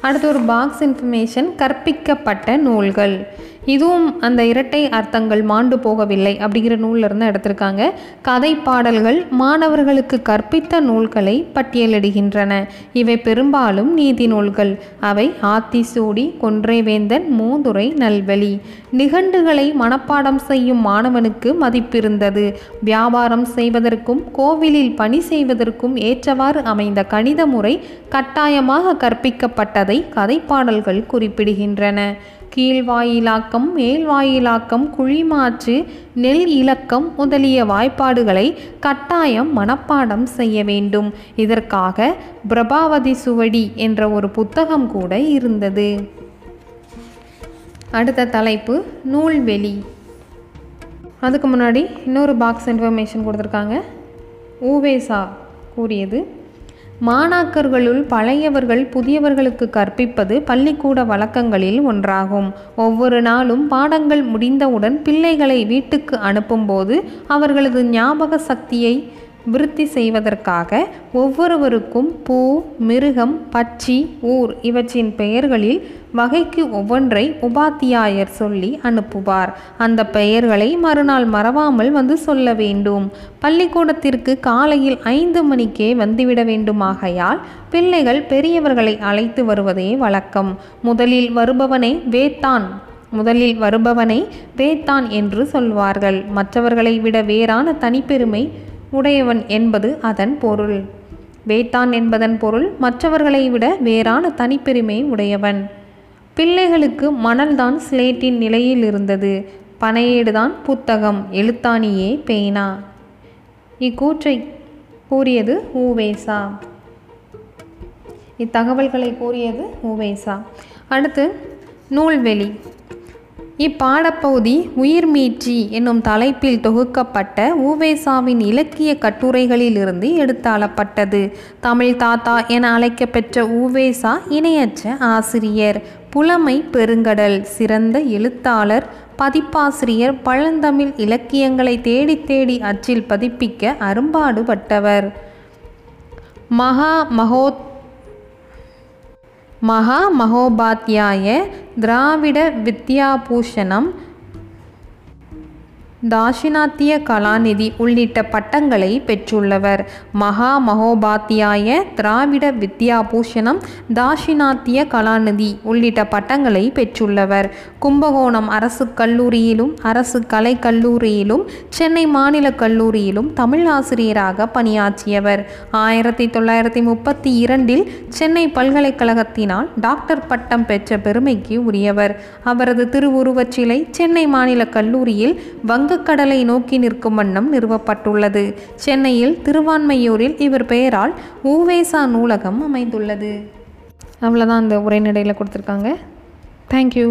அடுத்த அடுத்து ஒரு பாக்ஸ் இன்ஃபர்மேஷன் கற்பிக்கப்பட்ட நூல்கள். இதுவும் அந்த இரட்டை அர்த்தங்கள் மாண்டு போகவில்லை அப்படிங்கிற நூலிருந்து எடுத்திருக்காங்க. கதை பாடல்கள் மாணவர்களுக்கு கற்பித்த நூல்களை பட்டியலிடுகின்றன. இவை பெரும்பாலும் நீதி நூல்கள். அவை ஆத்திசூடி கொன்றைவேந்தன் மூதுரை நல்வழி. நிகண்டுகளை மனப்பாடம் செய்யும் மாணவனுக்கு மதிப்பிருந்தது. வியாபாரம் செய்வதற்கும் கோவிலில் பணி செய்வதற்கும் ஏற்றவாறு அமைந்த கணித முறை கட்டாயமாக கற்பிக்கப்பட்டதை கதைப்பாடல்கள் குறிப்பிடுகின்றன. கீழ்வாயிலாக்கம் மேல்வாயிலாக்கம் குழிமாற்று நெல் இலக்கம் முதலிய வாய்ப்பாடுகளை கட்டாயம் மனப்பாடம் செய்ய வேண்டும். இதற்காக பிரபாவதி சுவடி என்ற ஒரு புத்தகம் கூட இருந்தது. அடுத்த தலைப்பு நூல்வெளி. அதுக்கு முன்னாடி இன்னொரு பாக்ஸ் இன்ஃபர்மேஷன் கொடுத்துருக்காங்க. ஊவேசா கூறியது. மாணாக்கர்களுள் பழையவர்கள் புதியவர்களுக்கு கற்பிப்பது பள்ளிக்கூட வழக்கங்களில் ஒன்றாகும். ஒவ்வொரு நாளும் பாடங்கள் முடிந்தவுடன் பிள்ளைகளை வீட்டுக்கு அனுப்பும்போது அவர்களது ஞாபக சக்தியை விருத்தி செய்வதற்காக ஒவ்வொருவருக்கும் பூ மிருகம் பட்சி ஊர் இவற்றின் பெயர்களில் வகைக்கு ஒவ்வொன்றை உபாத்தியாயர் சொல்லி அனுப்புவார். அந்த பெயர்களை மறுநாள் மறவாமல் வந்து சொல்ல வேண்டும். பள்ளிக்கூடத்திற்கு காலையில் ஐந்து மணிக்கே வந்துவிட வேண்டுமாகையால் பிள்ளைகள் பெரியவர்களை அழைத்து வருவதே வழக்கம். முதலில் வருபவனை வேத்தான். முதலில் வருபவனை வேத்தான் என்று சொல்வார்கள். மற்றவர்களை விட வேறான தனிப்பெருமை உடையவன் என்பது அதன் பொருள். வேத்தான் என்பதன் பொருள் மற்றவர்களை விட வேறான தனிப்பெருமை உடையவன். பிள்ளைகளுக்கு மணல்தான் ஸ்லேட்டின் நிலையில் இருந்தது. பனையேடுதான் புத்தகம். எழுத்தாணியே பேனா. இக்கூற்றை கூறியது ஊவேசா. இத்தகவல்களை கூறியது ஊவேசா. அடுத்து நூல்வெளி. இப்பாடப்பகுதி உயிர்மீட்சி என்னும் தலைப்பில் தொகுக்கப்பட்ட ஊவேசாவின் இலக்கிய கட்டுரைகளிலிருந்து எடுத்தாளப்பட்டது. தமிழ் தாத்தா என அழைக்கப்பெற்ற ஊவேசா இணையற்ற ஆசிரியர் புலமை பெருங்கடல் சிறந்த எழுத்தாளர் பதிப்பாசிரியர் பழந்தமிழ் இலக்கியங்களை தேடி தேடி அச்சில் பதிப்பிக்க அரும்பாடுபட்டவர். மகா மகோத் மகா மகோபாத்தியாய திராவிட வித்யாபூஷணம் தாஷினாத்திய கலாநிதி உள்ளிட்ட பட்டங்களை பெற்றுள்ளவர். மகா மகோபாத்தியாய திராவிட வித்யாபூஷணம் தாஷினாத்திய கலாநிதி உள்ளிட்ட பட்டங்களை பெற்றுள்ளவர். கும்பகோணம் அரசு கல்லூரியிலும் அரசு கலை கல்லூரியிலும் சென்னை மாநில கல்லூரியிலும் தமிழ் ஆசிரியராக பணியாற்றியவர். ஆயிரத்தி தொள்ளாயிரத்தி முப்பத்தி இரண்டில் சென்னை பல்கலைக்கழகத்தினால் டாக்டர் பட்டம் பெற்ற பெருமைக்கு உரியவர். அவரது திருவுருவச் சிலை சென்னை மாநில கல்லூரியில் வங்க வங்கக்கடலை நோக்கி நிற்கும் வண்ணம் நிறுவப்பட்டுள்ளது. சென்னையில் திருவான்மையூரில் இவர் பெயரால் ஊவேசா நூலகம் அமைந்துள்ளது. அவ்வளோதான் அந்த உரைநடையில் கொடுத்துருக்காங்க. தேங்க்யூ